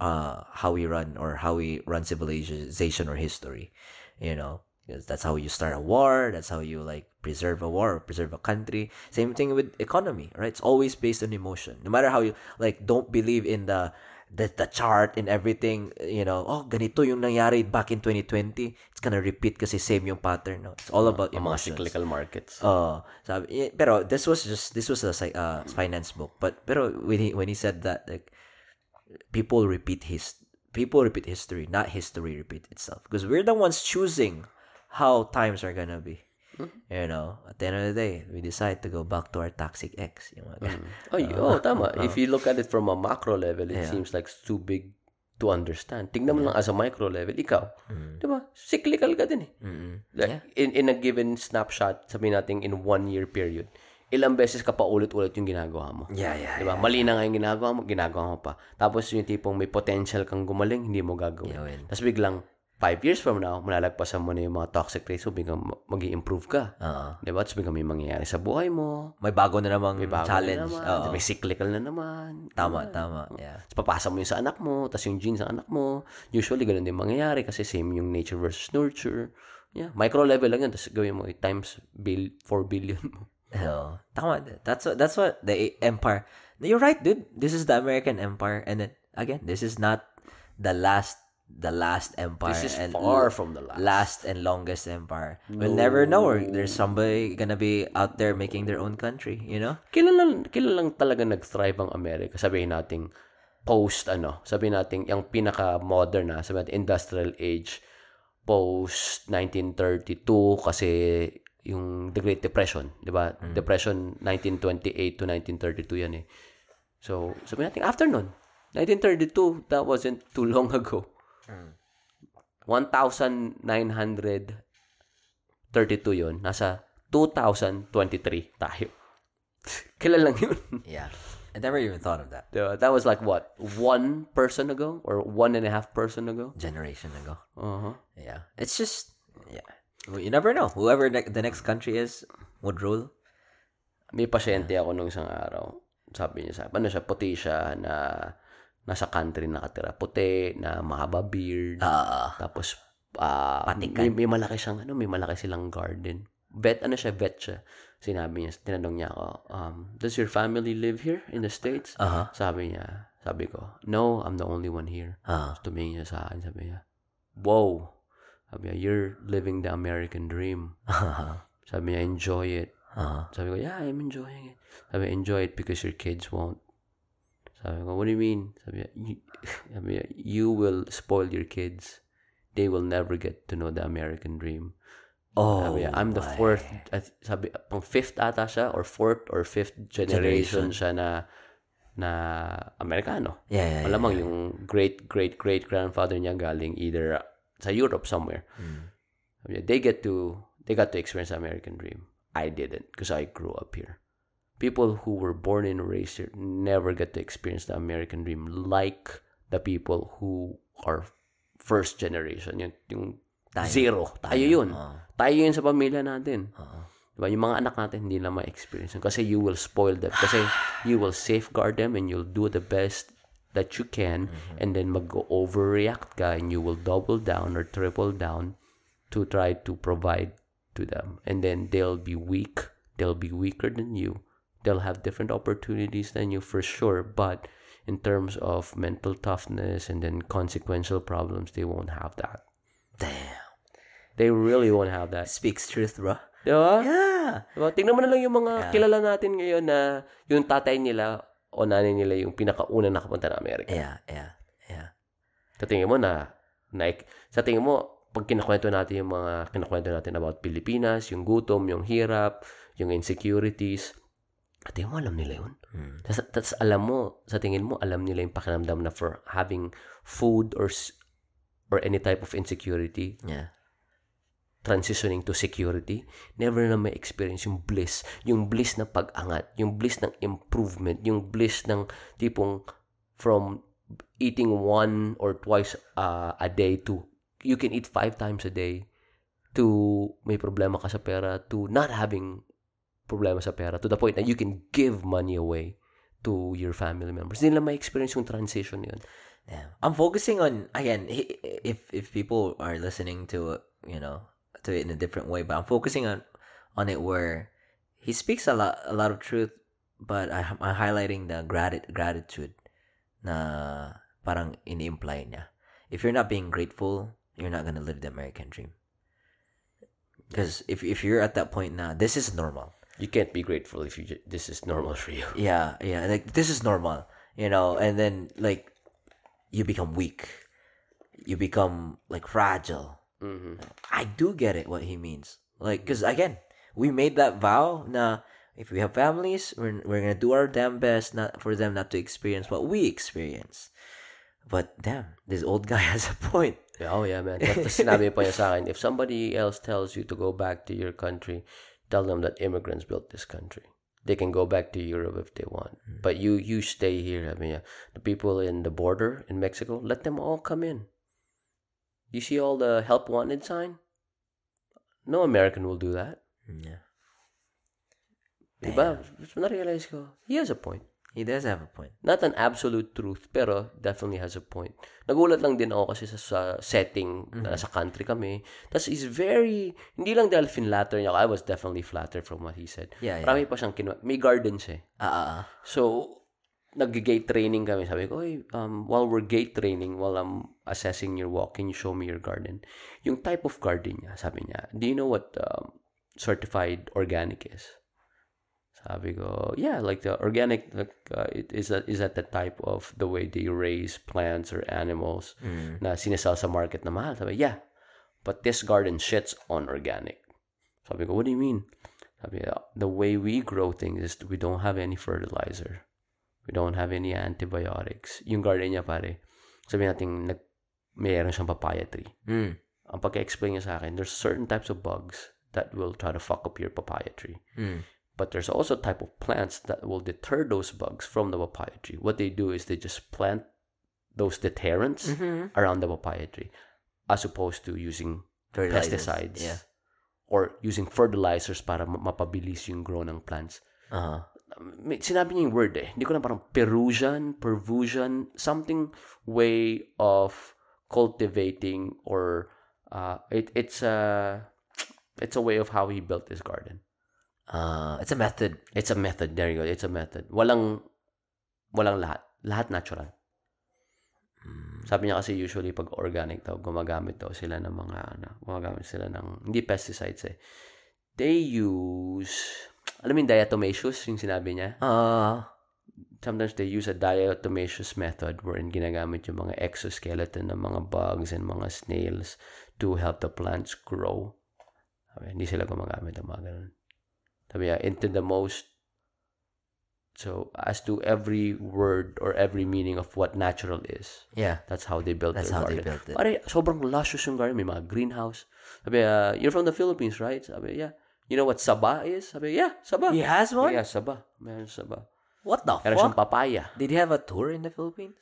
uh, how we run or how we run civilization or history, you know. Because that's how you start a war. That's how you like preserve a war, preserve a country. Same thing with economy, right? It's always based on emotion. No matter how you like, don't believe in the the, the chart and everything. You know, oh ganito yung nangyari back in 2020. It's gonna repeat kasi same yung pattern. No, it's all about mga cyclical markets. Oh, sabi, eh, pero this was just this was a uh, finance book. But pero when he when he said that like people repeat his people repeat history, not history repeat itself. Because we're the ones choosing how times are gonna be. You know, at the end of the day, we decide to go back to our toxic ex. Yung mga ganun. Oh, y- oh, tama. If you look at it from a macro level, it Yeah. seems like it's too big to understand. Tingnan mo lang as a micro level, ikaw, di ba? Cyclical ka din eh. Mm-mm. Like, in, in a given snapshot, sabihin natin in one year period, ilang beses ka pa ulit-ulit yung ginagawa mo. Yeah, yeah, Di ba? Mali na nga yung ginagawa mo, ginagawa mo pa. Tapos yung tipong may potential kang gumaling, hindi mo gagawin. Gawin. Tapos biglang, five years from now, malalagpasan mo na yung mga toxic traits mo, biglang mag improve ka. Oo. Di ba? Tapos biglang may mangyayari sa buhay mo, May bago na namang may bago challenge. na naman, may cyclical na naman. Tama, tama. Yeah. Tapos papasa mo yun sa anak mo, tapos yung genes ng anak mo. Usually, ganun din mangyayari kasi same yung nature versus nurture. Yeah, micro level lang yun. Tapos gawin mo, eh, times bill, 4 billion mo. Oh, tama. That's what that's what the empire. You're right, dude. This is the American empire, and then again, this is not the last the last empire. This is and far from the last. last and longest empire. We'll never know. Or there's somebody gonna be out there making their own country. You know? Kailan lang, kailan lang talaga nag-thrive ang Amerika? Sabihin natin, post ano, sabihin natin, yung pinaka-modern na, sabihin natin, industrial age, post 1932, kasi yung The Great Depression, di ba? Depression 1928 to 1932 yan eh. So, sabihin natin, after nun, 1932, that wasn't too long ago. 1,932 yun. Nasa 2023 tayo. Kailan lang yun? Yeah. I never even thought of that Diba? That was like what? One person ago? Or one and a half person ago? generation ago. Uh-huh. Yeah. It's just yeah. Well, You never know. Whoever ne- the next country is would rule. May pasyente ako nung isang araw. Sabi niya sa ano siya, puti siya na nasa country nakatira. Puti, na mahaba beard. Ah. Tapos, Patikan. may, may malaki siyang, ano, may malaki silang garden. Vet, ano siya, vet siya. Sinabi niya, tinanong niya ako, um, does your family live here in the States? Uh-huh. Sabi niya, sabi ko, no, I'm the only one here. Ah. Tapos tumingin niya sa akin, sabi niya, wow. Sabi niya, you're living the American dream. Sabi niya, enjoy it. Ah. Sabi ko, yeah, I'm enjoying it. Sabi enjoy it because your kids won't. Sabi ko, what do you mean? Sabi niya, you, sabi niya, you will spoil your kids. They will never get to know the American dream. Oh. Sabi niya, I'm the my. fourth, at, sabi, pang fifth ata siya, or fourth or fifth generation, Generation. siya na, na Amerikano. Yeah, yeah, yeah. Malamang yung great, great, great grandfather niya galing either sa Europe somewhere. Mm. They get to, they got to experience the American dream. I didn't because I grew up here. People who were born and raised here never get to experience the American dream like the people who are first generation. Yung, yung Tayo. zero. Tayo yun. Oo. Tayo yun sa pamilya natin. Oo. Diba? Yung mga anak natin, hindi na ma-experience yun. Kasi you will spoil them. Kasi you will safeguard them and you'll do the best that you can and then mag-overreact ka and you will double down or triple down to try to provide to them. And then they'll be weak. They'll be weaker than you. They'll have different opportunities than you for sure. But in terms of mental toughness and then consequential problems, they won't have that. Damn. They really won't have that. Speaks truth, bro. Diba? Yeah. Diba? Tingnan mo na lang yung mga Yeah. kilala natin ngayon na yung tatay nila o nanay nila yung pinakauna nakapunta ng Amerika. Yeah, yeah, yeah. Sa tingin mo na, na sa tingin mo, pag kinakwento natin yung mga kinakwento natin about Pilipinas, yung gutom, yung hirap, yung insecurities, tingin mo alam nila yun. Mm. Tapos, tapos alam mo, sa tingin mo, alam nila yung pakiramdam na for having food or or any type of insecurity, Yeah. transitioning to security, never na may experience yung bliss. Yung bliss ng pag-angat, yung bliss ng improvement, yung bliss ng tipong from eating one or twice uh, a day to you can eat five times a day to may problema ka sa pera to not having problema sa pera to the point that you can give money away to your family members. Hindi nila may experience yung transition yun. Yeah. I'm focusing on again if if people are listening to you know to it in a different way, but I'm focusing on on it where he speaks a lot a lot of truth, but I, I'm highlighting the grat- gratitude na parang ini-imply niya. If you're not being grateful, you're not gonna live the American dream. Because if if you're at that point now, this is normal. You can't be grateful if you ju- this is normal for you. Yeah, yeah, like this is normal, you know, and then like you become weak, you become like fragile. hmm I do get it what he means. Like, cause again, we made that vow. Nah, if we have families, we're we're gonna do our damn best not for them not to experience what we experience. But damn, this old guy has a point. Yeah, oh yeah, man. Tapos sinabi pa niya sa akin, if somebody else tells you to go back to your country, tell them that immigrants built this country. They can go back to Europe if they want. Mm-hmm. But you you stay here. I mean, yeah. the people in the border in Mexico, let them all come in. You see all the help wanted sign? No American will do that. Mm, yeah, Diba? So na-realize ko, he has a point. He does have a point. Not an absolute truth, pero definitely has a point. Nagulat lang din ako kasi sa, sa setting na sa country kami. Tapos he's very, hindi lang dahil finlatter niya ako. I was definitely flattered from what he said. Yeah, yeah. Marami pa siyang kinuha. May garden siya. eh. Ah, ah, ah. So, nag-gate training kami. Sabi ko, Oy, um, while we're gate training, while I'm assessing your walk, can you show me your garden? Yung type of garden niya, sabi niya, do you know what um, certified organic is? Sabi ko, yeah, like the organic, like, uh, it, is that is that the type of the way they raise plants or animals Mm. na sinesell sa market na mahal? Sabi, yeah, but this garden shits on organic. Sabi ko, what do you mean? Sabi, "Uh, the way we grow things is we don't have any fertilizer. We don't have any antibiotics. Yung garden niya pare, sabi natin, nag, mayroon siyang papaya tree. Mm. Ang pagka-explain niya sa akin, there's certain types of bugs that will try to fuck up your papaya tree. Mm. But there's also a type of plants that will deter those bugs from the papaya tree. What they do is they just plant those deterrents Mhm. around the papaya tree as opposed to using pesticides Yeah. or using fertilizers para ma- mapabilis yung grow ng plants. Uh-huh. May- Sinabi niya yung word eh. Hindi ko na parang perusian, pervusion, something way of cultivating or uh, it, it's a it's a way of how he built his garden. Uh, it's a method. It's a method. There you go. It's a method. Walang walang lahat. Lahat natural. Sabi niya kasi usually pag organic daw, gumagamit daw sila ng mga, ano, gumagamit sila ng, hindi pesticides eh. They use, alam mo yung diatomaceous, yung sinabi niya? Uh, Sometimes they use a diatomaceous method wherein ginagamit yung mga exoskeleton ng mga bugs and mga snails to help the plants grow. Sabi, hindi sila gumagamit ng mga ganun. Sabi niya, into the most So, as to every word or every meaning of what natural is, yeah. that's how they built That's their how they garden. built it. Pare, sobrang luscious yung garden. May mga greenhouse. Sabi, uh, you're from the Philippines, right? Sabi, yeah. You know what saba is? Sabi, yeah, saba. He has one? Yeah, saba. Meron saba. What the Meron siyang fuck? papaya. Did he have a tour in the Philippines?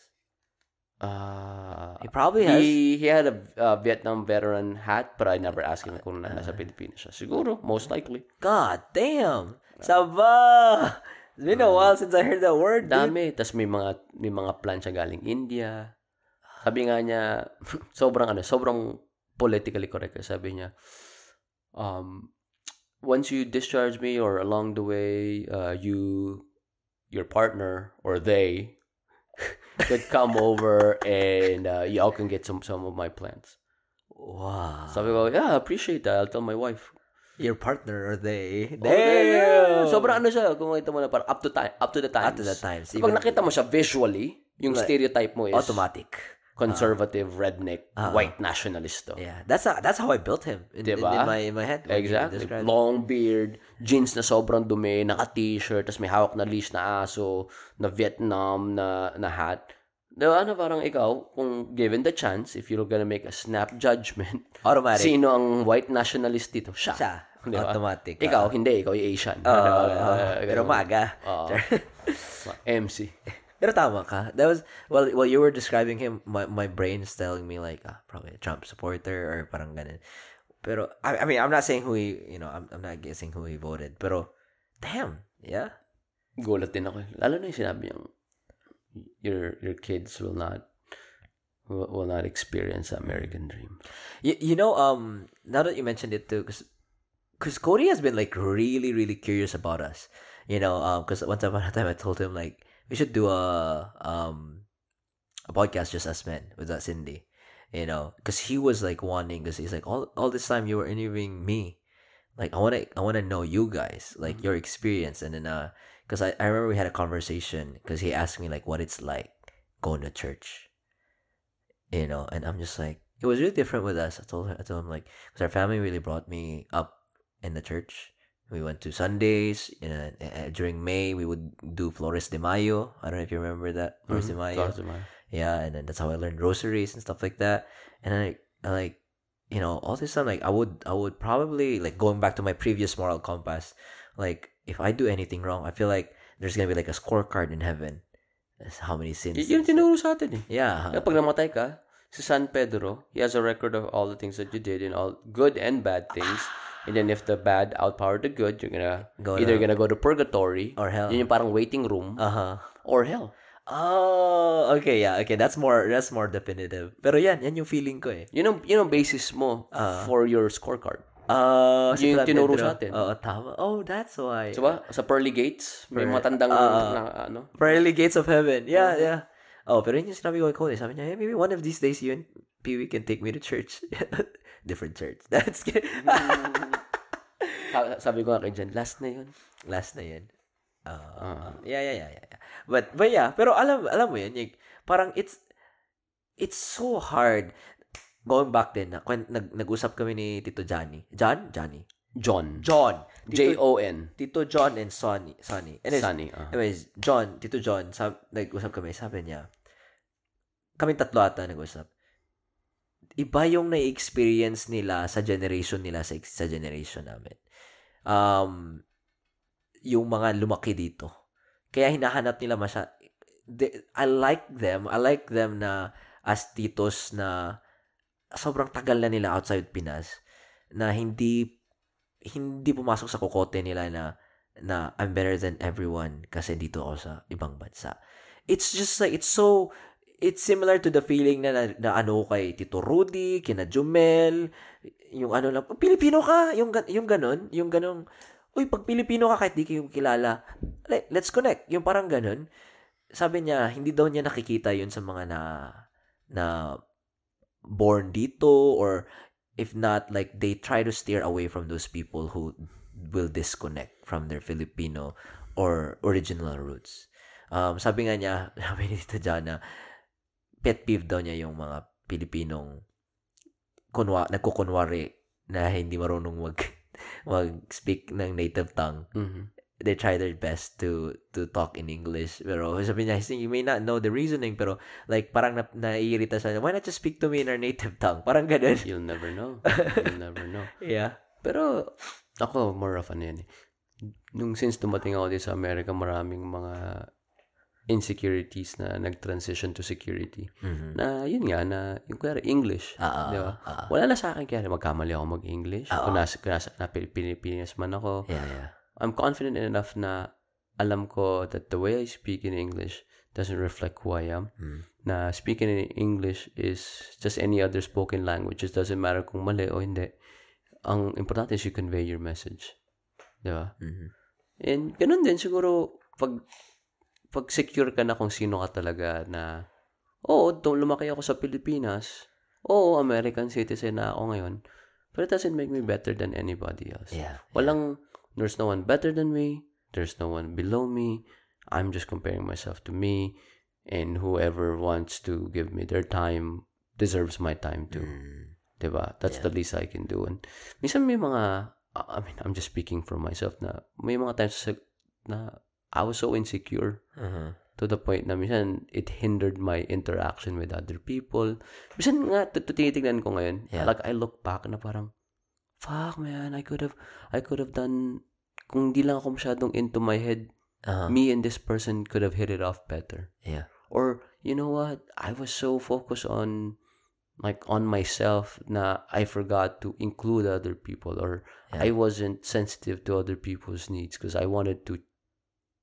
Uh, He probably has. he, he had a uh, Vietnam veteran hat, but I never asked him kung na, nasa Pilipinas siya. Siguro, most likely. God damn. Saba. It's been a while since I heard that word, dude. Dami. Tapos may mga, may mga plan siya galing India. Sabi nga niya, sobrang ano, sobrang politically correct. Sabi niya, um, once you discharge me or along the way, uh, you, your partner or they could come over and uh, y'all can get some some of my plants. Wow. Sabi ko, yeah, I appreciate that. I'll tell my wife. Your partner or they? Oh, yeah. Damn. Sobrang ano siya, kung makita mo na parang up to time, up to the times. Up to the times. Kapag nakita mo siya visually, yung Like, stereotype mo is automatic. Conservative, redneck, Ah. white nationalist. to. Yeah, that's how, that's how I built him in, in, Diba? in my in my head. Exactly. Long beard, jeans na sobrang dumi, naka-t-shirt, tapos may hawak na leash na aso, na Vietnam na, na hat. Diba, ano parang ikaw, kung given the chance, if you're gonna make a snap judgment, Automatic. sino ang white nationalist dito? Siya. Siya. Diba? Automatic. Ikaw, hindi. Ikaw yung Asian. Oo, Diba? Uh, pero maga. Oo. MC. Pero tama ka. That was well while you were describing him, my my brain's telling me like ah, probably a Trump supporter or parang ganun. Pero I, I mean, I'm not saying who he, you know, I'm I'm not guessing who he voted. Pero damn, yeah. Gulat din ako. Lalo na yung sinabi niyang your your kids will not will, will not experience the American dream. You, you know, um, now that you mentioned it too, because because Cody has been like really, really curious about us. You know, um, because once upon a time I told him like we should do a um a podcast just us men with that Cindy. You know, because he was like wanting, because he's like all all this time you were interviewing me, like I want to I want to know you guys, like your experience, and then uh, because I I remember we had a conversation because he asked me like what it's like going to church. You know, and I'm just like it was really different with us. I told her, I told him like because our family really brought me up in the church. We went to Sundays. You know, uh, during May, we would do Flores de Mayo. I don't know if you remember that Flores de Mhm. Mayo. Flores de Mayo. Yeah, and then that's how I learned rosaries and stuff like that. And I, I like, you know, all this time, like I would, I would probably like going back to my previous moral compass. Like if I do anything wrong, I feel like there's gonna be like a scorecard in heaven. That's how many sins. Y- yun tinuro sa atin eh. Yeah. Kapag namatay ka, si San Pedro, he has a record of all the things that you did and all good and bad things. And then if the bad outpower the good, you're gonna Go either to- gonna go to purgatory Or hell. Yun yung parang waiting room Uh huh. or hell. Oh, okay, yeah, okay. That's more, that's more definitive. Pero yan, yan yung feeling ko eh. Yun ang, yun ang basis mo Ah. for your scorecard. Uh, Yun yung tinuro sa atin. Oo, tama. Oh, that's why. Diba? Sa pearly gates, may Per- matandang ah. na, ano. Pearly gates of heaven. Yeah, Mm-hmm. yeah. Oh, pero yun yung sinabi ko kay Cody. Sabi niya, hey, maybe one of these days you and Pee-wee can take me to church. Different church. That's good. Sa- Sabi ko nga kay Jen, last na yun. Last na yun. Uh, Ah. yeah, yeah, yeah, yeah. But, but yeah, pero alam, alam mo yun, yung, parang it's, it's so hard. Going back din, na, nag, nag-usap kami ni Tito Johnny. John? Johnny. John. John. Tito, J-O-N. Tito John and Sonny. Sonny. Anyways, Sunny. ah. anyways, John, Tito John, sab, nag-usap kami, sabi niya, kami tatlo ata nag-usap. Iba yung na-experience nila sa generation nila sa, sa generation namin. Um, yung mga lumaki dito. Kaya hinahanap nila masya, I like them, I like them na as titos na sobrang tagal na nila outside Pinas na hindi hindi pumasok sa kokote nila na na I'm better than everyone kasi dito ako sa ibang bansa. It's just like, it's so, it's similar to the feeling na, na, na ano kay Tito Rudy, kina Jumel, yung ano lang, Pilipino ka, yung, yung ganon, yung ganong, uy, pag Pilipino ka kahit di kayo kilala, let's connect, yung parang ganon. Sabi niya, hindi daw niya nakikita yun sa mga na, na born dito or if not like they try to steer away from those people who will disconnect from their Filipino or original roots. Um, sabi nga niya, sabi ni Tita Jana, pet peeve daw niya yung mga Pilipinong kunwa, nagkukunwari na hindi marunong mag mag-speak ng native tongue. Mhm. They try their best to to talk in English. Pero sabi niya, you may not know the reasoning, pero like parang na, naiirita siya, why not just speak to me in our native tongue? Parang ganun. You'll never know. You'll never know. yeah. Pero, ako, more of ano yan eh. Nung since dumating ako dito sa Amerika, maraming mga insecurities na nag-transition to security. Mhm. Na, yun nga, na, yung kaya English. Ah, di ba? ah. Wala na sa akin kaya magkamali ako mag-English. Ah, Kung nasa, kung nasa na Pilipinas man ako, Yeah, yeah. I'm confident enough na alam ko that the way I speak in English doesn't reflect who I am. Mm. Na speaking in English is just any other spoken language. It doesn't matter kung mali o hindi. Ang importante is you convey your message. Di ba? Mhm. And ganun din siguro pag pag secure ka na kung sino ka talaga na oo, to, lumaki ako sa Pilipinas. Oo, American citizen na ako ngayon. But it doesn't make me better than anybody else. Yeah. Walang, there's no one better than me. There's no one below me. I'm just comparing myself to me. And whoever wants to give me their time deserves my time too. Mm. Diba? That's Yeah. the least I can do. And minsan may mga, I mean, I'm just speaking for myself na may mga times sa- na I was so insecure Mhm. to the point na minsan it hindered my interaction with other people. Minsan nga, t- t- tinitignan ko ngayon, Yeah. like I look back na parang, fuck man, I could have, I could have done, kung di lang ako masyadong into my head, Uh-huh. me and this person could have hit it off better. Yeah. Or, you know what, I was so focused on, like, on myself na I forgot to include other people or I wasn't sensitive to other people's needs because I wanted to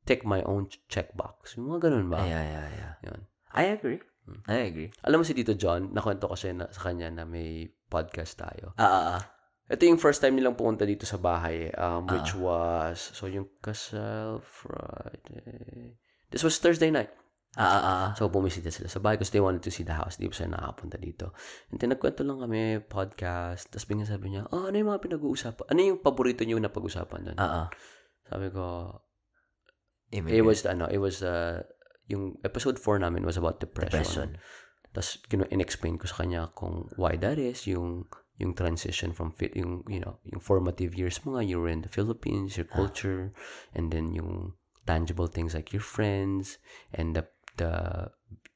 tick my own ch- checkbox. Yung mga ganun ba? Yeah, yeah, yeah. Yun. I agree. I agree. Alam mo si Tito John, nakwento kasi na, sa kanya na may podcast tayo. Ah, ah, ah. Ito yung first time nilang pumunta dito sa bahay, um, which Ah. was, so yung kasal Friday. This was Thursday night. Ah, ah, ah. So, bumisita sila sa bahay because they wanted to see the house. Di pa sila nakakapunta dito. And then, nagkwento lang kami, podcast. Tapos, bigla sabi niya, oh, ano yung mga pinag-uusapan? Ano yung paborito niyo na pag-usapan doon? Ah, ah. Sabi ko, it Immigrant. was, ano, it was, uh, yung episode 4 namin was about Depression. depression. Tapos, in-explain ko sa kanya kung why that is, yung yung transition from fit yung you know yung formative years mo nga you were in the Philippines your culture and then yung tangible things like your friends and the the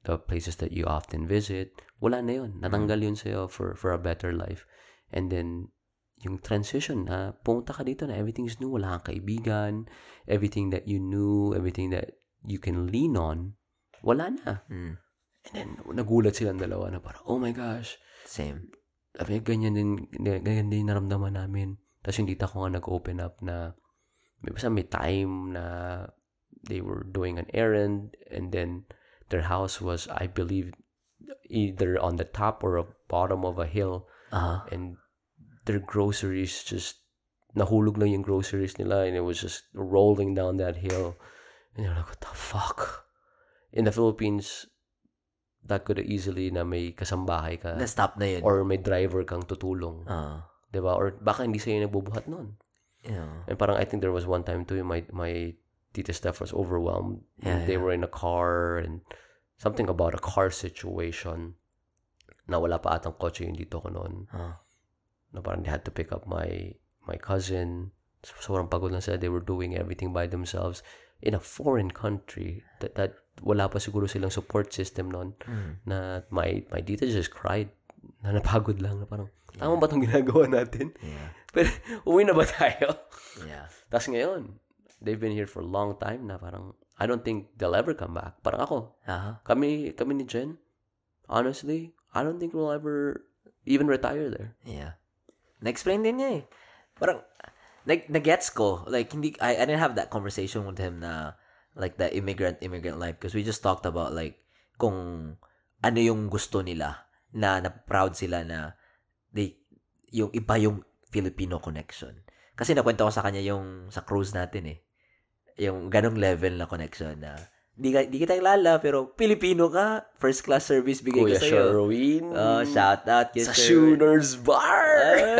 the places that you often visit wala na yun natanggal yun sa'yo for for a better life and then yung transition na pumunta ka dito na everything's new wala kang kaibigan everything that you knew everything that you can lean on wala na Mm. and then nagulat silang dalawa na parang oh my gosh Same. sabi, ganyan din, ganyan din naramdaman namin. Tapos yung tita ko nga nag-open up na, may basta may time na they were doing an errand and then their house was, I believe, either on the top or a bottom of a hill Ah, and their groceries just, nahulog lang yung groceries nila and it was just rolling down that hill. And you're like, what the fuck? In the Philippines, that could easily na may kasambahay ka na-stop na yun. or may driver kang tutulong. Ah, 'di ba? Or baka hindi sa'yo nagbubuhat noon. yeah. And parang I think there was one time too, my my tita Steph was overwhelmed. Yeah, they yeah. were in a car and something about a car situation na wala pa atang kotse yung dito ko noon. Ah. Na parang they had to pick up my my cousin. Sobrang pagod lang sila. They were doing everything by themselves in a foreign country that, that wala pa siguro silang support system noon Mm. na my my tita just cried na napagod lang na parang tama ba itong ginagawa natin? Yeah. Pero uwi na ba tayo? Yeah. Tapos ngayon, they've been here for a long time na parang I don't think they'll ever come back. Parang ako, Ah, kami kami ni Jen, honestly, I don't think we'll ever even retire there. yeah. Na-explain din niya eh. Parang, nag, nag-gets ko. Like, hindi, I, I didn't have that conversation with him na, like, the immigrant, immigrant life. Because we just talked about, like, kung ano yung gusto nila. Na, na proud sila na, they, yung iba yung Filipino connection. Kasi nakwento ko sa kanya yung sa cruise natin eh. Yung ganong level na connection na, di, ka, di kita kilala, pero Filipino ka, first class service bigay Kuya ko sa'yo. Sherwin. Oh, shout out kay sa Sherwin. Shooters Bar.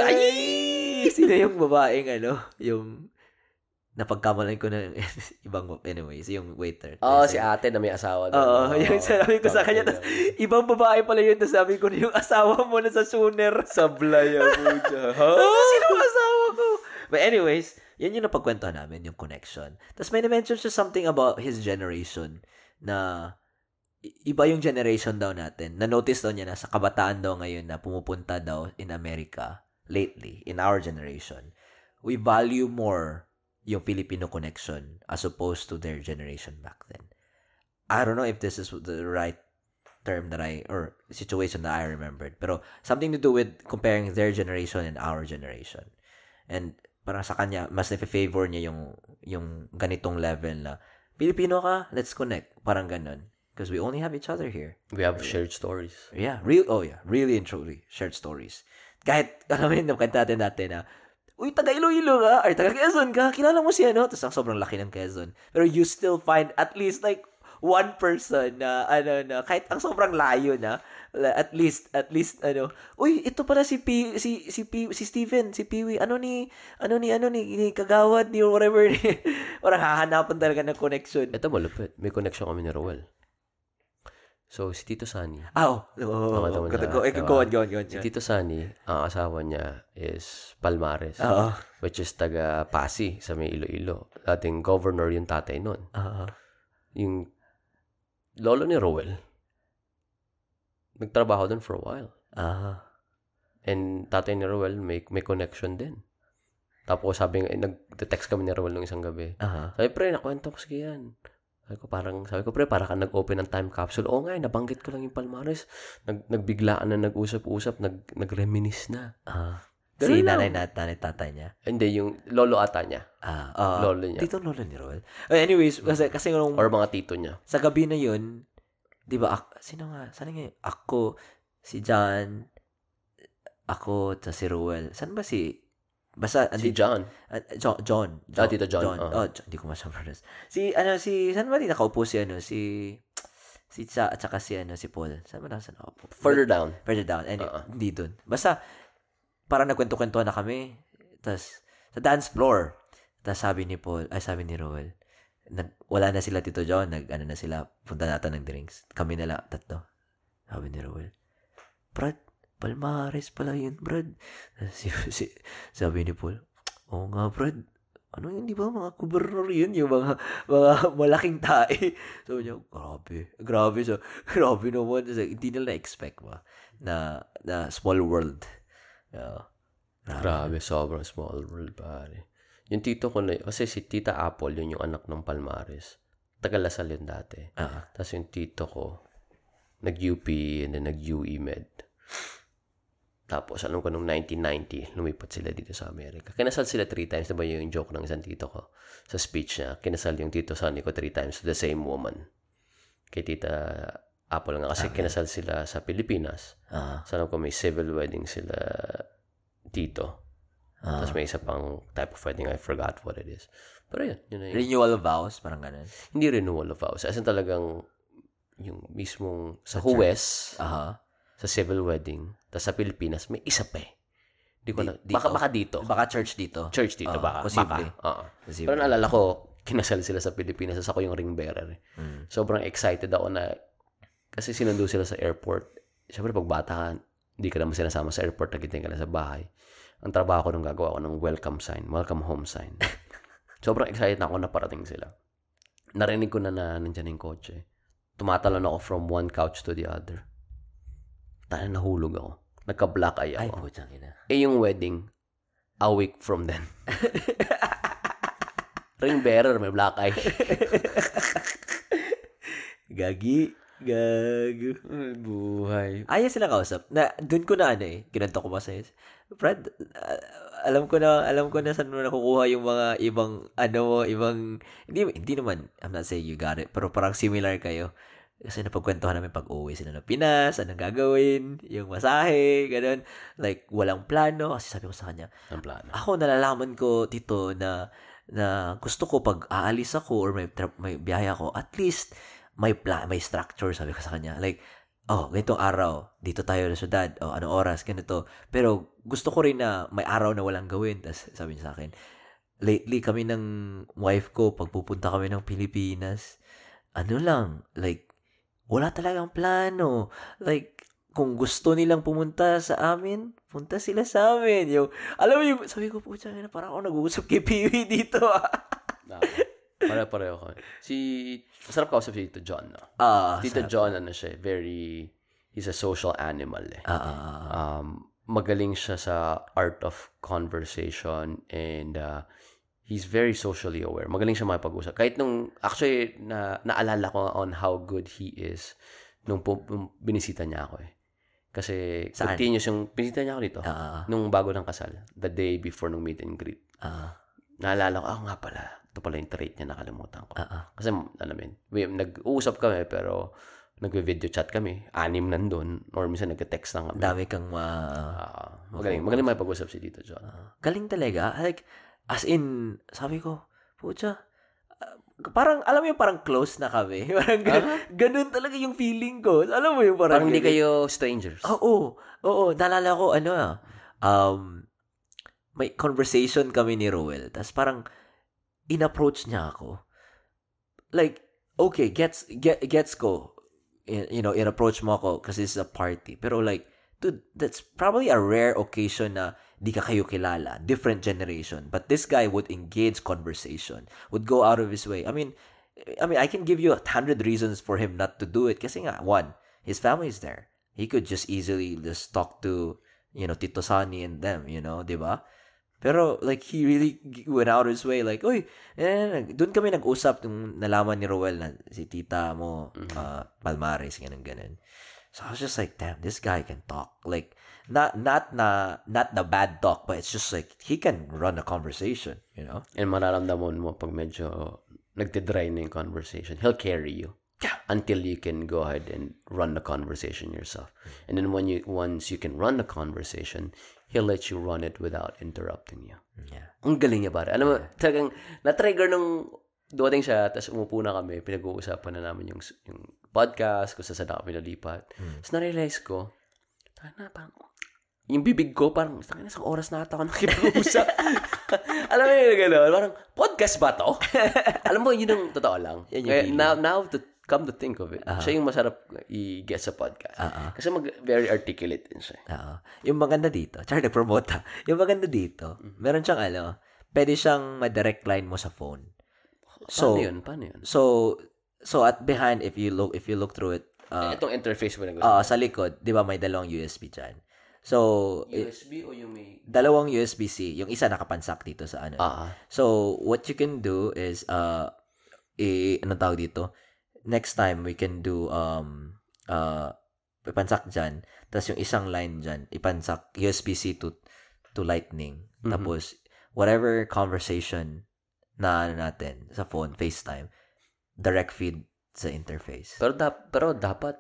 Ay! Sino yung babaeng ano? Yung napagkamalan ko ng ibang anyways, yung waiter. Oh, Kasi- si ate na may asawa. Oo, Oo. yung sabi ko sa kanya, tas, ibang babae pala yun, tapos sabi ko na yung asawa mo na sa sooner. Sablay ako dyan. Ha? Oh, sino ang asawa ko? But anyways, yan yung napagkwentuhan namin, yung connection. Tapos may na-mention siya something about his generation na iba yung generation daw natin. Na-notice daw niya na sa kabataan daw ngayon na pumupunta daw in America lately, in our generation, we value more yung Filipino connection as opposed to their generation back then. I don't know if this is the right term that I, or situation that I remembered. Pero something to do with comparing their generation and our generation. And parang sa kanya, mas na-favor niya yung, yung ganitong level na, Pilipino ka, let's connect. Parang ganun. Because we only have each other here. We have shared stories. Yeah, real, oh yeah, really and truly, shared stories. Kahit, alam mo yun, nakanta natin natin na, uy, taga Iloilo ka, or taga Quezon ka, kilala mo siya, no? Tapos ang sobrang laki ng Quezon. Pero you still find at least like one person na, ano, na, kahit ang sobrang layo na, at least, at least, ano, uy, ito pala si P, si, si P, si Steven, si Peewee, ano ni, ano ni, ano ni, ni Kagawad ni, or whatever, ni, parang hahanapan talaga ng connection. Ito malupit. May connection kami ni Roel. So, si Tito Sani. Ah, oh, oh, Tama, tama go, eh, go on, go on, go on. Si Tito Sani, ang asawa niya is Palmares. Oo. Which is taga Pasi sa may Iloilo. Dating governor yung tatay nun. Oo. Yung lolo ni Roel, nagtrabaho dun for a while. Ah. And tatay ni Roel, may, may connection din. Tapos sabi eh, nag-text kami ni Roel nung isang gabi. Aha. Sabi, pre, nakwento ko sige yan. Sabi ko, parang, sabi ko, pre, para ka nag-open ng time capsule. Oo nga, eh, nabanggit ko lang yung Palmares. Nag, nagbiglaan na nag-usap-usap, nag, nag-reminis na. Ah. Ganun si lang. nanay na nanay tatay niya. Hindi, yung lolo ata niya. Ah, ah, Lolo niya. Dito lolo ni Roel. Uh, anyways, kasi kasi nung Or mga tito niya. sa gabi na yun, di ba, ak- sino nga, saan nga, ako, si John, ako, at si Ruel. Saan ba si, basta, Si andi, John. ah, John, John, Ah, Tito John, John. oo. Oh, John, hindi ko masyadong Si, ano, si, saan ba di nakaupo si, ano, si, si Cha, at saka si, ano, si Paul. Saan ba na saan nakaupo? Further down. Further down. And Oo. hindi dun. Basta, parang nagkwento-kwentuhan na kami. Tapos, sa dance floor. Tapos sabi ni Paul, ay sabi ni Roel, nag, wala na sila Tito John, nag, ano na sila, punta natin ng drinks. Kami na lang, tatlo. Sabi ni Roel, Brad, Palmares pala yun, Brad. Si, si, sabi ni Paul, oo nga, Brad. Ano yun, di ba? Mga gobernador yun, yung mga, mga malaking tae. Sabi niya, grabe. Grabe. So, grabe naman. So, hindi nila na-expect ba na, na small world. Yeah. Grabe, sobrang small world, pare. Yung tito ko na, kasi si Tita Apple, yun yung anak ng Palmares. Tagalasal yun dati. Ah, Tapos yung tito ko, nag-UP and then nag-UE Med. Tapos, alam ko, nung 1990, lumipat sila dito sa Amerika. Kinasal sila three times. Diba yung joke ng isang tito ko sa speech niya? Kinasal yung tito Sonny ko three times to the same woman. Kay Tita Apple nga. Kasi kinasal sila sa Pilipinas. ah, So, alam ko, may civil wedding sila tito. ah. Tapos may isa pang type of wedding. I forgot what it is. Pero yun, yun yun. Renewal of vows, parang ganun. Hindi renewal of vows. As in talagang yung mismong sa Huwes, Aha. sa civil wedding, tapos sa Pilipinas, may isa pa eh. Di ko na, dito? baka, baka dito. Baka church dito. Church dito, Oo, baka. posible. Baka. Oo. Posible. Pero naalala ko, kinasal sila sa Pilipinas, tapos ako yung ring bearer. Mm. Sobrang excited ako na, kasi sinundo sila sa airport. Siyempre, pag bata ka, hindi ka naman sinasama sa airport, nagiting ka na sa bahay. Ang trabaho ko nung gagawa ko ng welcome sign, welcome home sign. Sobrang excited na ako na parating sila. Narinig ko na na nandyan yung kotse. Tumatalon ako from one couch to the other. Tayo nahulog ako. Nagka-black eye Ay, ako. putang ina. eh yung wedding, a week from then. Ring bearer, may black eye. Gagi. Gago. Ay, buhay. Ayos sila kausap. Na, dun ko na ano eh. Kinanto ko ba sa'yo? Brad, ah, alam ko na, alam ko na saan mo nakukuha yung mga ibang, ano mo, ibang, hindi, hindi naman, I'm not saying you got it, pero parang similar kayo. Kasi napagkwentuhan namin pag uwi sila ng Pinas, anong gagawin, yung masahe, ganun. Like, walang plano. Kasi sabi ko sa kanya, Ang plano. ako nalalaman ko, Tito, na, na gusto ko pag aalis ako or may, tra- may biyahe ako, at least, may plan, may structure, sabi ko sa kanya. Like, oh, ganitong araw, dito tayo sa syudad, oh, anong oras, ganito. Pero, gusto ko rin na may araw na walang gawin. Tapos, sabi niya sa akin, lately kami ng wife ko, pag pupunta kami ng Pilipinas, ano lang, like, wala talagang plano. Like, kung gusto nilang pumunta sa amin, punta sila sa amin. Yung, alam mo yung, sabi ko po, na parang ako nag-uusap kay Piwi dito ah. Pare-pareho ko. Si, masarap kausap si Tito John, no? Ah, Tito sarap. John, ano siya, eh, very, he's a social animal, eh. Ah, ah. Um, magaling siya sa art of conversation and uh, he's very socially aware. Magaling siya makipag-usap. Kahit nung, actually, na, naalala ko on how good he is nung, nung binisita niya ako, eh. Kasi, Saan? continuous yung, binisita niya ako dito. Ah, Nung bago ng kasal. The day before nung meet and greet. ah, Naalala ko, ah nga pala, ito pala yung trait niya, nakalimutan ko. ah. Kasi, alam mo yun, we, nag-uusap kami, pero nagve-video chat kami. Anim nandun. Or minsan nagka-text lang kami. Dami kang ma... Ah, magaling. Magaling may pag-usap si Tito John. Galing talaga. Like, as in, sabi ko, pucha, parang, alam mo yung parang close na kami. Parang ganun, ganun talaga yung feeling ko. Alam mo yung parang... Parang hindi kayo strangers. Oo. Oo. Naalala ko, ano ah, um, may conversation kami ni Roel. Tapos parang, in-approach niya ako. Like, okay, gets, get, gets ko. You know, in-approach mo ako kasi it's a party. Pero like, dude, that's probably a rare occasion na di ka kayo kilala. Different generation. But this guy would engage conversation. Would go out of his way. I mean, I mean, I can give you a hundred reasons for him not to do it. Kasi nga, one, his family is there. He could just easily just talk to, you know, Tito Sani and them, you know, di ba? Pero, like, he really went out his way. Like, uy, eh, doon kami nag-usap nung nalaman ni Roel na si tita mo, uh, Palmares, ganun, ganun. So, I was just like, damn, this guy can talk. Like, not, not na, not the bad talk, but it's just like, he can run a conversation, you know? And mararamdaman mo pag medyo nagtidry na yung conversation. He'll carry you. until you can go ahead and run the conversation yourself. And then when you once you can run the conversation, he'll let you run it without interrupting you. Yeah. Ang galing niya pare. Alam mo, talagang na-trigger nung dumating siya, tapos umupo na kami, pinag-uusapan na namin yung, yung podcast, kung saan na kami nalipat. Tapos na-realize ko, na parang, yung bibig ko, parang, na, isang oras na ata ako nakipag-usap. Alam mo yung gano'n, parang, podcast ba to? Alam mo, yun ang totoo lang. Yan yung Kaya, feeling. now, now to come to think of it, siya yung masarap i-get sa podcast. Ah. Kasi mag, very articulate din siya. Oo. Yung maganda dito, char nag-promote ha. Yung maganda dito, Mm-hmm. meron siyang ano, pwede siyang ma-direct line mo sa phone. So, Paano yun? Paano yun? so, so at behind, if you look, if you look through it, uh, Itong interface mo na gusto. uh, sa likod, di ba may dalawang USB dyan. So, i- USB o yung may... dalawang USB-C. Yung isa nakapansak dito sa ano. Ah. So, what you can do is, uh, i, ano tawag dito? Next time, we can do, um, uh, ipansak dyan. Tapos yung isang line dyan, ipansak USB-C to, to lightning. Mhm. Tapos, whatever conversation na ano natin sa phone, FaceTime, direct feed sa interface. Pero, dap- pero dapat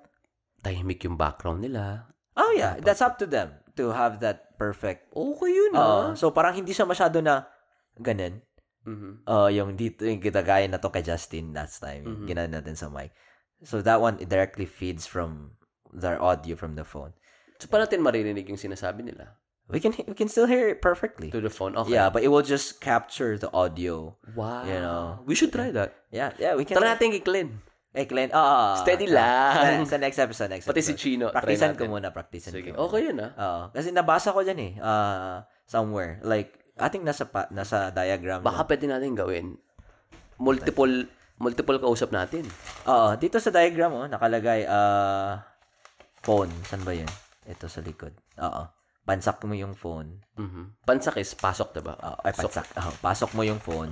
tahimik yung background nila. Oh yeah, that's up to them to have that perfect. Okay yun, Uh, so parang hindi siya masyado na ganun. Mhm. Uh, yung dito, yung gaya na to kay Justin last time, Mhm. ginana natin sa mic. So that one, it directly feeds from their audio from the phone. So, paano natin maririnig yung sinasabi nila? We can we can still hear it perfectly. To the phone? Okay. Yeah, but it will just capture the audio. Wow. You know. We should try that. Yeah, yeah, we can. Tara natin kay Glenn. Eh, Glenn, ah, Steady ah, lang. Sa, sa next episode, next Pati si episode. Chino. try Praktisan ko muna, praktisan Sige. ko. muna. Okay yun, ah. Oo. Kasi nabasa ko dyan eh. Uh, somewhere. Like, ating nasa pa, nasa diagram. Baka pwede natin gawin. Multiple multiple kausap natin. Oo. Dito sa diagram, oh, nakalagay, uh, phone. San ba yun? Ito sa likod. Oo. Pansak mo yung phone. Mhm. Pansak is pasok, diba? Oo. ay, pansak. Oo. pasok mo yung phone.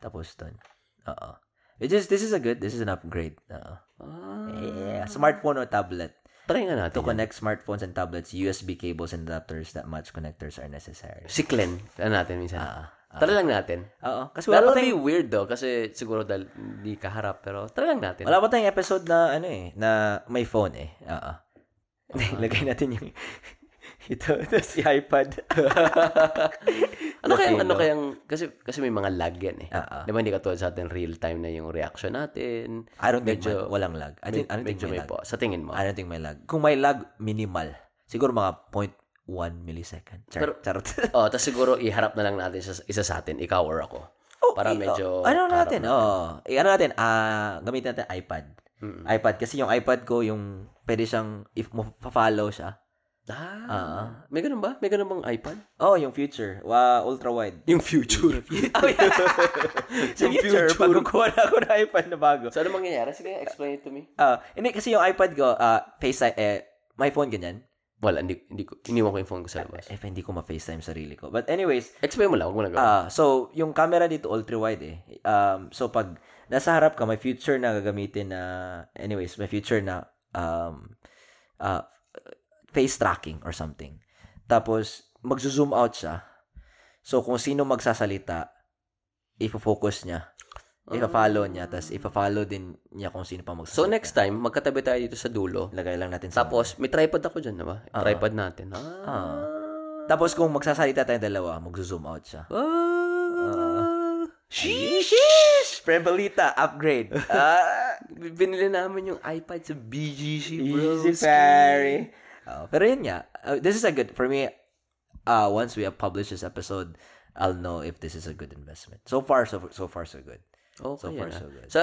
Tapos dun. Oo. It is, this is a good, this is an upgrade. Oo. Ah, Yeah. Smartphone or tablet. Try nga natin. To connect smartphones and tablets, USB cables and adapters that match connectors are necessary. Si Glenn. Ano natin minsan? Ah. Tara lang natin. Oo. Kasi wala pa tayong, weird though kasi siguro dahil hindi kaharap pero tara lang natin. wala pa tayong episode na ano eh, na may phone eh. Oo. Lagay natin yung ito, ito si iPad. ano Latino. ano kayang kasi kasi may mga lag yan eh. Oo. Di ba hindi katulad sa atin real time na yung reaction natin. I don't think Medyo- may, walang lag. I, think, I don't think may may lag. po. Sa tingin mo. I don't think may lag. Kung may lag, minimal. Siguro mga 0.1 millisecond. Char- Pero- charot. oh, tapos siguro iharap na lang natin sa isa sa atin, ikaw or ako. Para i- medyo oh, ano natin? na. Oh, eh, ano natin? Ah, gamitin natin iPad. Mm. iPad kasi yung iPad ko yung pwede siyang if mo follow siya. Ah, Ah. may ganun ba? May ganun bang iPad? Oh, yung future. Wa ultra wide. Yung future. oh, yeah. Yung future, future. pag kukuha na ako ng iPad na bago. so, ano mangyayari? Sige, explain it to me. Ah, hindi kasi yung iPad ko, ah, FaceTime, eh, my phone ganyan. Wala, hindi, hindi ko, iniwan ko yung phone ko sa labas. Eh, hindi ko ma-FaceTime sarili ko. But anyways, Explain mo lang, huwag mo na gawin. ah, so, yung camera dito, ultra wide eh. Um, so, pag nasa harap ka, may future na gagamitin na, anyways, may future na, um, ah, face tracking or something. Tapos, magzo-zoom out siya. So, kung sino magsasalita, ifo-focus niya. Ipa-follow niya. Tapos, ipa-follow din niya kung sino pa magsasalita. So, next time, magkatabi tayo dito sa dulo. Lagay lang natin sa... Tapos, may tripod ako dyan, diba? Ah. Tripod natin. Ah. Ah. Tapos, kung magsasalita tayong dalawa, magzo-zoom out siya. Ah. Sheesh! Prebalita, upgrade. Ah, Binili namin yung iPad sa BGC, bro. easy, pare. Oh, pero yun nga, uh, this is a good, for me, uh, once we have published this episode, I'll know if this is a good investment. So far, so, so far, so good. Okay So far, ah. so good. Sa,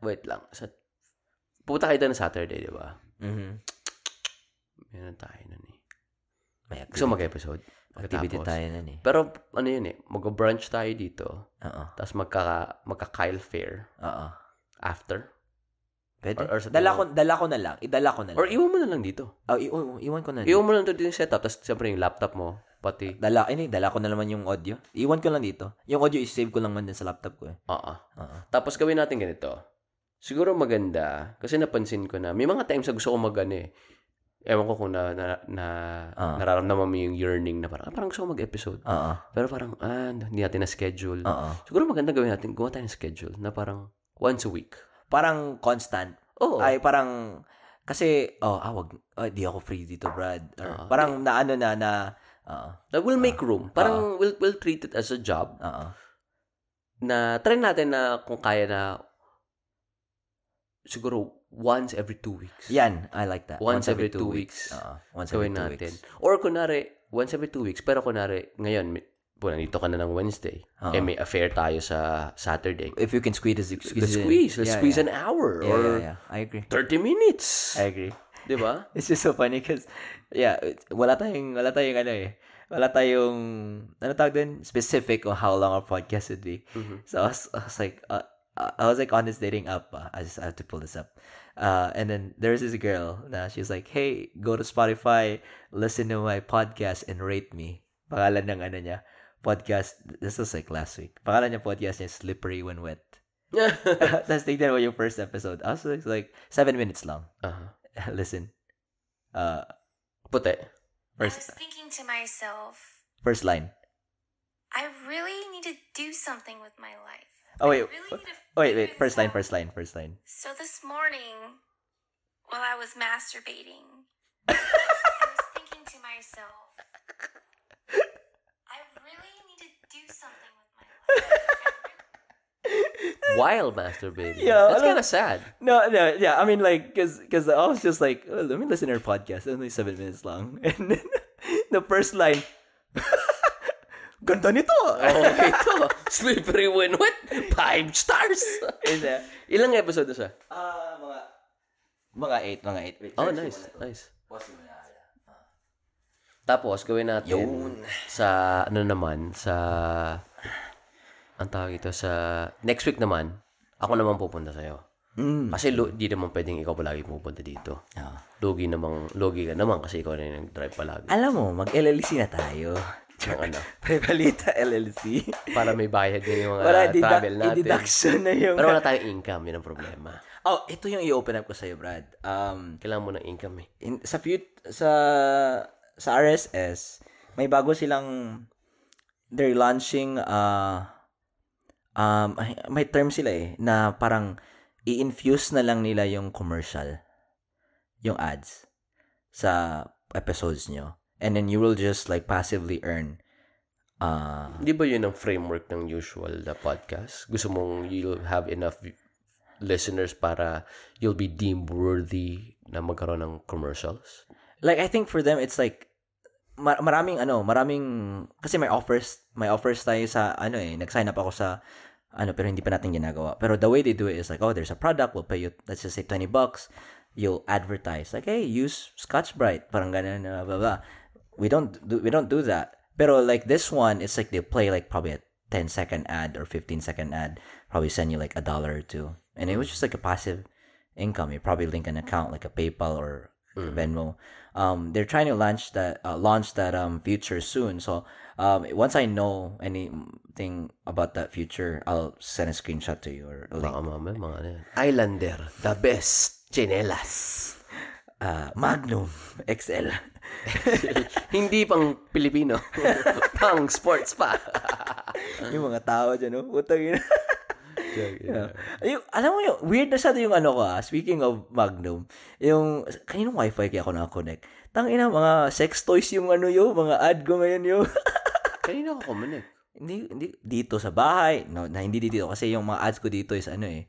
wait lang. Sa, pupunta kayo na Saturday, di ba? Mm-hmm. Meron tayo nun eh. May Gusto activity, mag-episode? activity tayo nun eh. Pero, ano yun eh, mag-brunch tayo dito. Oo. Tapos magka, magka-Kyle Fair Oo. after. Pwede. Or- or sa dala, ko, dala ko na lang. Idala ko na lang. Or iwan mo na lang dito. oh, i- oh, iwan ko na lang. Iwan mo lang dito yung setup. Tapos, siyempre, yung laptop mo. Pati, Dala, ini, dala ko na naman yung audio. Iwan ko lang dito. Yung audio, i-save ko lang man din sa laptop ko eh. oo. Oo. Tapos, gawin natin ganito. Siguro maganda. Kasi napansin ko na, may mga times na gusto ko mag ano eh. Ewan ko kung na, na, na Ah. nararamdaman mo yung yearning na parang, ah, parang gusto ko mag-episode. Oo. Pero parang, ah, hindi natin na-schedule. Oo. Siguro maganda gawin natin, gumawa tayo ng schedule na parang once a week. Parang constant. Oo. Ay, parang, kasi, oh, ah, wag, oh, di ako free dito, Brad. Or, Ah, parang naano na, na, oo, Like, we'll make room. Parang we'll, we'll treat it as a job oo. na try natin na kung kaya na siguro once every two weeks. Yan, I like that. Once every two weeks. Oo, once every two natin. weeks. Or kunwari, once every two weeks. Pero kunwari, ngayon, po, nandito ka na ng Wednesday. Oo. Eh, may affair tayo sa Saturday. If you can squeeze, it, squeeze in. squeeze. Let's Yeah, squeeze yeah. an hour Yeah, or yeah, yeah. I agree. 30 minutes. I agree. Di ba? It's just so funny because, yeah, wala tayong, wala tayong ano eh. Wala tayong, ano tawag din? Specific on how long our podcast would be. Mhm. So I was, I was like, uh, I was like on this dating app. Uh, I just have to pull this up. Uh, and then there's this girl na she's like, hey, go to Spotify, listen to my podcast and rate me. Pangalan ng ano niya, podcast, this was like last week. Pangalan niya podcast niya, Slippery When Wet. Tapos tignan mo yung first episode. Also, it's like, like seven minutes long. Aha. listen. Uh, Puti. I was thinking to myself, first line. I really need to do something with my life. Oh, wait. Really Oh, wait, wait. First line, first line, first line. So this morning, while I was masturbating, I was thinking to myself, While masturbating. Yeah, That's kind of sad. No, no, yeah. I mean, like, cause, cause I was just like, oh, let me listen to her podcast. It's only seven minutes long, and then the first line, ganda nito. Oh, ito. Slippery when wet. Five stars. Is that? Ilang episode na siya? Ah, mga, mga eight, mga eight. Wait, Oh, nice. Nice. Pause mo na. Tapos, gawin natin Yun. sa, ano naman, sa, ang tawag ito, sa, next week naman, ako naman pupunta sa'yo. Mm. Kasi, lo, di naman pwedeng ikaw palagi pupunta dito. Ah. Lugi namang, lugi ka naman kasi ikaw na yung nag-drive palagi. Alam mo, mag-LLC na tayo. Ng ano, Pre-balita LLC. para may bayad din yung mga Para deduct, travel natin. i-deduction na yung... Pero wala tayong income, yun ang problema. Oh, ito yung i-open up ko sa'yo, Brad. Um, Kailangan mo ng income eh. in, sa fut sa sa RSS may bago silang they're launching uh um ay, may term sila eh na parang i-infuse na lang nila yung commercial yung ads sa episodes nyo and then you will just like passively earn uh Di ba yun ang framework ng usual na podcast? Gusto mong you'll have enough listeners para you'll be deemed worthy na magkaroon ng commercials? like I think for them it's like mar- maraming ano, maraming kasi may offers, may offers tayo sa ano eh, nag-sign up ako sa ano pero hindi pa natin ginagawa. Pero the way they do it is like, oh, there's a product, we'll pay you let's just say 20 bucks. You'll advertise like, hey, use Scotch Brite, parang ganun uh, blah blah. We don't do we don't do that. Pero like this one, it's like they play like probably a 10 second ad or 15 second ad, probably send you like a dollar or two. And it was just like a passive income. You probably link an account like a PayPal or Venmo. Um, they're trying to launch that uh, launch that um future soon. So um, once I know anything about that future, I'll send a screenshot to you or a link. Baka mamaya mga ano yan. Islander, the best chinelas. Uh, Magnum XL. Hindi pang Pilipino. pang sports pa. yung mga tao dyan, no? Putang Yeah. Yung, alam mo yung, weird na siya yung ano ko ah, speaking of Magnum, yung, kaninong wifi kaya ako na-connect? Tang ina, mga sex toys yung ano yun, mga ad ko ngayon yung, Kanina ako kumanik. hindi, hindi, dito sa bahay, no, na hindi dito, kasi yung mga ads ko dito is ano eh,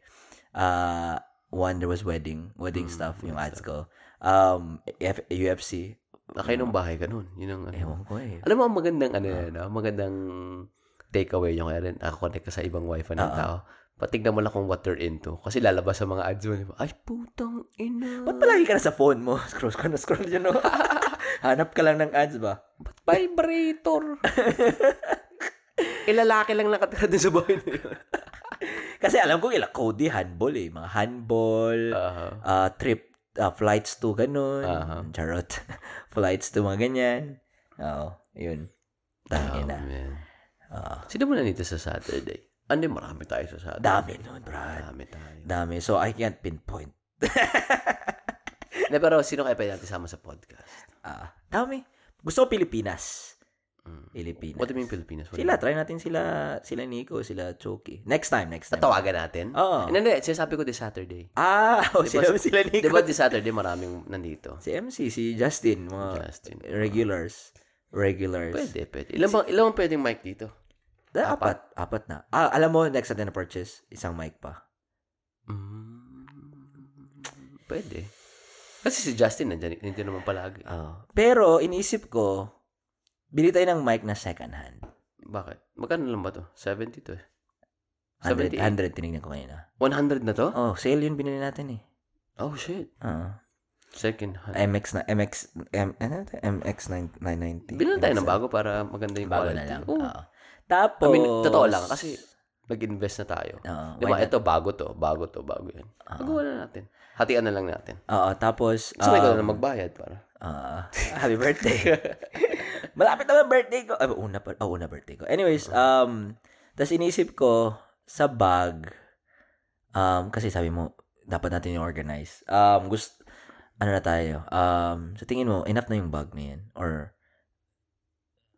uh, one, there was wedding, wedding stuff, yung ads ko. Um, F- UFC, Nakay nung bahay ka nun. Yun ang ano. ewan ko eh. Alam mo, ang magandang ano yan, ah, magandang takeaway yung kaya rin, nakakonect ka sa ibang wifi ng Oo. tao. Patignan mo lang kung what they're into. Kasi lalabas sa mga ads mo? Ay, putang ina. Ba't palagi ka na sa phone mo? Scroll ka na, scroll dyan, no? Hanap ka lang ng ads ba? Vibrator. Ilalaki lang nakatira din sa bahay na yun. Kasi alam ko ila Cody handball eh, mga handball, Ah, uh, trip uh, flights to ganun. Aha. Charot. flights to mga ganyan. Oo, yun. Tangin na. oh, man. Oo. Sino mo na nito sa Saturday? Ano, marami tayo sa dami nun, Brad. Marami tayo. Dami. So, I can't pinpoint. Na, pero sino kaya pwede natin sama sa podcast? Ah, dami. Gusto ko Pilipinas. Pilipinas. What do you mean Pilipinas? What Sila, try natin sila, sila Nico, sila Choki. Next time, next time. Tatawagan natin? Oo. Hindi, hindi. Sinasabi ko this Saturday. Ah, oh, Di sila, sila Nico. Di ba this Saturday maraming nandito? Si MC, si Justin, mga Justin. regulars. Regulars. Pwede, pwede. Ilan bang, ilan bang pwedeng mic dito? Da, apat. apat. na. Ah, alam mo, next natin na purchase, isang mic pa. Mm, pwede. Kasi si Justin nandiyan, nandiyan naman palagi. Oh. Pero, iniisip ko, bili tayo ng mic na second hand. Bakit? Magkano lang ba to? 70 to eh. 100, 78. 100 tinignan ko kanina. 100 na to? Oh, sale yun binili natin eh. Oh, shit. Oo. Second hand. MX na, MX, M, ano ito? MX 990. Bilan tayo ng bago para maganda yung Bago quality. na lang. Oo. Oo. Tapos, I mean, totoo lang kasi nag-invest na tayo. Oo, Di ba? why not? Ito, bago to. Bago to. Bago yan. Magawa na natin. Hatian na lang natin. Oo, tapos, Gusto um, um, na magbayad para. Ah, happy birthday. Malapit naman birthday ko. Ay, una pa, oh, una birthday ko. Anyways, um, tas inisip ko, sa bag, um, kasi sabi mo, dapat natin yung organize. Um, gusto, ano na tayo, um, sa tingin mo, enough na yung bag na yan? Or,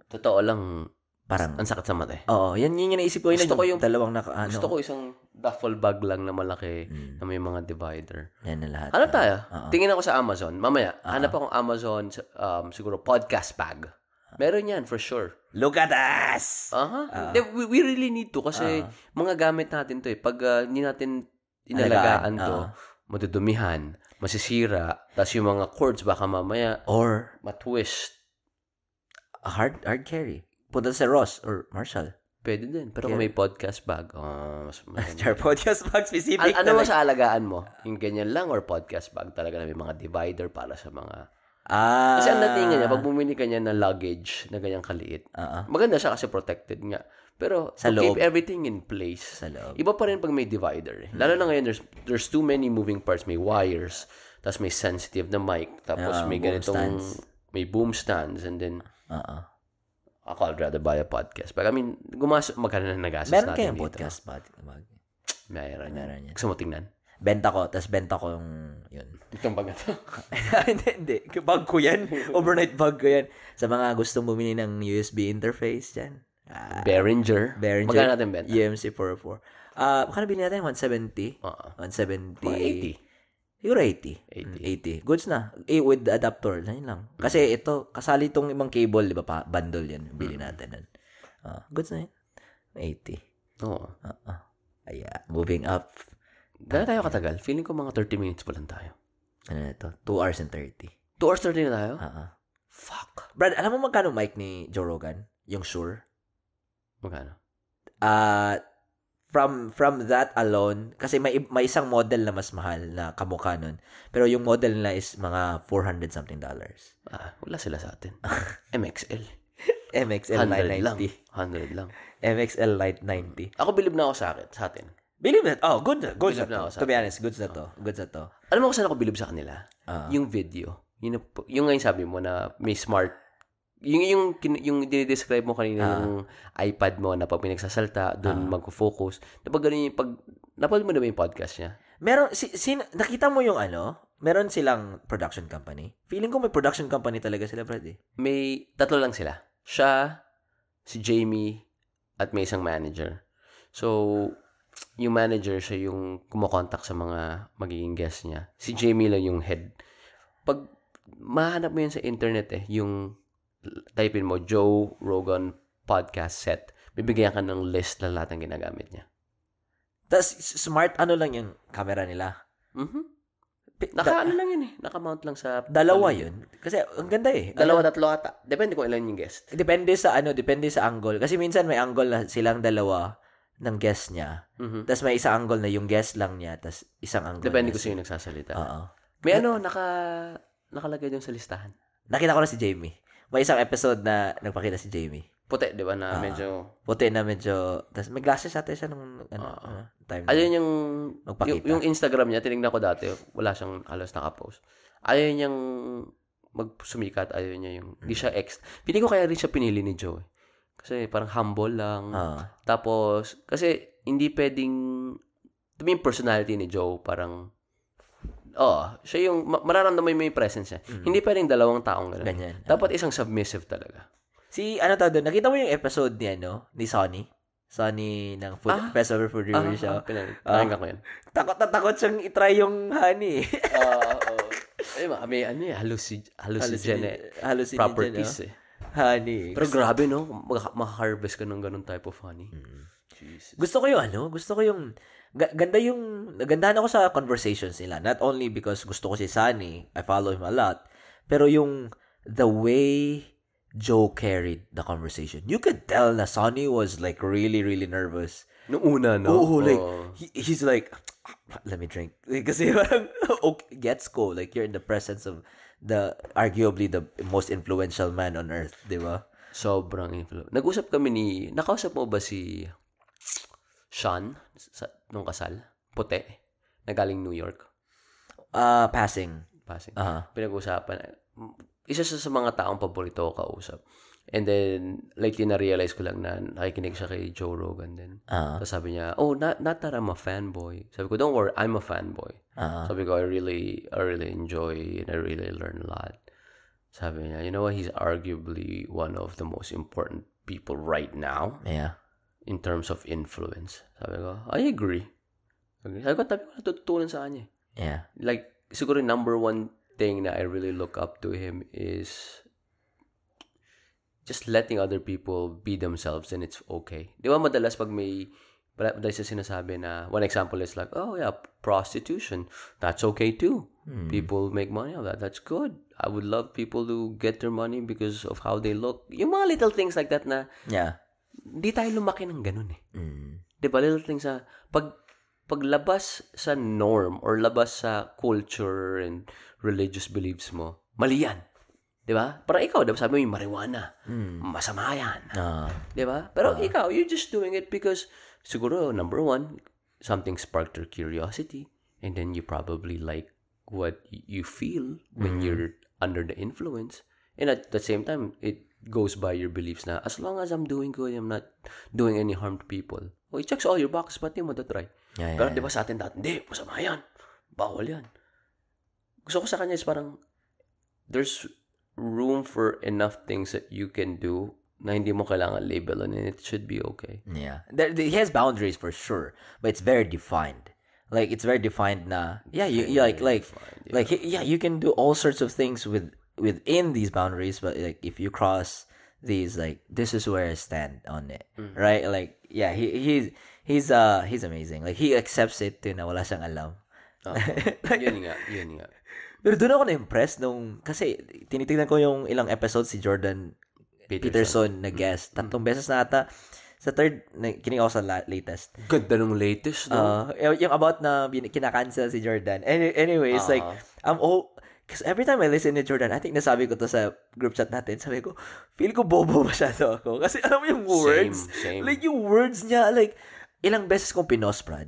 Totoo lang, parang, ang sakit sa mata eh. oo, yan, yun yung naisip ko. Yun Gusto ko yung- dalawang naka, ano, Gusto ko isang duffel bag lang na malaki Hmm, na may mga divider. yan na lahat. Hanap tayo. Oo. Tingin ako sa Amazon. Mamaya, Oo. hanap akong Amazon, um, siguro podcast bag. Meron yan, for sure. Look at us! Aha. Ah. Hindi, we, we really need to kasi Ah. mga gamit natin to eh. Pag ah, hindi natin Alagaan, inalagaan to, ah. madudumihan, masisira, tapos yung mga cords baka mamaya Or, matwist. a hard, hard carry. Punta sa Ross or Marshall. Pwede din. Pero kung may podcast bag, ah, mas. Char podcast bag specific. An- ano sa alagaan mo? Yung ganyan lang or podcast bag talaga na may mga divider para sa mga... Ah. Kasi ang datingan niya, pag bumili ka niya ng luggage na ganyang kaliit, Oo. maganda siya kasi protected nga. Pero Sa to loob. keep everything in place, Sa loob. iba pa rin pag may divider. Eh. Lalo na ngayon, there's, there's too many moving parts. May wires, tapos may sensitive na mic, tapos Yeah, may ganitong, stands. may boom stands, and then, Oo. ako, I'd rather buy a podcast. But I mean, gumas, magkano na nagastos Meron natin kayong dito? podcast ba? Bag. Meron. Meron yan. Gusto mo tingnan? Benta ko, tapos benta ko yung, yun. Itong bag na to. hindi, hindi. Bag ko yan. Overnight bag ko yan. Sa mga gustong bumili ng USB interface dyan. Ah, Behringer. Behringer. Magkano natin benta? EMC 404. Ah, magkano binili natin? 170? Oo. 170. Mga 80. Siguro 80. 80. 80. Goods na. Eh, with the adapter. Yun lang. Kasi ito, kasali itong ibang cable, di ba? Pa, bundle yan. Bili natin. nun. Ah, goods na yun. 80. Oo. Uh-uh. Ayan. Moving up. Gano'n tayo katagal? Feeling ko mga 30 minutes pa lang tayo. Ano na ito? 2 hours and 30. 2 hours 30 na tayo? Uh-uh. Fuck. Brad, alam mo magkano mic ni Joe Rogan? Yung Shure? Magkano? Ah, from from that alone, kasi may may isang model na mas mahal na kamukha nun. Pero yung model nila is mga 400 something dollars. Ah, wala sila sa atin. MXL. MXL 100 lang. 990. 100 lang. MXL Lite 90. Ako bilib na ako sa akin, sa atin. Believe it. Oh, good. Good na na to. sa To be honest, good na to. Good na to. Alam mo kung saan ako bilib sa kanila? Ah. Yung video. Yung, yung ngayon sabi mo na may smart yung yung kin- yung dinidescribe mo kanina Ah. yung iPad mo na pag pinagsasalta doon Ah. magfo-focus. Na pag ganun yung pag napanood mo na ba yung podcast niya? Meron si, sin, nakita mo yung ano? Meron silang production company. Feeling ko may production company talaga sila, Brad. Eh. May tatlo lang sila. Siya, si Jamie, at may isang manager. So, yung manager, siya yung kumokontak sa mga magiging guest niya. Si Jamie lang yung head. Pag mahanap mo yun sa internet eh, yung type in mo, Joe Rogan podcast set, bibigyan ka ng list na lahat ng ginagamit niya. Tapos, smart ano lang yung camera nila. Mhm. Naka da- ano lang yun eh, naka-mount lang sa... dalawa yun. Kasi, ang ganda eh. Dalawa, tatlo ata. Depende kung ilan yung guest. Depende sa ano, depende sa angle. Kasi minsan may angle na silang dalawa ng guest niya. Mhm. Tapos may isang angle na yung guest lang niya, tapos isang angle. Depende kung sino nagsasalita. Oo. May ano, naka, nakalagay dun sa listahan. Nakita ko na si Jamie. May isang episode na nagpakita si Jamie. Puti, di ba, na Ah. medyo... Puti na medyo, tapos may glasses ata siya nung ano, Oo. ano, time. Ayun yung... Magpakita. Yung, yung Instagram niya, tinignan ko dati, wala siyang halos nakapost. Ayaw niyang magsumikat, ayaw niya yung... Hindi siya ex. Pili ko kaya rin siya pinili ni Joe. eh. Kasi parang humble lang. Oo. Tapos, kasi hindi pwedeng... To me, yung personality ni Joe, parang... Oo, siya yung... ma- Mararamdaman mo yung presence niya. Hindi pwedeng dalawang taong gano'n. Ganyan. Dapat isang submissive talaga. Si, ano tawag doon, nakita mo yung episode ni, ano, ni Sonny? Sonny ng food, Ah. Festival Food Review Ah, Show. ah, pinag- Ah. Pakinggan ko yun. Takot na takot siyang itry yung honey. Oo, oo. Ay, ma- may ano eh, halluci- hallucinogenic Hallucinogen, properties no? eh. Honey. Pero grabe, no? Maka-harvest ka ng ganun type of honey. Mm. Jesus. Gusto ko yung ano, gusto ko yung ganda yung nagandahan ako sa conversations nila. Not only because gusto ko si Sunny, I follow him a lot, pero yung the way Joe carried the conversation. You could tell na Sonny was like really really nervous. Nung una, no? Oh, like Oo. he, he's like let me drink. Kasi parang okay, gets ko like you're in the presence of the arguably the most influential man on earth, 'di ba? Sobrang influ. Nag-usap kami ni, nakausap mo ba si Sean sa, nung kasal? Puti. Nagaling New York. Uh passing. Passing. Ah. Pinag-usapan. Isa siya sa mga taong paborito ko kausap. And then, lately na-realize ko lang na nakikinig siya kay Joe Rogan din. Ah. Tapos sabi niya, oh, not, not that I'm a fanboy. Sabi ko, don't worry, I'm a fanboy. Ah. Sabi ko, I really, I really enjoy and I really learn a lot. Sabi niya, you know what, he's arguably one of the most important people right now Yeah. In terms of influence. Sabi ko, I agree. Sabi ko, tabi ko natututunan sa kanya. Yeah. Like, siguro number one thing na I really look up to him is just letting other people be themselves and it's okay. Di ba madalas pag may madalas sa sinasabi na one example is like, oh yeah, prostitution. That's okay too. Hmm. People make money of that. That's good. I would love people to get their money because of how they look. Yung mga little things like that na Yeah. Di tayo lumaki ng ganun eh. Mm. Di ba? Little things na pag paglabas sa norm or labas sa culture and religious beliefs mo, mali yan. Di ba? Parang ikaw, di ba sabi mo yung marijuana, Mm. masama yan. Ah. Di ba? Pero ikaw, you're just doing it because siguro, number one, something sparked your curiosity and then you probably like what you feel when you're under the influence. And at the same time, it goes by your beliefs na as long as I'm doing good, I'm not doing any harm to people. Oh, it checks all your boxes, ba't di mo try? Yeah, yeah, Pero yeah. di ba sa atin dati, hindi, masama yan. Bawal yan. Gusto ko sa kanya is parang, there's room for enough things that you can do na hindi mo kailangan label and it should be okay. Yeah. There, he has boundaries for sure, but it's very defined. Like it's very defined na yeah, you, you like like defined, like yeah, you can do all sorts of things with within these boundaries, but like if you cross these like this is where I stand on it. Right? Like yeah, he he's he's uh he's amazing. Like he accepts it too na wala siyang alam. Ah, yun nga, yun nga. Pero doon ako na-impress nung, kasi tinitignan ko yung ilang episodes si Jordan Peterson, na guest. Tatlong beses na ata. Sa third, kinig ako sa la- latest. Ganda nung latest, no? Uh, yung about na kinakancel si Jordan. Any, anyways, like, Ah. I'm all, because every time I listen to Jordan, I think nasabi ko to sa group chat natin, sabi ko, feel ko bobo masyado ako. Kasi alam mo yung words, same. like yung words niya, like, ilang beses kong pinos, Brad.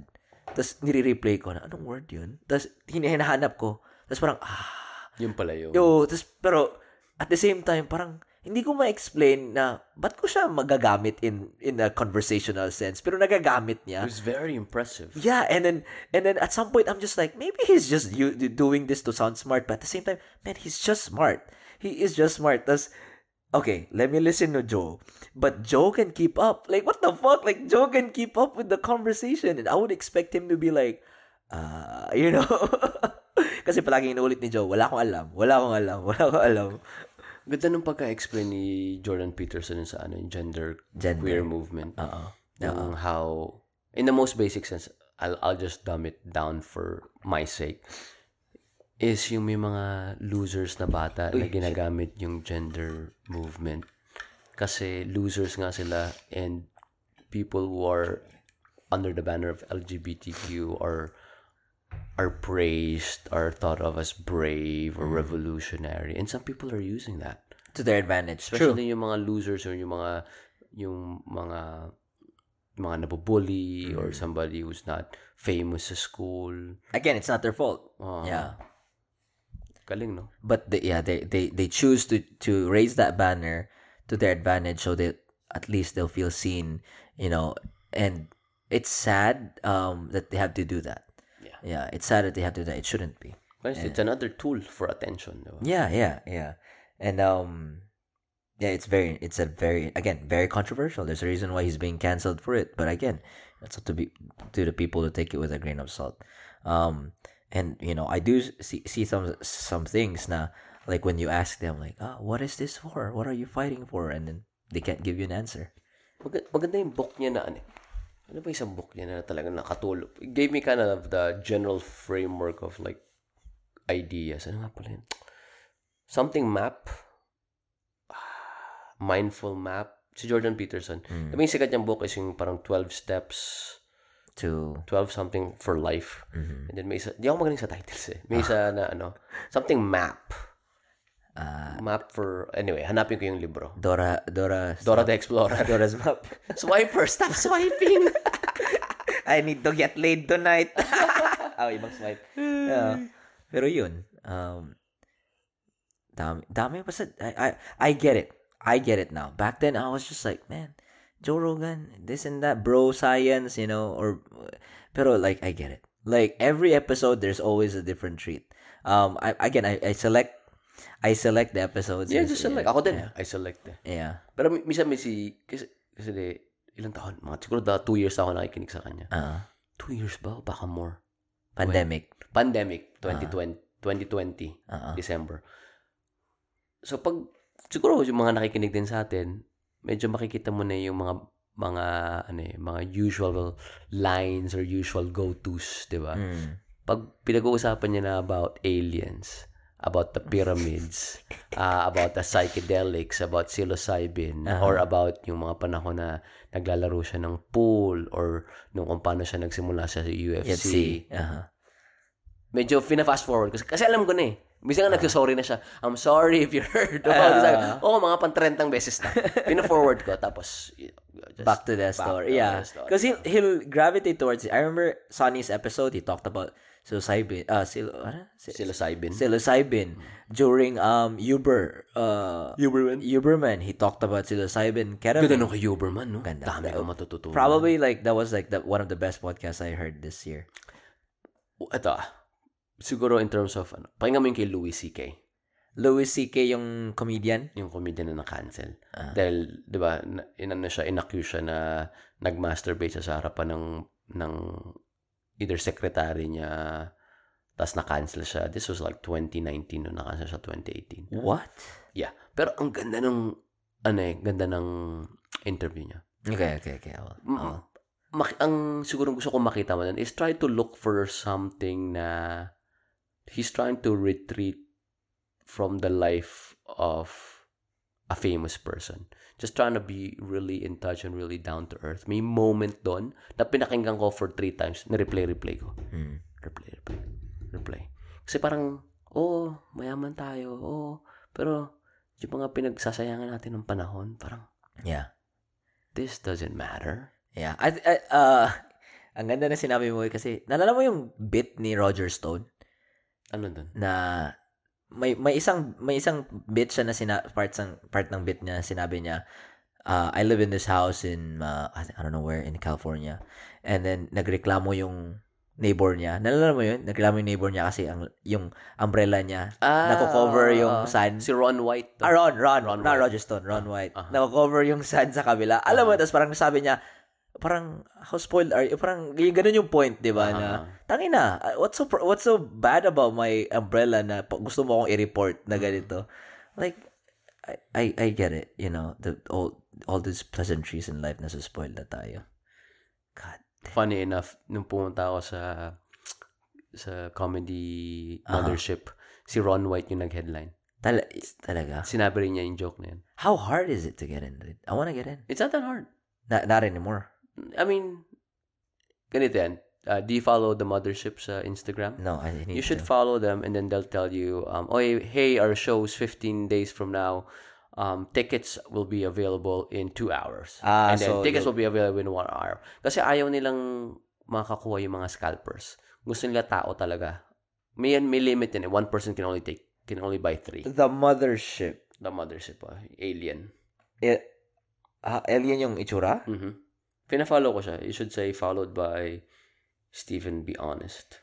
Tapos nire-replay ko na, anong word yun? Tapos hinahanap ko. Tapos parang, ah, Yun pala yun. Yo, tas, pero at the same time, parang hindi ko ma-explain na ba't ko siya magagamit in in a conversational sense pero nagagamit It niya. was very impressive. Yeah, and then and then at some point I'm just like maybe he's just you doing this to sound smart but at the same time, man, he's just smart. He is just smart. Tas okay, let me listen to Joe. But Joe can keep up. Like what the fuck? Like Joe can keep up with the conversation and I would expect him to be like uh, you know. Kasi palagi inuulit ni Joe, wala akong alam, wala akong alam, wala akong alam. Ganda nung pagka-explain ni Jordan Peterson sa ano, yung gender, Gender. queer movement. Oo. Yung how, in the most basic sense, I'll, I'll just dumb it down for my sake, is yung may mga losers na bata na ginagamit yung gender movement. Kasi losers nga sila and people who are under the banner of LGBTQ are are praised, are thought of as brave or revolutionary. And some people are using that. To their advantage. Especially yung mga losers or yung mga yung mga mga nabubully or somebody who's not famous sa school. Again, it's not their fault. Ah, Yeah. Galing, no? But they, yeah, they, they they choose to to raise that banner to their advantage so that at least they'll feel seen, you know. And it's sad um that they have to do that. Yeah. It's sad that they have to do that. It shouldn't be. Guys, It's another tool for attention. Though. Yeah, yeah, yeah. And um yeah, it's very, it's a very, again, very controversial. There's a reason why he's being canceled for it. But again, it's up to be to the people to take it with a grain of salt. Um, and you know, I do see see some some things now like when you ask them like, ah, what is this for? What are you fighting for? And then they can't give you an answer. Mag- maganda yung book niya na ano. Ano ba isang book niya na talagang nakatulog? It gave me kind of the general framework of like ideas. Ano nga pala yun? Something map. Mindful map. Si Jordan Peterson. Mm. Diba yung sikat niyang book is yung parang 12 steps, To 12 something for life. mhm. And then may isa, di ako magaling sa titles eh. May isa na ano, something map. Ah, Map for, anyway, hanapin ko yung libro. Dora Dora Dora the Explorer. Dora's map. Swiper, stop swiping! I need to get laid tonight. oh, ibang swipe. Yeah. Pero yun, um, dami, dami basta, I, I, I get it. I get it now. Back then, I was just like, man, Joe Rogan, this and that, bro science, you know, or, pero like, I get it. Like, every episode, there's always a different treat. Um, I, again, I, I select, I select the episodes. yeah, just select. Ako din, Yeah. I select eh. yeah. Pero mi- minsan may si, kasi, kasi di, ilang taon, mga siguro da, two years ako nakikinig sa kanya. Uh, Two years ba? Baka more. pandemic. Pandemic, 2020, 2020, Uh-uh. December. So, pag, siguro yung mga nakikinig din sa atin, medyo makikita mo na yung mga, mga, ano eh, mga usual lines or usual go-tos, di ba? Mm. Pag pinag-uusapan niya na about aliens, about the pyramids, uh, about the psychedelics, about psilocybin, Uh-huh. or about yung mga panahon na naglalaro siya ng pool, or nung kung paano siya nagsimula sa UFC. UFC. Uh-huh. Medyo fina-fast forward. Kasi, kasi alam ko na eh. Minsan nga nagsasorry na siya. I'm sorry if you heard. Ah. Oo, oh, mga pantrentang beses na. Pina-forward ko. Tapos, just back to the back story. to yeah, because he'll he'll gravitate towards it. I remember Sonny's episode. He talked about psilocybin. Uh, sil ano? Sil- Psilocybin. psilocybin during um Uber. Uh, Uberman. Uberman. He talked about psilocybin, ketamine. Ganda nung kay Uberman, no? Ganda. Dami ko matututunan. Probably like that was like the one of the best podcasts I heard this year. ito ah, siguro in terms of, ano, pakinggan mo yung kay Louis C.K., Louis C.K. yung comedian. yung comedian na na-cancel. Ah. Dahil, di ba, na- inano siya, inaccuse siya na nag-masturbate siya sa harapan ng, ng either secretary niya, tapos na-cancel siya. This was like 2019, no? Na-cancel siya 2018. What? Yeah. Pero ang ganda ng, ano eh, ganda ng interview niya. Okay, okay, okay. Oh, Mm, oh. mak- ang siguro gusto ko makita mo nun is try to look for something na he's trying to retreat from the life of a famous person. Just trying to be really in touch and really down to earth. May moment doon na pinakinggan ko for three times. Na-replay, replay ko. Hmm. Replay, replay, replay. Kasi parang, oh, mayaman tayo. Oh, pero yung mga pinagsasayangan natin ng panahon, parang, Yeah. this doesn't matter. Yeah. I, I, uh, ang ganda na sinabi mo eh, kasi, nalala mo yung bit ni Roger Stone? Ano doon? na may may isang may isang bit siya na sina, part ng part ng bit niya sinabi niya uh, I live in this house in uh, I, don't know where in California and then nagreklamo yung neighbor niya nalala mo yun nagreklamo yung neighbor niya kasi ang yung umbrella niya Ah, nako-cover yung ah, sun Si Ron White. Ah, Ron, Ron, Ron not. Roger Stone, Ron White. aha. Nako-cover yung sun sa kabila. Alam mo, tapos parang sabi niya, parang, how spoiled are you? Parang, ganun yung point, di ba? Na, Aha. tangina, uh, what's so, what's so bad about my umbrella na gusto mo akong i-report na ganito? Like, I, I, I get it, you know, the, all, all these pleasantries in life na spoiled na tayo. God. Funny enough, nung pumunta ako sa sa comedy Aha. mothership, si Ron White yung nag-headline. Tal- talaga. Sinabi rin niya yung joke na yun. How hard is it to get in? I wanna get in. It's not that hard. Not, not anymore. I mean, ganito yan. Uh, do you follow the mothership sa Instagram? No, I need You should to. follow them and then they'll tell you, um, oh, hey, our show's 15 days from now. Um, tickets will be available in two hours. Ah, and then so tickets you'll- will be available in one hour. Kasi ayaw nilang makakuha yung mga scalpers. Gusto nila tao talaga. May, may limit yan eh. One person can only take, can only buy three. The mothership. The mothership, ah, alien. Eh, ah, alien yung itsura? Mm-hmm. Pina-follow ko siya. You should say followed by Stephen Be Honest.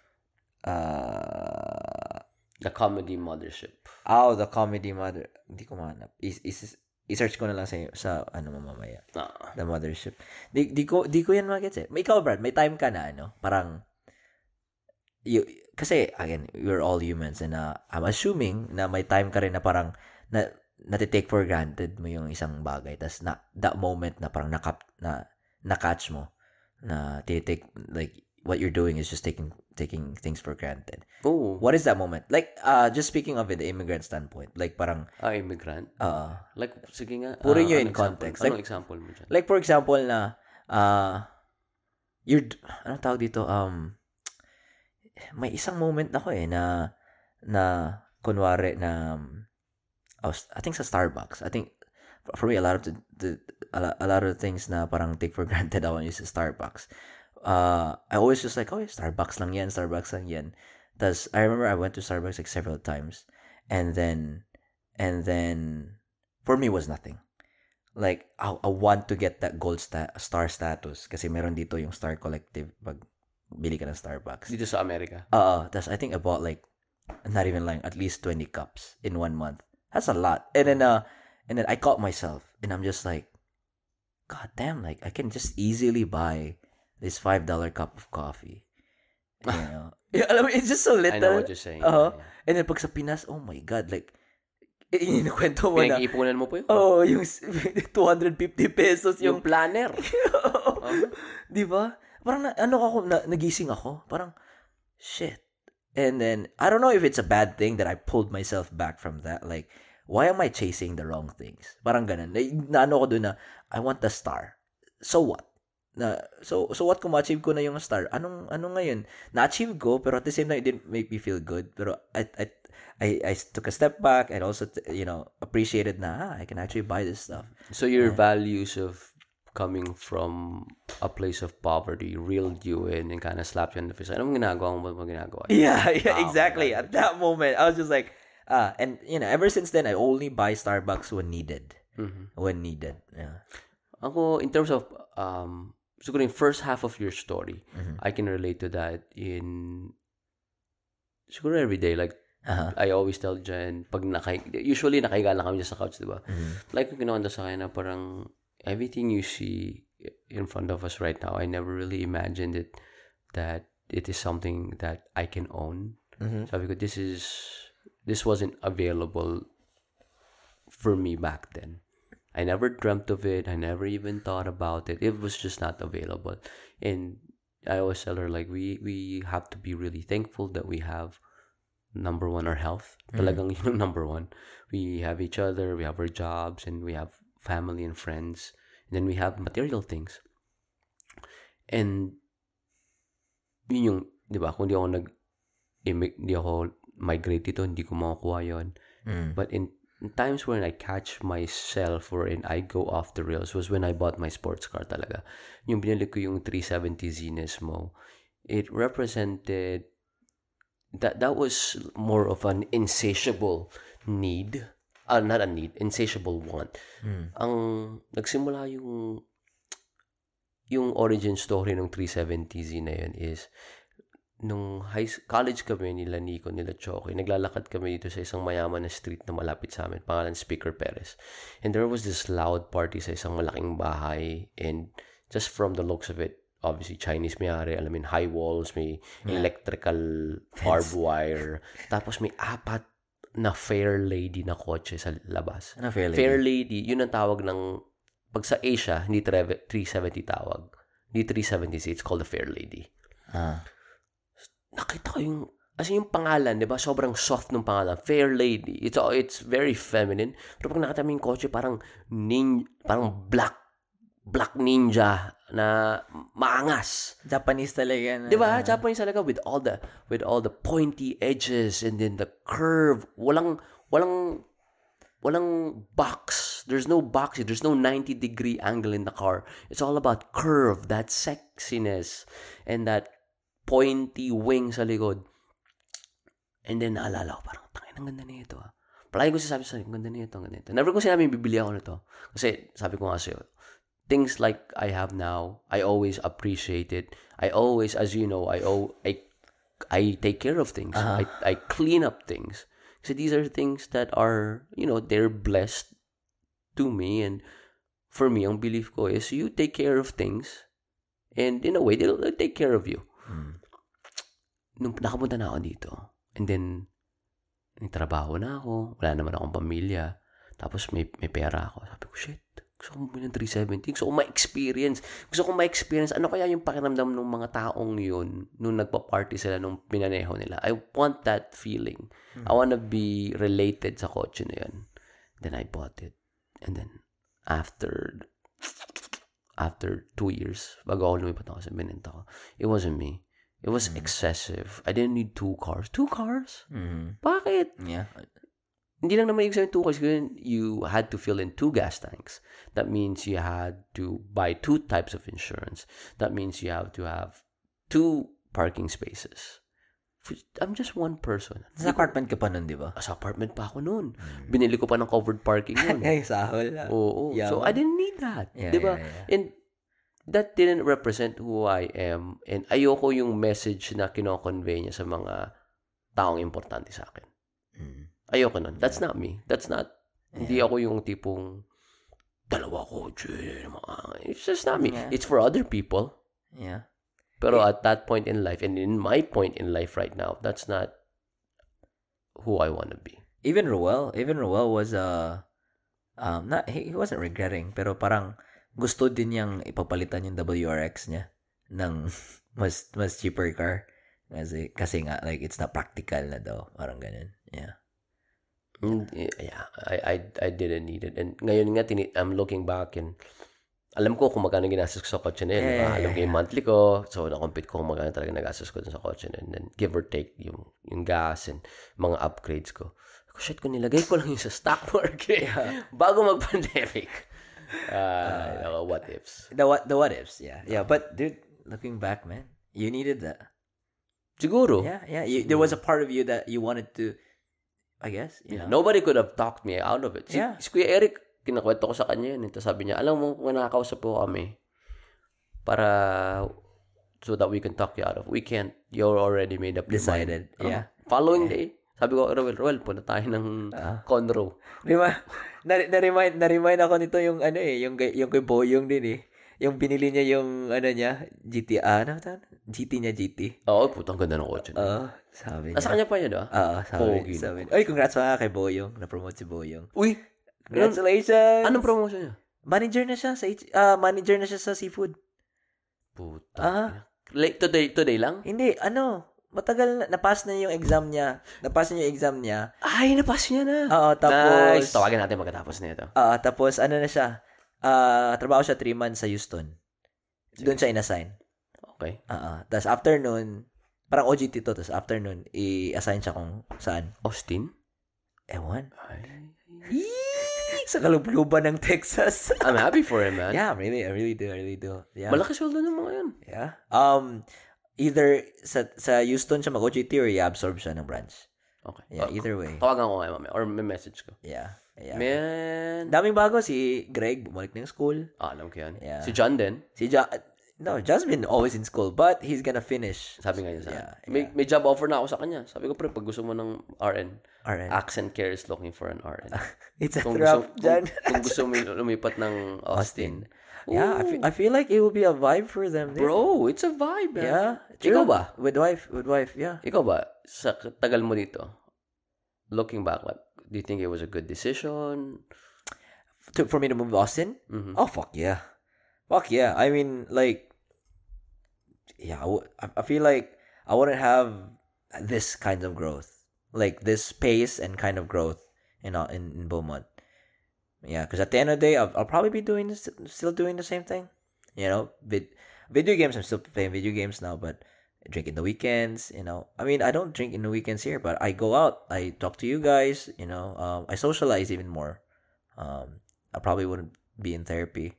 Uh, The comedy mothership. oh, the comedy mother. Hindi ko mahanap. Is, is, i-search ko na lang sa, sa ano mo mamaya. Ah. The mothership. Di, di ko, di ko yan magets eh. May ikaw, Brad, may time ka na, ano, parang, you, kasi, again, we're all humans and uh, I'm assuming na may time ka rin na parang, na, natitake for granted mo yung isang bagay. Tapos, na, that moment na parang nakap, na, na-catch mo, na tinitake, like, what you're doing is just taking taking things for granted. Oh, What is that moment? Like, uh, just speaking of it, the immigrant standpoint, like parang, ah, immigrant. uh, Like, sige nga. Puro ah, yun in context. Like- example mo dyan? like for example na, uh, you're, ano tawag dito, um, may isang moment ako eh, na, na, kunwari na, um, I, was, I think sa Starbucks, I think, for me, a lot of the, the a, lot, a lot of things na parang take for granted ako is Starbucks. Uh, I always just like, oh, yeah, Starbucks lang yan, Starbucks lang yan. Tapos, I remember I went to Starbucks like several times. And then, and then, for me, was nothing. Like, I, I want to get that gold sta- star status kasi meron dito yung Star Collective pag bili ka ng Starbucks. Dito sa Amerika. Uh, that's I think I bought like not even lying, at least 20 cups in one month. That's a lot. And then uh and then I caught myself and I'm just like god damn like I can just easily buy this $5 cup of coffee. You know. yeah, alam mo, it's just so I know little. what you're saying. Uh-huh. Yeah. And then pag sa Pinas, oh my god, like i- inikwento mo na. Pinag-iipunan mo po yun? Oh, yung s- 250 pesos yung yung planner. Di ba? Parang na, ano ako, na, nagising ako. Parang, shit. And then, I don't know if it's a bad thing that I pulled myself back from that. Like, why am I chasing the wrong things? Parang ganun. Na, na ano ko doon na, I want the star. So what? Na, so, so what kung ma-achieve ko na yung star? Anong, ano ngayon? Na-achieve ko, pero at the same time, it didn't make me feel good. Pero I, I, I, I took a step back and also, you know, appreciated na, ah, I can actually buy this stuff. So your values of coming from a place of poverty reeled you in and kind of slapped you in the face. Anong ginagawa mo? Mo ginagawa? Yeah, yeah, Oh, exactly. At that moment, I was just like, ah, and you know, ever since then, I only buy Starbucks when needed. Mhm. When needed. Yeah. Ako, in terms of, um, siguro yung first half of your story, Mhm. I can relate to that in, siguro every day. Like, Uh-huh. I always tell Jen, pag nakay, usually nakahiga lang kami sa couch, di ba? Mhm. Like, yung kinuwento sa akin na parang, everything you see in front of us right now, I never really imagined it, that it is something that I can own. Mhm. Sabi ko, this is, this wasn't available for me back then. I never dreamt of it. I never even thought about it. It was just not available. And I always tell her, like, we, we have to be really thankful that we have, number one, our health. Talagang yun ang number one. We have each other, we have our jobs, and we have family and friends. And then we have material things. And, yun yung, di ba, kung di ako nag, di ako migrate dito, hindi ko makukuha yun. Mm. But in times when I catch myself or I go off the rails was when I bought my sports car talaga. Yung binili ko yung 370 Zenismo. It represented that that was more of an insatiable need. Uh, not a need, insatiable want. Mm. Ang nagsimula yung yung origin story ng 370Z na yun is nung high college kami nila Nico, nila Choki, naglalakad kami dito sa isang mayaman na street na malapit sa amin, pangalan Speaker Perez. And there was this loud party sa isang malaking bahay and just from the looks of it, obviously Chinese may-ari, alam mo high walls, may electrical barbed wire, tapos may apat na fair lady na kotse sa labas. Ano fair lady? Fair lady, yun ang tawag ng, pag sa Asia, hindi 370 tawag. Hindi 370, it's called a fair lady Ah. Nakita ko yung as yung pangalan, 'di ba? Sobrang soft ng pangalan. Fair lady. It's it's very feminine. Pero pag nakita mo yung kotse, parang nin, parang black black ninja na maangas. Japanese talaga. Na, 'Di ba? Japanese talaga with all the with all the pointy edges and then the curve. Walang walang walang box. There's no box. There's no 90 degree angle in the car. It's all about curve, that sexiness, and that pointy wing sa likod. And then naalala ko, parang, tangin, ang ganda nito ah. Palagi ko sinasabi sa ang ganda nito, ang ganda nito. Never ko sinabi, bibili ako nito. Kasi, sabi ko nga sa'yo, things like I have now, I always appreciate it. I always, as you know, I oh, I, I take care of things. I, I clean up things. Kasi these are things that are, you know, they're blessed to me and for me, ang belief ko is you take care of things and in a way, they'll, they'll take care of you. Mm. Nung nakapunta na ako dito, and then, nagtrabaho na ako, wala naman akong pamilya, tapos may, may pera ako. Sabi ko, shit, gusto ko bumili ng 370. Gusto ko ma-experience. Gusto ko ma-experience. Ano kaya yung pakiramdam ng mga taong yun nung nagpa-party sila nung pinaneho nila? I want that feeling. I want to be related sa kotse na yun. Then I bought it. And then, after after two years, bago ako lumipat ako sa binenta ko, it wasn't me. It was excessive. I didn't need two cars. Two cars? Mhm. Bakit? Yeah. hindi lang naman ibig sabihin two cars. You had to fill in two gas tanks. That means you had to buy two types of insurance. That means you have to have two parking spaces. I'm just one person. Sa apartment ka pa nun, di ba? Sa apartment pa ako noon. Binili ko pa ng covered parking noon. Ay, sahol. Oo. Yeah. So, I didn't need that. Yeah, di ba? yeah, yeah. And that didn't represent who I am. And ayoko yung message na kino-convey niya sa mga taong importante sa akin. Mm. Ayoko nun. That's not me. That's not, hindi ako yung tipong, dalawa ko, It's just not me. Yeah. It's for other people. Yeah. Pero at that point in life, and in my point in life right now, that's not who I want to be. Even Roel, even Roel was uh um not he, he wasn't regretting pero parang gusto din niyang ipapalitan yung WRX niya ng mas mas cheaper car. Kasi kasi nga like it's not practical na daw. Parang ganun. Yeah. Mm, Yeah, I, I, I didn't need it. And ngayon nga, tini- I'm looking back and alam ko kung magkano ginastos ko sa kotse na yun. Yeah, diba? yeah, alam ko yeah. yung monthly ko. So, na-compute ko kung magkano talaga nagastos ko dun sa kotse na yun. And then, give or take yung, yung gas and mga upgrades ko. Ako, shit ko, nilagay ko lang yung sa stock market bago mag-pandemic. Uh, you know, what ifs. the what the what ifs yeah yeah but dude looking back man you needed that Siguro. yeah yeah you, there was a part of you that you wanted to I guess you Yeah, know nobody could have talked me out of it. Si, Yeah. si Kuya Eric, kinakwento ko sa kanya yun. Ito sabi niya, alam mo, kung nakakausap po kami, para so that we can talk you out of. We can't. You're already made up your mind. Decided, Oh, yeah. Following day, sabi ko, Roel, Roel, punta tayo ng Ah. Conroe. Di ba? Na, na-remind, na-remind ako nito yung ano eh, yung, kay- yung kay Boyong din eh. Yung binili niya yung ano niya, GT, ah, ano tawag? GT niya, GT. Oo, putang ganda ng kotse. Oo, sabi niya. Nasa kanya pa yun, ah? Oo, sabi, Pogi sabi. Ay, congrats pa kay Boyong. Na-promote si Boyong. Uy, Congratulations! anong promotion niya? Manager na siya sa H- ah, manager na siya sa seafood. Puta. Ah. Late today, today lang? Hindi, ano, matagal na, napass na yung exam niya. Napass na yung exam niya. Ay, napas niya na. Oo, tapos, nice. Tawagin natin magkatapos na ito. ah, tapos, ano na siya, ah, trabaho siya 3 months sa Houston. Doon siya inassign. Okay. Ah, Tapos after nun, parang OGT to, tapos after nun, i-assign siya kung saan. Austin? Ewan. Ay. sa kalubluban ng Texas. I'm happy for him, man. yeah, really, I really do, I really do. Yeah. Malaki sweldo ng mga yun. Yeah. Um, either sa sa Houston siya mag-OGT or i-absorb siya ng branch. Okay. Yeah, Oh, either way. Tawagan ko ngayon mamaya. Or may message ko. Yeah. Yeah. Man. Daming bago si Greg, bumalik ng school. Ah, alam ko yan. Yeah. Si John din. Si Ja No, been always in school, but he's gonna finish. Sabi nga niya sa Yeah, akin. May, yeah. may job offer na ako sa kanya. Sabi ko, pre, pag gusto mo ng RN, Alright. Accent Care is looking for an RN. It's a kung, trap, gusto, kung, kung gusto mo lumipat ng Austin. yeah, I feel, I feel like it will be a vibe for them. Bro, it's a vibe, man. Yeah. Ikaw true. ba? With wife, with wife, yeah. Ikaw ba, sa tagal mo dito, looking back, like, do you think it was a good decision? To, for me to move to Austin? Mhm. Oh, fuck yeah. Fuck yeah. I mean, like, yeah, I, w- I feel like I wouldn't have this kind of growth, like this pace and kind of growth in uh, in, in Beaumont. Yeah, because at the end of the day, I'll, I'll probably be doing this, still doing the same thing. You know, vid, video games. I'm still playing video games now, but I drink in the weekends. You know, I mean, I don't drink in the weekends here, but I go out. I talk to you guys. You know, um, I socialize even more. Um, I probably wouldn't be in therapy.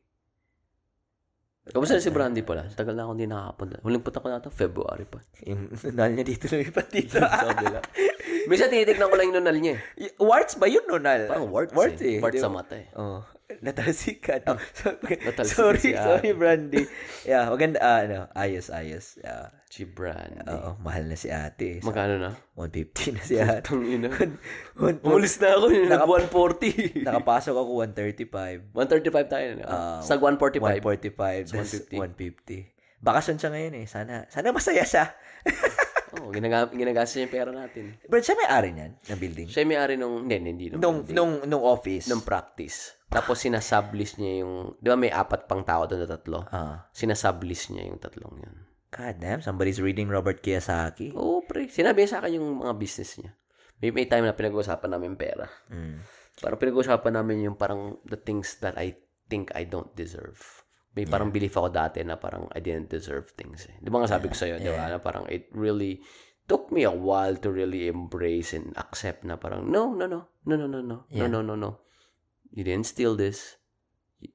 Kamusta na si Brandy pala? Tagal na akong hindi nakakapunta. Huling punta ko na ito, February pa. Yung nunal niya dito lumipat dito. Sabi lang. Minsan tinitignan ko lang yung nunal niya eh. Y- warts ba yun, nunal? Parang warts, Warts eh. eh. Warts sa mata eh. Oh. Natalsikan. Oh, so, okay. Natalsikan sorry, si sorry. Brandy. Yeah, maganda, ah, ano, ayos, ayos. Yeah. Si Brandy. Oo, mahal na si ate. So, Magkano na? 150 na si ate. Tang ina. One- Umalis na ako. Nag 140. Nakapasok ako 135. 135 tayo na. Ah, Sag 145. 145. Sa 150. 150. Bakasyon siya ngayon eh. Sana, sana masaya siya. Oo, ginaga- ginagastos niya yung pera natin. But siya may ari niyan, ng building. Siya may-ari nung, hindi, hindi. Nung, Nung, building. nung, nung office. nung practice. Tapos sinasublease niya yung, di ba may apat pang tao doon na tatlo? Ah. Sinasublease niya yung tatlong yun. God damn, somebody's reading Robert Kiyosaki. Oo, pre. Sinabi niya sa akin yung mga business niya. May, may time na pinag-uusapan namin pera. Mm. Parang pinag-uusapan namin yung parang the things that I think I don't deserve. May parang belief ako dati na parang I didn't deserve things. Eh. Di ba nga sabi ko sa'yo, di ba? Na parang it really took me a while to really embrace and accept na parang no, no, no, no, no, no, no, Yeah. no, no, no, no. You didn't steal this.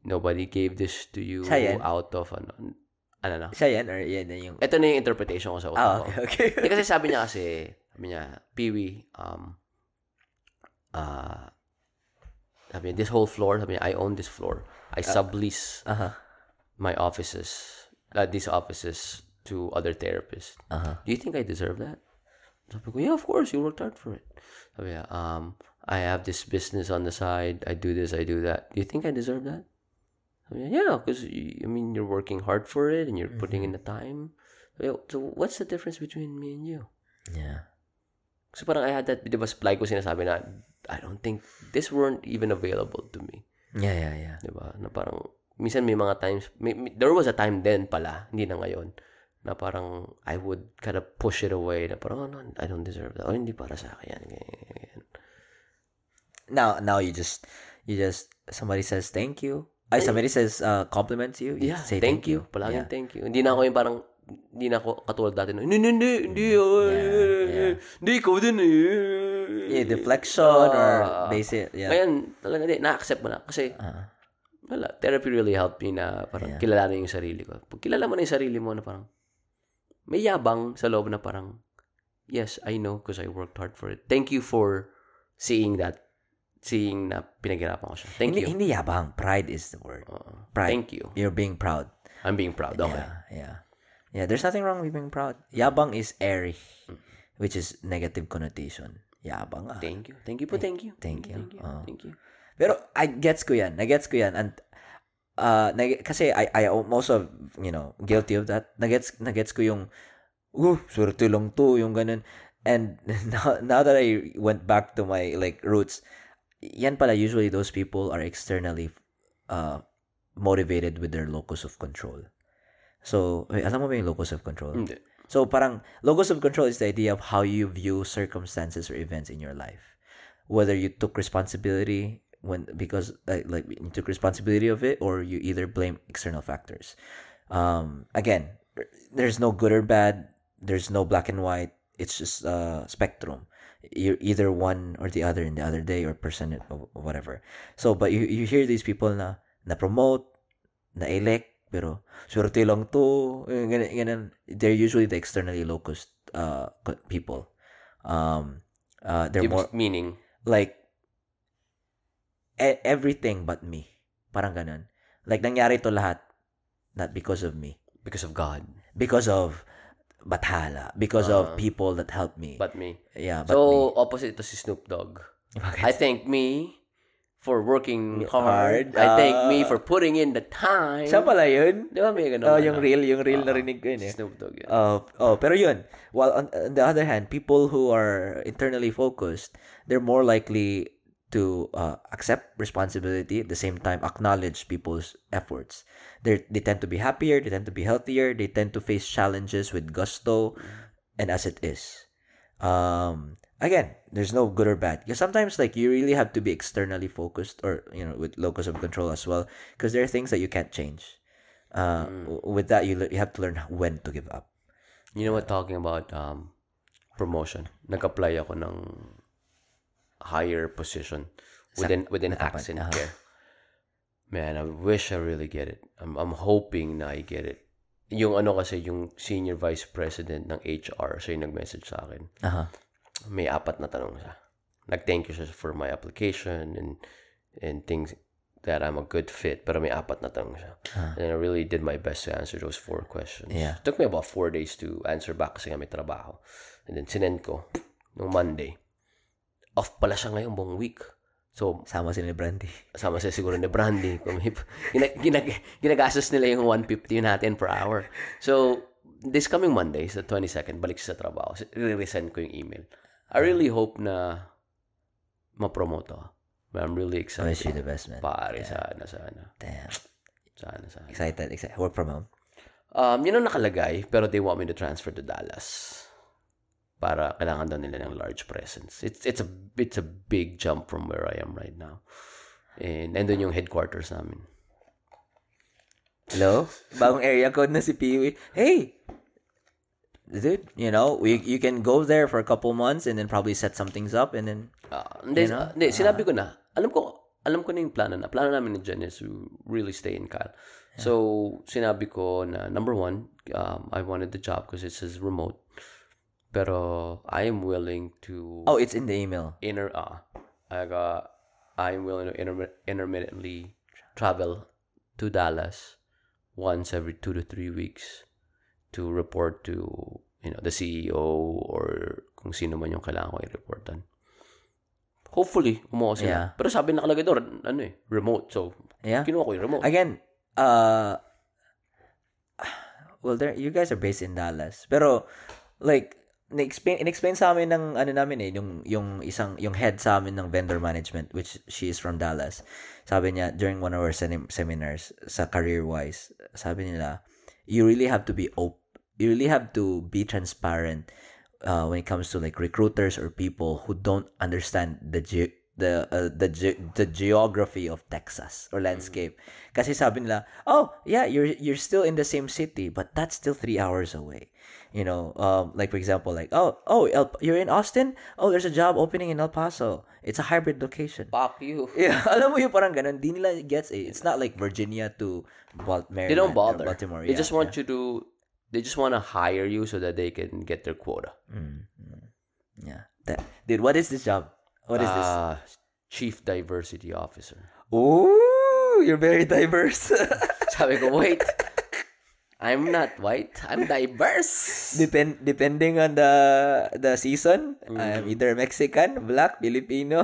Nobody gave this to you Siya out of ano. Ano na? Siya yan or yan na yung... Ito na yung interpretation ko sa utak Ah, ko. okay, okay. Hindi kasi sabi niya kasi, sabi niya, Peewee, um, uh, sabi niya, this whole floor, sabi niya, I own this floor. I sublease Aha. My offices, uh, these offices to other therapists. Aha. Do you think I deserve that? Sabi ko, yeah, of course, you worked hard for it. Sabi niya, um, I have this business on the side. I do this, I do that. Do you think I deserve that? Sabi niya, yeah, because, I mean, you're working hard for it and you're putting in the time. Sabi So, what's the difference between me and you? Yeah. Kasi parang I had that, di ba, supply ko sinasabi na, I don't think, this weren't even available to me. Yeah, yeah, yeah. Di ba? Na parang, minsan may mga times, may, may- there was a time then pala, hindi na ngayon, na parang I would kind of push it away, na parang, oh, no, I don't deserve that. Oh, hindi para sa akin yan. Now, now you just, you just, somebody says thank you. Ay, somebody says uh, compliments you. you Yeah, say thank, you. Palaging Yeah. thank you. Hindi na ako yung parang, hindi na ako katulad dati hindi, hindi, hindi, oh, Yeah, yeah. hindi, ikaw din eh. Yeah, deflection or Ah. basic, yeah. Ngayon, talaga, hindi, na-accept mo na. Kasi, Ah. Wala, therapy really helped me na parang Yeah. kilalanin yung sarili ko. Pag kilala mo na yung sarili mo na parang, may yabang sa loob na parang, yes, I know because I worked hard for it. Thank you for seeing that, seeing na pinaghirapan ko siya. Thank hindi, you. hindi yabang. Pride is the word. Oo. Pride. Thank you. You're being proud. I'm being proud. Okay. Yeah, yeah. Yeah, there's nothing wrong with being proud. Yabang is airy, which is negative connotation. Yabang ah. Thank you. Thank you po, thank you. Thank you. Thank you. Oo. Thank you. Pero I gets ko yan. Nagets ko yan. And uh, nag- kasi I, I am also, you know, guilty of that. Nagets, nagets ko yung, uh, swerte lang to, yung ganun. And now, now that I went back to my like roots, yan pala usually those people are externally uh, motivated with their locus of control. So, wait, alam mo ba yung locus of control? Hindi. So parang locus of control is the idea of how you view circumstances or events in your life. Whether you took responsibility when because uh, like you took responsibility of it or you either blame external factors. Um again, there's no good or bad, there's no black and white. It's just a spectrum. You're either one or the other in the other day or person or whatever. So but you you hear these people na na promote, na elect pero swerte lang to eh, ganun, ganun. they're usually the externally locust uh people um uh they're more Meaning, like everything but me parang ganun like nangyari to lahat not because of me because of God. because of bathala because Ah. of people that helped me But me. yeah but So, opposite to si Snoop Dogg. me Bakit? I thank me for working Hard. hard. I thank me Ah. for putting in the time. siya pala yun Di ba may ganun? oh yung real yung real Ah, narinig ko yun eh Snoop Dogg yun. Uh, oh, pero yun. While on, on the other hand, people who are internally focused, they're more likely to uh, accept responsibility at the same time acknowledge people's efforts. They they tend to be happier, they tend to be healthier, they tend to face challenges with gusto and as it is. Um again, there's no good or bad. Because sometimes like you really have to be externally focused or you know with locus of control as well because there are things that you can't change. Uh, w- with that you le- you have to learn when to give up. You know what, talking about um, promotion, nag-apply ako ng higher position within within natapan, accent aha. care. Man, I wish I really get it. I'm I'm hoping na I get it. Yung ano kasi, yung senior vice president ng HR, siya yung nag-message sa akin. Uh-huh. May apat na tanong siya. Nag-thank you siya for my application and and things that I'm a good fit. Pero may apat na tanong siya. And I really did my best to answer those four questions. Yeah. It took me about four days to answer back kasi nga may trabaho. And then sinend ko nung Monday. Off pala siya ngayong buong week. So, Sama sila ni Brandy. sama siya siguro ni Brandy. Ginag, ginag, ginagastos nila yung 150 natin per hour. So, this coming Monday, sa 22nd, balik siya sa trabaho. I-resend ko yung email. I really hope na ma-promote ako. I'm really excited. you the best, man. Pare, sana, sana. Damn. Sana, sana. Excited, excited. Work from home. Um, yun ang nakalagay, pero they want me to transfer to Dallas. Para kailangan daw nila ng large presence. It's it's a it's a big jump from where I am right now. And nandun yung headquarters namin. Hello? Bagong area code na si Peewee. Hey! Dude, you know, we, you can go there for a couple months and then probably set some things up and then Ah, hindi, You know? hindi, sinabi ko na. Alam ko, alam ko na yung plano na. Plano namin ni Jen is to really stay in Cal. So, sinabi ko na, number one, um, I wanted the job because it says remote. Pero, I am willing to Oh, it's in the email. inter, uh, I got, I am willing to inter- intermittently travel to Dallas once every two to three weeks to report to, you know, the CEO or kung sino man yung kailangan ko i-reportan. Hopefully, umuha sila. Yeah. Pero sabi nakalagay doon, ano eh, remote. So, Yeah. kinuha ko yung remote. Again, uh well there you guys are based in Dallas. Pero like in-explain, in-explain sa amin ng ano namin eh yung yung isang yung head sa amin ng vendor management which she is from Dallas. Sabi niya during one of our sem- seminars sa career wise, sabi nila you really have to be op- you really have to be transparent uh, when it comes to like recruiters or people who don't understand the ge- the uh, the ge- the geography of Texas or landscape. Kasi sabi nila, "Oh, yeah, you're you're still in the same city, but that's still 3 hours away." You know, um like for example, like, "Oh, oh, El, you're in Austin? Oh, there's a job opening in El Paso. It's a hybrid location." Fuck you. Yeah, alam mo yung parang ganun, di nila gets eh. It's not like Virginia to Bal- Maryland They don't bother. Baltimore. They yeah, just want you to, they just want to hire you so that they can get their quota. Mm, mm. Yeah. That, dude, what is this job? What is this? Ah, Chief Diversity Officer. Ooh, you're very diverse. Sabi ko, wait. I'm not white. I'm diverse. Depend depending on the the season, I'm either Mexican, black, Filipino.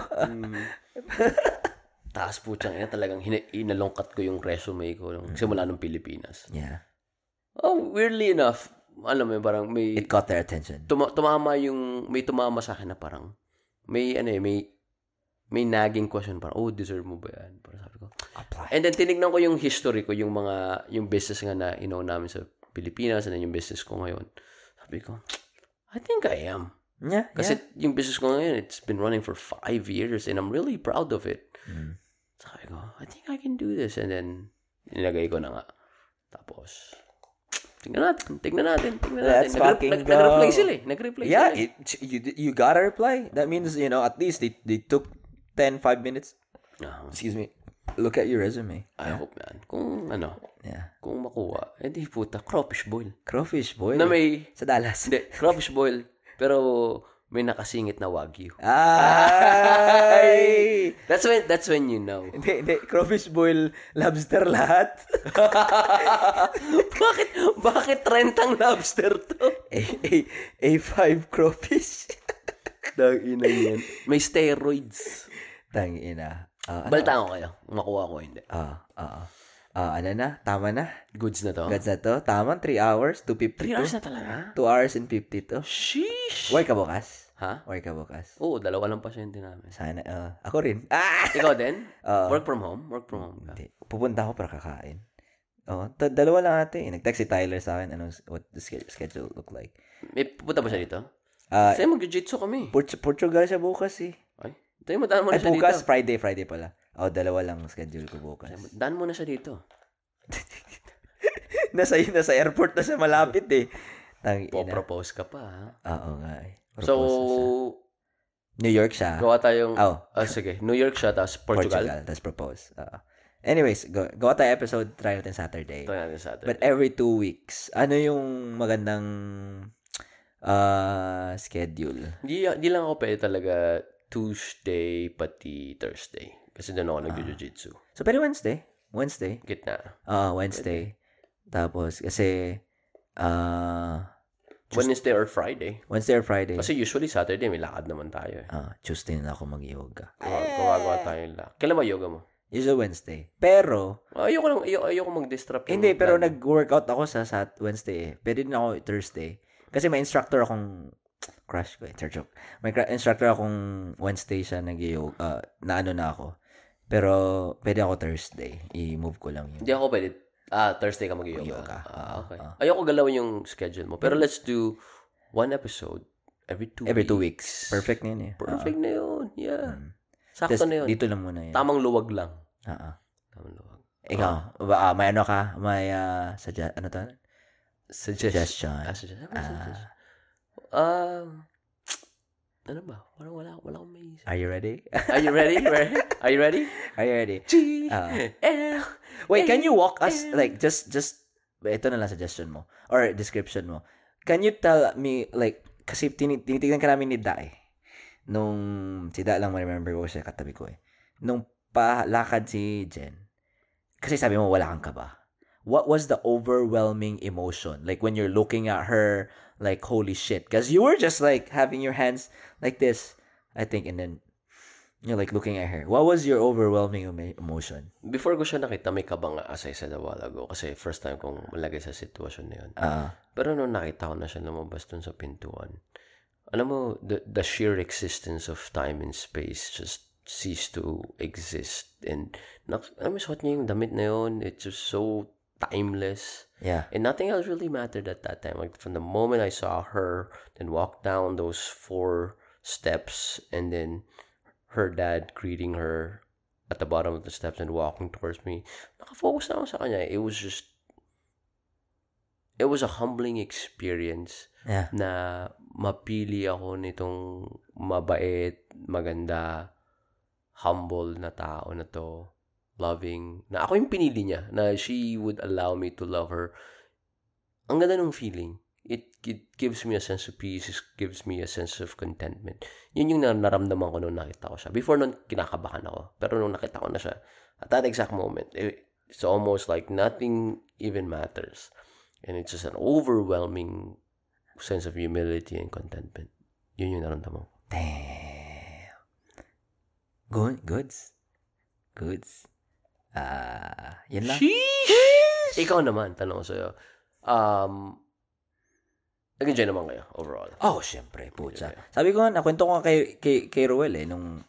Taas po ina talagang hina- inalongkat ko yung resume ko nung simula nung Pilipinas. yeah. Oh, weirdly enough, alam mo, parang may It caught their attention. tuma- tumama yung may tumama sa akin na parang may ano eh, may may nagging question parang oh deserve mo ba yan? Parang sabi ko. Apply. and then tinignan ko yung history ko yung mga yung business nga na ino namin sa Pilipinas and then yung business ko ngayon. Sabi ko I think I am. Yeah, kasi yeah. yung business ko ngayon it's been running for five years and I'm really proud of it. Mm. sabi ko I think I can do this. And then nilagay ko na nga. Tapos tingnan natin tingnan natin tingnan natin Let's Nagre- fucking nag- nag-reply go. sila eh nag-reply Yeah, sila eh. it, you you gotta reply. That means, you know, at least they, they took 10, 5 minutes. Ah, Excuse me. Look at your resume. I hope man. Kung ano, Yeah. kung makuha, edi puta, crawfish boil. Crawfish boy. Na may, Sa Dallas. hindi, crawfish boil, pero may nakasingit na wagyu. Ay! That's when, that's when you know. Hindi, hindi. Crawfish boil, lobster lahat. bakit, bakit rentang lobster to? A, A, A5 crawfish. Dang ina yan. May steroids. Tangina. Ah, ano? Baltaan ko kayo, makuha ko hindi. Ah, ah, ah. Ah, ano na? Tama na. Goods na to. Gets na to. Tama, 3 hours, 2.52. 3 hours na talaga? 2 hours and 52. Sheesh! Work ka bukas? Ha? Work ka bukas? Oo, dalawa lang pasyente namin. Sana, ah, ako rin. Ah! Ikaw din? Oo. Work from home? Work from home ka? Hindi. Pupunta ako para kakain. Oh, ta- dalawa lang natin. Nag-text si Tyler sa akin anong what the sch- schedule look like. May pupunta ba siya dito? Ah, Kasi mag-jiu-jitsu kami. Port- Portugal siya bukas eh. Ay, tayo mo na Ay, siya bukas, dito. Friday, Friday pala. Oh, dalawa lang schedule ko bukas. Daan mo na siya dito. nasa, nasa airport na siya malapit eh. Tang. Po-propose ka pa, ha? Oo nga eh. So, Propose siya. New York siya. gawa tayong... Oh, Ah, sige. New York siya, tapos Portugal. Portugal. Tapos propose. Oo. anyways, go, gawa tayo episode, try natin Saturday. Ito natin sa atin. But every two weeks, ano yung magandang uh, schedule? Di, di lang ako pwede talaga Tuesday pati Thursday. Kasi doon ako nag-jiu-jitsu. So, pero Wednesday. Wednesday. Gitna. Ah, Wednesday. Tapos, kasi, ah, Wednesday or Friday. Wednesday or Friday. Kasi usually Saturday may lakad naman tayo eh. Ah, Tuesday na ako mag-yoga. Gawa- Gumagawa tayo ng lakad. Kailan ba yoga mo? Usually Wednesday. Pero, Ayoko lang, ayoko, ayoko mag-disrupt. yung hindi, pero plan. nag-workout ako sa, sa Wednesday eh. Pwede din ako Thursday. Kasi may instructor akong, crush ko eh, joke. May cra- instructor akong Wednesday siya nag-yoga, ah, na ano na ako. Pero, pwede ako Thursday. I-move ko lang yun. Hindi ako pwede. Ah, Thursday ka mag-yoga. Yoga. Ah, okay. Ah. Ayoko galawin yung schedule mo. Pero let's do one episode every two Every two weeks. weeks. Perfect na yun eh. Perfect na yun. Yeah. Mm. Sakto Just, na yun. Dito lang muna yun. Tamang luwag lang. Ah, ah. Tamang luwag. Ikaw, ba, ah, may ano ka? May, uh, suggest, ano to? Suggestion. Ah, suggestion. Ah. suggestion? Um, ano ba? Parang wala, wala akong maisip. Are you ready? Are you ready? Are you ready? Are you ready? G Ah. L Wait, can you walk us, like, just, just, ito na lang suggestion mo, or description mo. Can you tell me, like, kasi tini- tinitignan ka namin ni Da eh. Nung, si Da lang ma-remember ko siya katabi ko eh. Nung palakad si Jen, kasi sabi mo wala kang kaba. What was the overwhelming emotion? Like when you're looking at her, like, holy shit. Because you were just like having your hands like this, I think, and then you're like looking at her. What was your overwhelming emo- emotion? Before ko siya nakita, may kabang as I said a while ago. Kasi first time kong malagay sa sitwasyon na yun. Ah. Pero nung nakita ko na siya lumabas dun sa pintuan, alam mo, the, the sheer existence of time and space just ceased to exist. And, nak, alam mo, suot niya yung damit na yun. It's just so timeless. Yeah. And nothing else really mattered at that time. Like, from the moment I saw her, then walk down those four steps, and then her dad greeting her at the bottom of the steps and walking towards me, nakafocus na ako sa kanya. It was just, it was a humbling experience Yeah. na mapili ako nitong mabait, maganda, humble na tao na to, loving, na ako yung pinili niya, na she would allow me to love her. Ang ganda ng feeling. It, it gives me a sense of peace, it gives me a sense of contentment. Yun yung na- naramdaman ko nung nakita ko siya. Before nun, kinakabahan ako. Pero nung nakita ko na siya, at that exact moment, it, it's almost like nothing even matters. And it's just an overwhelming sense of humility and contentment. Yun yung naramdaman ko. Damn. Good, goods. Goods. Ah, yan lang. Sheesh! Ikaw naman, tanong ko sa'yo. Um, nag-enjoy naman kayo overall. Oh, syempre, pucha. Sabi ko nga, nakwento ko nga kay, kay, kay Ruel eh, nung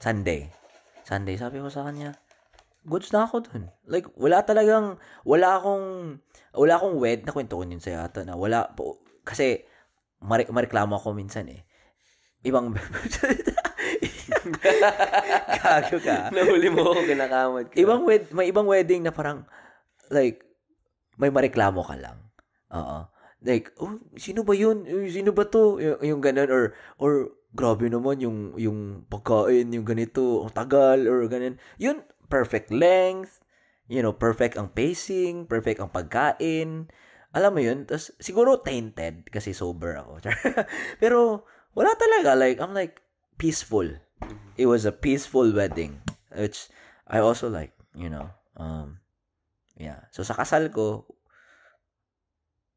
Sunday. Sunday, sabi ko sa kanya, goods na ako dun. Like, wala talagang, wala akong, wala akong wed, nakwento ko yun sa'yo ata na wala po, kasi, mare, mareklamo ako minsan eh. Ibang, gago ka. Nahuli mo ako, kinakamad ka. ibang wed, may ibang wedding na parang like may mareklamo ka lang. Oo. Like, oh, sino ba 'yun? Eh, Sino ba 'to? Yung, yung ganun or or grabe naman yung yung pagkain, yung ganito, ang tagal or ganun. Yun perfect length, you know, perfect ang pacing, perfect ang pagkain. Alam mo yun? Tapos, siguro tainted kasi sober ako. Pero, wala talaga. Like, I'm like, peaceful. It was a peaceful wedding. Which, I also like, you know, um, yeah. So, sa kasal ko,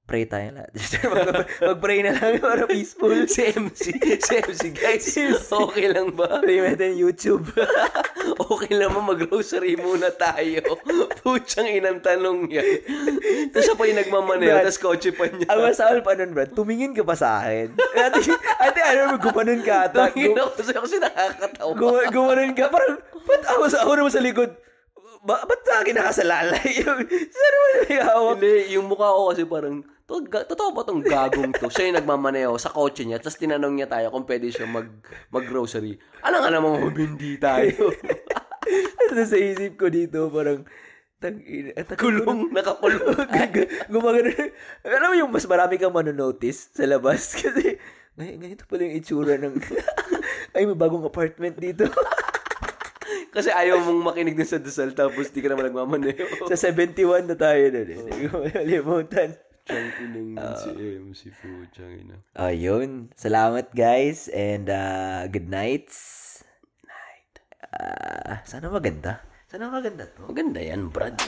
pray tayo lahat. Mag- Mag-pray na lang para peaceful. si MC, si MC, guys, okay lang ba? Pray natin YouTube. okay lang ba mag-grocery muna tayo? Putsang inang tanong yan. Tapos siya pa yung nagmamaneo, tapos kotse pa niya. Ang masahol pa nun, Brad, tumingin ka pa sa akin. Ate, ate, ano mo, gumanon ka ata. Tangin ako sa'yo kasi nakakatawa. Gum- gumanon ka. Parang, ba't ako sa ako naman sa likod? Ba, ba't sa akin nakasalalay? Yung, saan naman may hawak? Hindi, yung mukha ko kasi parang, to, ga, totoo ba tong gagong to? Siya yung nagmamaneo sa kotse niya, tapos tinanong niya tayo kung pwede siya mag, mag-grocery. Alam nga naman hindi tayo. Ano sa isip ko dito, parang, tang, tang, Kulong, nakakulong. Gumagano. Alam mo yung mas marami kang manonotice sa labas kasi ngay ganito pala yung itsura ng ay may bagong apartment dito. Kasi ayaw mong makinig dun sa dasal, tapos di ka naman nagmamaneo. sa 71 na tayo na eh. Hindi ko. Siyang inang si MC po, siyang ina. Ayun. Salamat guys and uh, good nights. Night. sana maganda. Sana maganda to. Maganda yan, Brad.